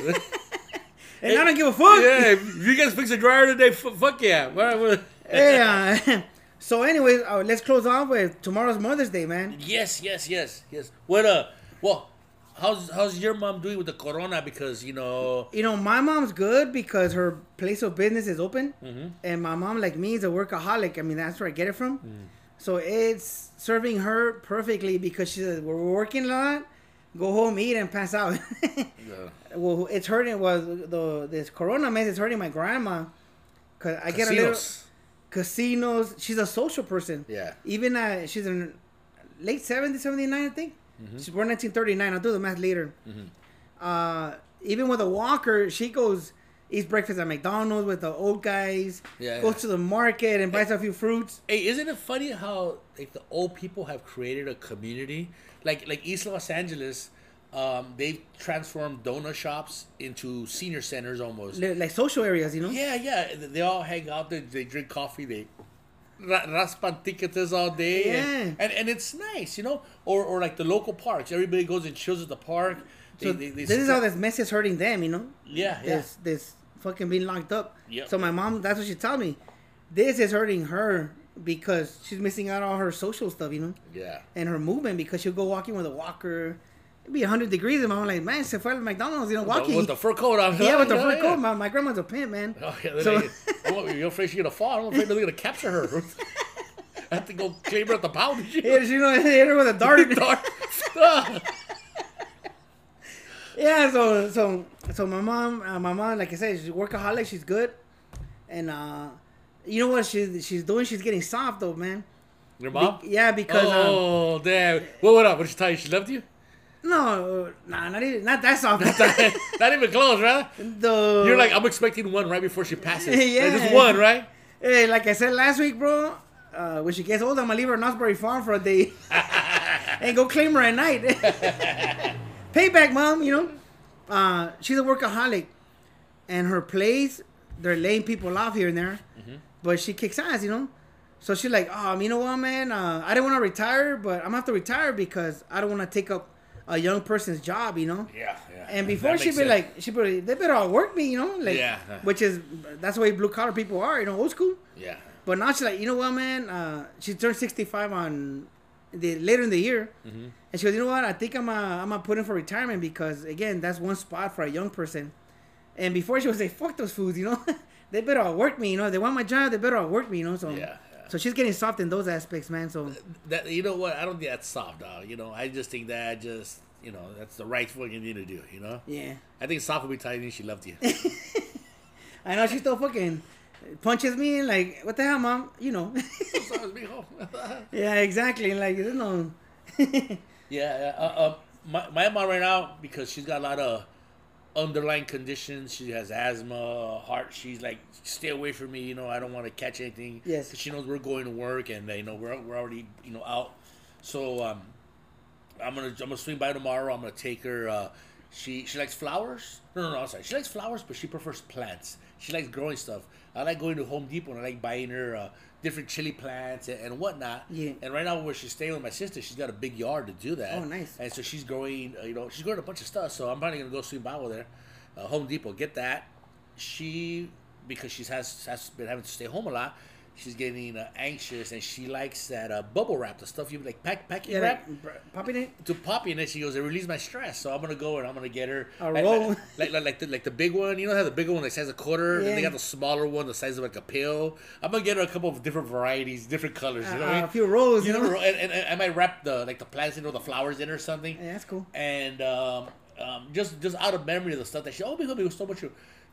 Speaker 2: And I don't give a fuck.
Speaker 1: yeah, if you guys fix the dryer today, f- fuck yeah. What-
Speaker 2: Hey, uh, so anyways, uh, let's close off with tomorrow's Mother's Day, man.
Speaker 1: Yes, yes, yes, yes. What uh, well, how's how's your mom doing with the corona? Because you know,
Speaker 2: You know, my mom's good because her place of business is open,
Speaker 1: Mm-hmm.
Speaker 2: and my mom, like me, is a workaholic. I mean, that's where I get it from.
Speaker 1: Mm.
Speaker 2: So it's serving her perfectly because she says we're working a lot. Go home, eat, and pass out.
Speaker 1: uh,
Speaker 2: well, it's hurting. Was the this Corona mess is hurting my grandma because I get a little
Speaker 1: casinos.
Speaker 2: casinos. She's a social person.
Speaker 1: Yeah.
Speaker 2: Even uh, she's in late 70, 79, I think.
Speaker 1: Mm-hmm.
Speaker 2: She's born 1939. I'll do the math later. Uh, even with a walker, she goes eats breakfast at McDonald's with the old guys.
Speaker 1: Yeah,
Speaker 2: Goes
Speaker 1: yeah.
Speaker 2: to the market and buys a few fruits.
Speaker 1: Hey, isn't it funny how like the old people have created a community? Like like East Los Angeles, um, they've transformed donut shops into senior centers almost.
Speaker 2: Like social areas, you know.
Speaker 1: Yeah, yeah. They all hang out. They, they drink coffee. They ra- raspan tickets all day. And,
Speaker 2: Yeah.
Speaker 1: and and it's nice, you know. Or or like the local parks. Everybody goes and chills at the park.
Speaker 2: So
Speaker 1: they, they
Speaker 2: this is how this mess is hurting them, you know.
Speaker 1: Yeah, yeah.
Speaker 2: This this fucking being locked up.
Speaker 1: Yep.
Speaker 2: So my mom, that's what she told me. This is hurting her because she's missing out on her social stuff, you know,
Speaker 1: Yeah.
Speaker 2: and her movement because she'll go walking with a walker. It'd be 100 degrees, and I'm like, man, se fue al McDonald's, you know, walking.
Speaker 1: With the fur coat on.
Speaker 2: yeah, with the
Speaker 1: Yeah,
Speaker 2: fur
Speaker 1: yeah.
Speaker 2: coat. My, my grandma's a pimp, man.
Speaker 1: Oh, yeah,
Speaker 2: So-
Speaker 1: you're afraid she's gonna fall. I'm afraid they're gonna capture her. I have to go claim her at the pound.
Speaker 2: Yeah, she know, hit her with a dart.
Speaker 1: Dark.
Speaker 2: yeah, so so so my mom, uh, my mom, like I said, she's workaholic. She's good, and uh, you know what she's she's doing? She's getting soft though, man.
Speaker 1: Your mom?
Speaker 2: Be- yeah, because um,
Speaker 1: oh damn! What? What up? What did she tell you? She loved you?
Speaker 2: No, nah, not even not that soft.
Speaker 1: Not even close, right?
Speaker 2: the
Speaker 1: You're like, I'm expecting one right before she passes.
Speaker 2: Yeah.
Speaker 1: Like, just one, right?
Speaker 2: hey, like I said last week, bro. Uh, when she gets old, I'm gonna leave her in Osbury Farm for a day and go claim her at night. Payback, mom. You know, uh, she's a workaholic, and her plays they're laying people off here and there,
Speaker 1: Mm-hmm.
Speaker 2: but she kicks ass. You know, so she's like, oh, you know what, man? Uh, I didn't want to retire, but I'm gonna have to retire because I don't want to take up a young person's job. You know.
Speaker 1: Yeah, yeah.
Speaker 2: And before she'd be
Speaker 1: sense.
Speaker 2: like, she'd be like, they better outwork me, you know, like,
Speaker 1: Yeah.
Speaker 2: which is that's the way blue collar people are, you know, old school.
Speaker 1: yeah,
Speaker 2: But now she's like, you know what, man? Uh, she turned sixty five on the later in the year,
Speaker 1: Mm-hmm.
Speaker 2: and she goes, you know what? I think I'm uh, I'm gonna put in for retirement because again, that's one spot for a young person. And before she was like, fuck those foods, you know, they better outwork me, you know. They want my job, they better outwork me, you know. So
Speaker 1: yeah.
Speaker 2: So she's getting soft in those aspects, man. So
Speaker 1: that you know what? I don't think that's soft, dog. You know, I just think that just you know that's the right fucking thing to do. You know,
Speaker 2: yeah,
Speaker 1: I think soft would be telling you she loved you.
Speaker 2: I know she still fucking punches me like, what the hell, mom? You know. Yeah, exactly. Like you know.
Speaker 1: Yeah, yeah. Uh, uh, my, my mom right now because she's got a lot of underlying conditions. She has asthma, heart. She's like, stay away from me. You know, I don't want to catch anything.
Speaker 2: Yes.
Speaker 1: 'Cause she knows we're going to work and you know we're we're already you know out. So um, I'm gonna I'm gonna swing by tomorrow. I'm gonna take her. Uh, she she likes flowers. No, no, no. I'm sorry. She likes flowers, but she prefers plants. She likes growing stuff. I like going to Home Depot and I like buying her uh, different chili plants and, and whatnot.
Speaker 2: Yeah.
Speaker 1: And right now, where she's staying with my sister, she's got a big yard to do that.
Speaker 2: Oh, nice.
Speaker 1: And so she's growing. Uh, you know, she's growing a bunch of stuff. So I'm probably gonna go swing by with her. Uh, Home Depot, get that. She because she has has been having to stay home a lot. She's getting uh, anxious and she likes that uh, bubble wrap, the stuff you like pack packing
Speaker 2: Yeah,
Speaker 1: wrap
Speaker 2: like, popping it.
Speaker 1: to and then she goes, "It release my stress." So I'm gonna go and I'm gonna get her
Speaker 2: A
Speaker 1: like,
Speaker 2: roll.
Speaker 1: like like like the, like the big one. You know how the bigger one that size a quarter, and they got the smaller one the size of like a pill. I'm gonna get her a couple of different varieties, different colors. You know what I
Speaker 2: Uh,
Speaker 1: mean?
Speaker 2: a few rolls,
Speaker 1: You know, and, and, and I might wrap the like the plants, know, the flowers in or something.
Speaker 2: Yeah, that's cool.
Speaker 1: And um, um, just just out of memory of the stuff that she oh because it was so much.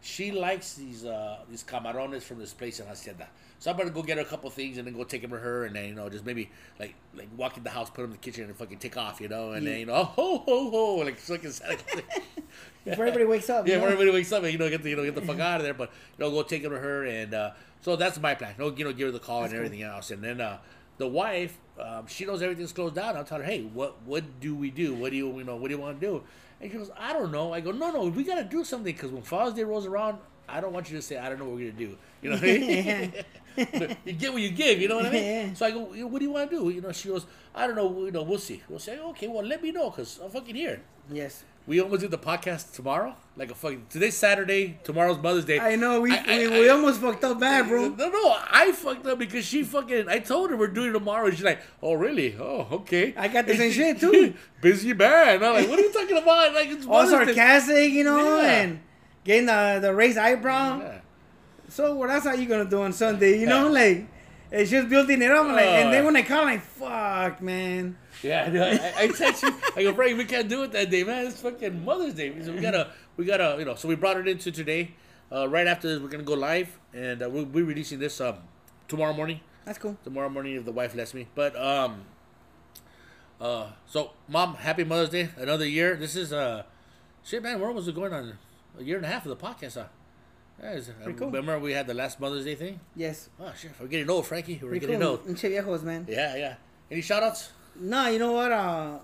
Speaker 1: She likes these uh these camarones from this place in Hacienda. So I'm gonna go get her a couple things and then go take them to her and then you know just maybe like like walk in the house, put them in the kitchen and fucking take off, you know, and then you know ho ho ho like fucking Claus.
Speaker 2: Before everybody wakes up.
Speaker 1: Yeah,
Speaker 2: you
Speaker 1: before
Speaker 2: know?
Speaker 1: everybody wakes up, and, you know, get the, you know, get the fuck out of there. But you know, go take him to her, and uh, so that's my plan. You know, you know, give her the call and everything else, and then uh, the wife, um, she knows everything's closed down. I'll tell her, hey, what what do we do? What do you you know? What do you want to do? And she goes, I don't know. I go, no, no, we gotta do something because when Father's Day rolls around, I don't want you to say I don't know what we're gonna do. You know what I mean? you get what you give. You know what I mean?
Speaker 2: Yeah.
Speaker 1: So I go, what do you want to do? You know, she goes, I don't know. You know, we'll see. We'll say, okay, well, let me know because I'm fucking here.
Speaker 2: Yes.
Speaker 1: We almost did the podcast tomorrow. Like a fucking today's Saturday, tomorrow's Mother's Day.
Speaker 2: I know we
Speaker 1: I- I-
Speaker 2: we, we
Speaker 1: I-
Speaker 2: almost fucked up bad, bro.
Speaker 1: No, no, I fucked up because she fucking. I told her we're doing it tomorrow. And she's like, "Oh, really? Oh, okay."
Speaker 2: I got the same shit, too.
Speaker 1: Busy man. I'm like, "What are you talking about?" Like it's
Speaker 2: All
Speaker 1: Day.
Speaker 2: sarcastic, you know,
Speaker 1: Yeah.
Speaker 2: and getting the the raised eyebrow.
Speaker 1: Yeah.
Speaker 2: So what else are you gonna do on Sunday? You know, like it's just building it up. Like, and
Speaker 1: Oh.
Speaker 2: then when I call, I'm like, fuck, man.
Speaker 1: Yeah, I, know. I, I text you. I go, Frank, we can't do it that day, man. It's fucking Mother's Day. So we gotta, we gotta, you know. So we brought it into today. Uh, right after this, we're gonna go live, and uh, we'll be releasing this um tomorrow morning.
Speaker 2: That's cool.
Speaker 1: tomorrow morning if the wife lets me. But um, uh, so mom, happy Mother's Day, another year. This is uh, shit, man. Where was it going on a year and a half of the podcast. Huh? Yeah, it's-
Speaker 2: Pretty cool.
Speaker 1: Remember we had the last Mother's Day thing?
Speaker 2: Yes.
Speaker 1: Oh shit, we're getting old, Frankie. We're
Speaker 2: Pretty
Speaker 1: getting
Speaker 2: cool.
Speaker 1: old.
Speaker 2: Pinche viejos, man.
Speaker 1: Yeah, yeah. Any shout outs?
Speaker 2: No, you know what? Uh,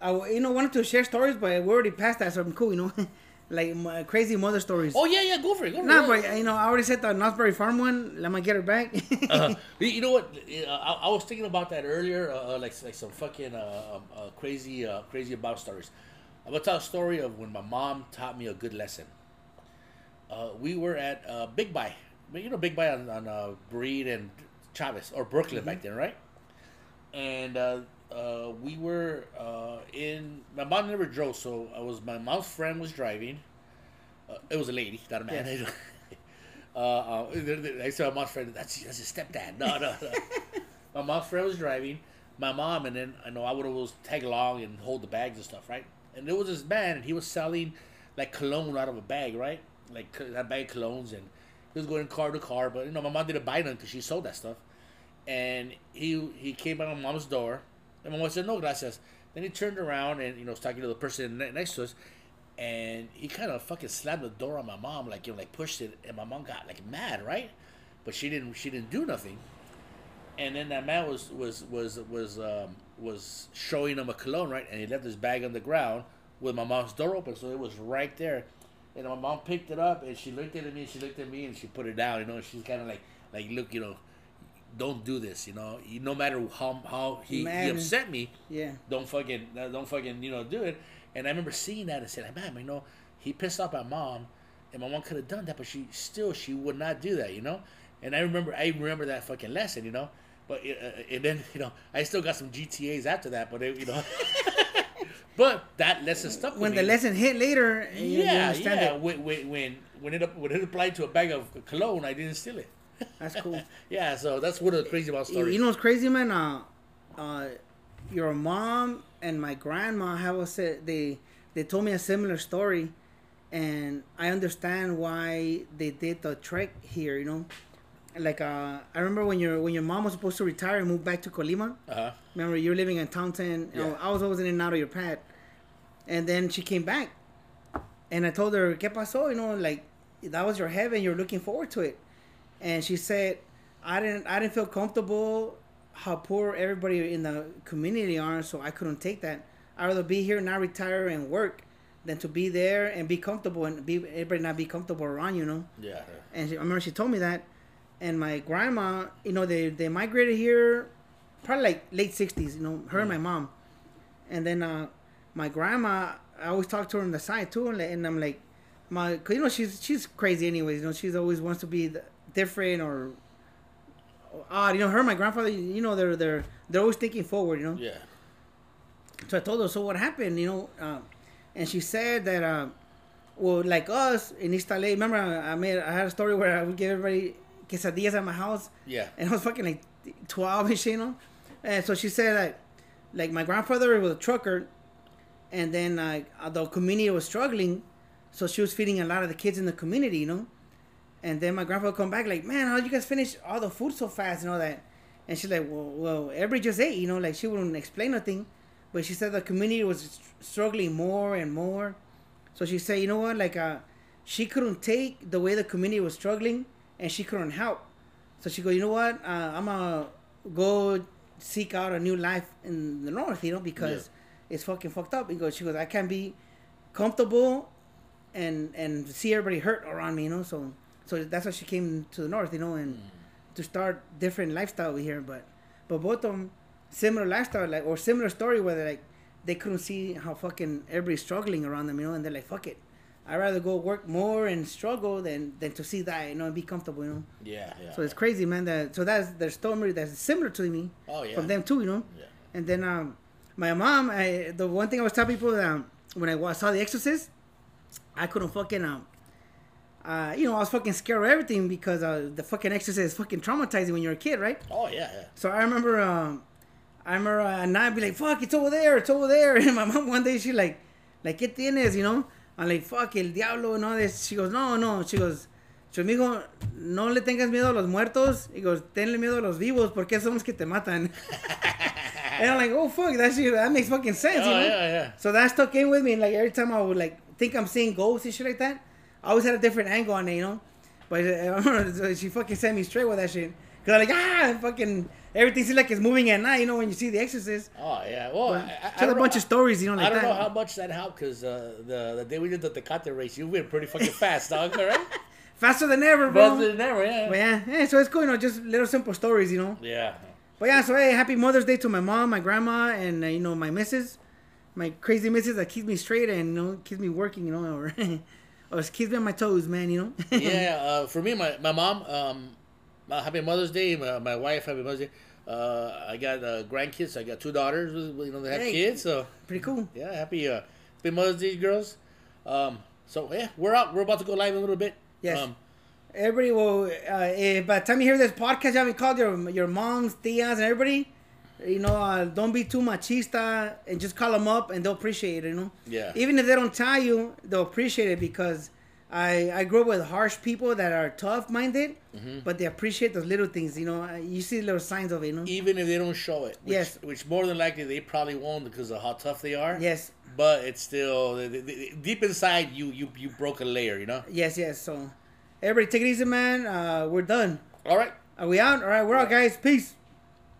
Speaker 2: I you know wanted to share stories, but we already passed that, so I'm cool. You know, like my crazy mother stories.
Speaker 1: Oh yeah, yeah. Go for it. Go for
Speaker 2: Nah,
Speaker 1: it.
Speaker 2: but you know, I already said the Knott's Berry Farm one. Let me get her back.
Speaker 1: uh, you know what? Uh, I, I was thinking about that earlier, uh, uh, like like some fucking uh, um, uh, crazy uh, crazy about stories. I'm gonna tell a story of when my mom taught me a good lesson. Uh, we were at uh, Big Buy, you know Big Buy on, on uh, Breed and Chavez or Brooklyn back then, right? And uh, uh, we were uh, in. My mom never drove, so I was. My mom's friend was driving. Uh, it was a lady, not a man. uh, uh, I said my mom's friend. That's that's his stepdad. No, no, no. my mom's friend was driving. My mom and then I know I would always tag along and hold the bags and stuff, right? And there was this man, and he was selling like cologne out of a bag, right? Like a bag of colognes, and he was going car to car. But you know, my mom didn't buy none because she sold that stuff. And he he came by my mom's door, and my mom said, "No, gracias." Then he turned around and you know was talking to the person next to us, and he kind of fucking slammed the door on my mom, like you know, like pushed it, and my mom got like mad, right? But she didn't she didn't do nothing. And then that man was was was was um, was showing him a cologne, right? And he left his bag on the ground with my mom's door open, so it was right there. And my mom picked it up, and she looked at me, and she looked at me, and she put it down. You know, she's kind of like like look, you know, don't do this. You know, You- no matter how how he, he upset me,
Speaker 2: yeah.
Speaker 1: don't fucking uh, don't fucking you know do it. And I remember seeing that and saying, man, you know, he pissed off my mom, and my mom could have done that, but she still she would not do that, you know. And I remember I remember that fucking lesson, you know. But uh, uh, and then you know I still got some GTA's after that, but it, you know. but that lesson stuck with
Speaker 2: When
Speaker 1: me.
Speaker 2: the lesson hit later,
Speaker 1: yeah,
Speaker 2: understand
Speaker 1: yeah.
Speaker 2: it.
Speaker 1: When when when it when it applied to a bag of cologne, I didn't steal it.
Speaker 2: That's cool.
Speaker 1: yeah, so that's one of the crazy about stories.
Speaker 2: You know what's crazy, man? Uh, uh, your mom and my grandma have a said they they told me a similar story, and I understand why they did the trek here. You know, like uh, I remember when your when your mom was supposed to retire and move back to Colima.
Speaker 1: uh-huh.
Speaker 2: Remember you're living in Taunton. You know,
Speaker 1: Yeah.
Speaker 2: I was always in and out of your pad, and then she came back, and I told her, "¿Qué pasó?" You know, like that was your heaven. You're looking forward to it, and she said, "I didn't. I didn't feel comfortable how poor everybody in the community are, so I couldn't take that. I'd rather be here, not retire and work, than to be there and be comfortable and be everybody not be comfortable around you. Know."
Speaker 1: Yeah.
Speaker 2: And she, I remember she told me that. And my grandma, you know, they, they migrated here probably like late 60s, you know, her and my mom. And then uh, my grandma, I always talk to her on the side too. And, and I'm like, my, cause, you know, she's she's crazy anyways. You know, she's always wants to be the, different or odd. You know, her my grandfather, you know, they're, they're, they're always thinking forward, you know.
Speaker 1: Yeah.
Speaker 2: So I told her, so what happened, you know? Uh, and she said that, uh, well, like us in East LA, remember I, I made, I had a story where I would give everybody quesadillas at my house,
Speaker 1: Yeah.
Speaker 2: and it was fucking like 12 ish, you know? And so she said that, like, my grandfather was a trucker, and then uh, the community was struggling, So she was feeding a lot of the kids in the community, you know. And then my grandpa would come back like, man, how you guys finish all the food so fast and all that? And she's like, well, well, everybody just ate, you know. Like she wouldn't explain nothing, but she said the community was struggling more and more. So she said, you know what, like uh, she couldn't take the way the community was struggling, and she couldn't help. So she go, you know what, uh, I'm gonna go seek out a new life in the north, you know, because it's fucking fucked up. Because she goes, I can't be comfortable and and see everybody hurt around me, you know. So so that's why she came to the north, you know, and to start different lifestyle over here. But but both of them similar lifestyle, like or similar story where they like they couldn't see how fucking everybody's struggling around them, you know, and they're like, fuck it. I'd rather go work more and struggle than than to see that, you know, and be comfortable, you know.
Speaker 1: Yeah, yeah.
Speaker 2: So it's crazy, man. That so that's their story that's similar to me
Speaker 1: oh yeah.
Speaker 2: from them too, you know.
Speaker 1: Yeah.
Speaker 2: And then um, my mom, I, the one thing I was telling people um, when I saw The Exorcist, I couldn't fucking um, uh, you know, I was fucking scared of everything because uh, the fucking Exorcist is fucking traumatizing when you're a kid, right?
Speaker 1: Oh yeah, yeah.
Speaker 2: So I remember, um, I remember uh, at night be like, "Fuck, it's over there, it's over there." And my mom one day she like, like, "¿Qué tienes?" You know? I'm like, "Fuck, el diablo," and all this. She goes, "No, no." She goes, "Yo mijo, no le tengas miedo a los muertos." He goes, "Tenle miedo a los vivos, porque son los que te matan." and I'm like, "Oh fuck, that shit, that makes fucking sense."
Speaker 1: Oh
Speaker 2: you know?
Speaker 1: yeah, yeah.
Speaker 2: So that stuck in with me. And Like every time I would like think I'm seeing ghosts and shit like that, I always had a different angle on it, you know. But she fucking sent me straight with that shit. Cause I'm like ah, fucking everything seems like it's moving at night, you know, when you see The Exorcist.
Speaker 1: Oh yeah. Well,
Speaker 2: But
Speaker 1: I, I, I
Speaker 2: tell a bunch
Speaker 1: know-
Speaker 2: of stories, you know, like
Speaker 1: I don't
Speaker 2: that.
Speaker 1: know how much that helped because uh, the the day we did the Tecate race, you went pretty fucking fast, dog. All right.
Speaker 2: Faster than ever, bro.
Speaker 1: Faster than ever, yeah.
Speaker 2: But yeah, yeah, so it's cool, you know, just little simple stories, you know.
Speaker 1: Yeah.
Speaker 2: But yeah, so hey, happy Mother's Day to my mom, my grandma, and uh, you know my missus, my crazy missus that keeps me straight and you know keeps me working, you know, or keeps me on my toes, man, you know.
Speaker 1: yeah, uh, for me, my, my mom, um, uh, happy Mother's Day. My, my wife, happy Mother's Day. Uh, I got uh, grandkids. I got two daughters. You know, they have
Speaker 2: Hey.
Speaker 1: kids. So
Speaker 2: Pretty cool.
Speaker 1: yeah, happy uh, happy Mother's Day, girls. Um, so yeah, we're out. We're about to go live in a little bit.
Speaker 2: Yes.
Speaker 1: Um,
Speaker 2: Everybody will. Uh, if by the time you hear this podcast, you haven't called your your moms, tias, and everybody. You know, uh, don't be too machista and just call them up and they'll appreciate it. You know.
Speaker 1: Yeah.
Speaker 2: Even if they don't tell you, they'll appreciate it because I I grew up with harsh people that are tough minded,
Speaker 1: Mm-hmm.
Speaker 2: but they appreciate those little things. You know, Uh, you see little signs of it. You know.
Speaker 1: even if they don't show it. Which,
Speaker 2: Yes.
Speaker 1: Which more than likely they probably won't because of how tough they are.
Speaker 2: Yes.
Speaker 1: But it's still they- they- they- deep inside you. You you broke a layer. You know.
Speaker 2: Yes. Yes. So, everybody take it easy, man. Uh, we're done.
Speaker 1: All right.
Speaker 2: Are we out? All right, we're out, guys. Peace.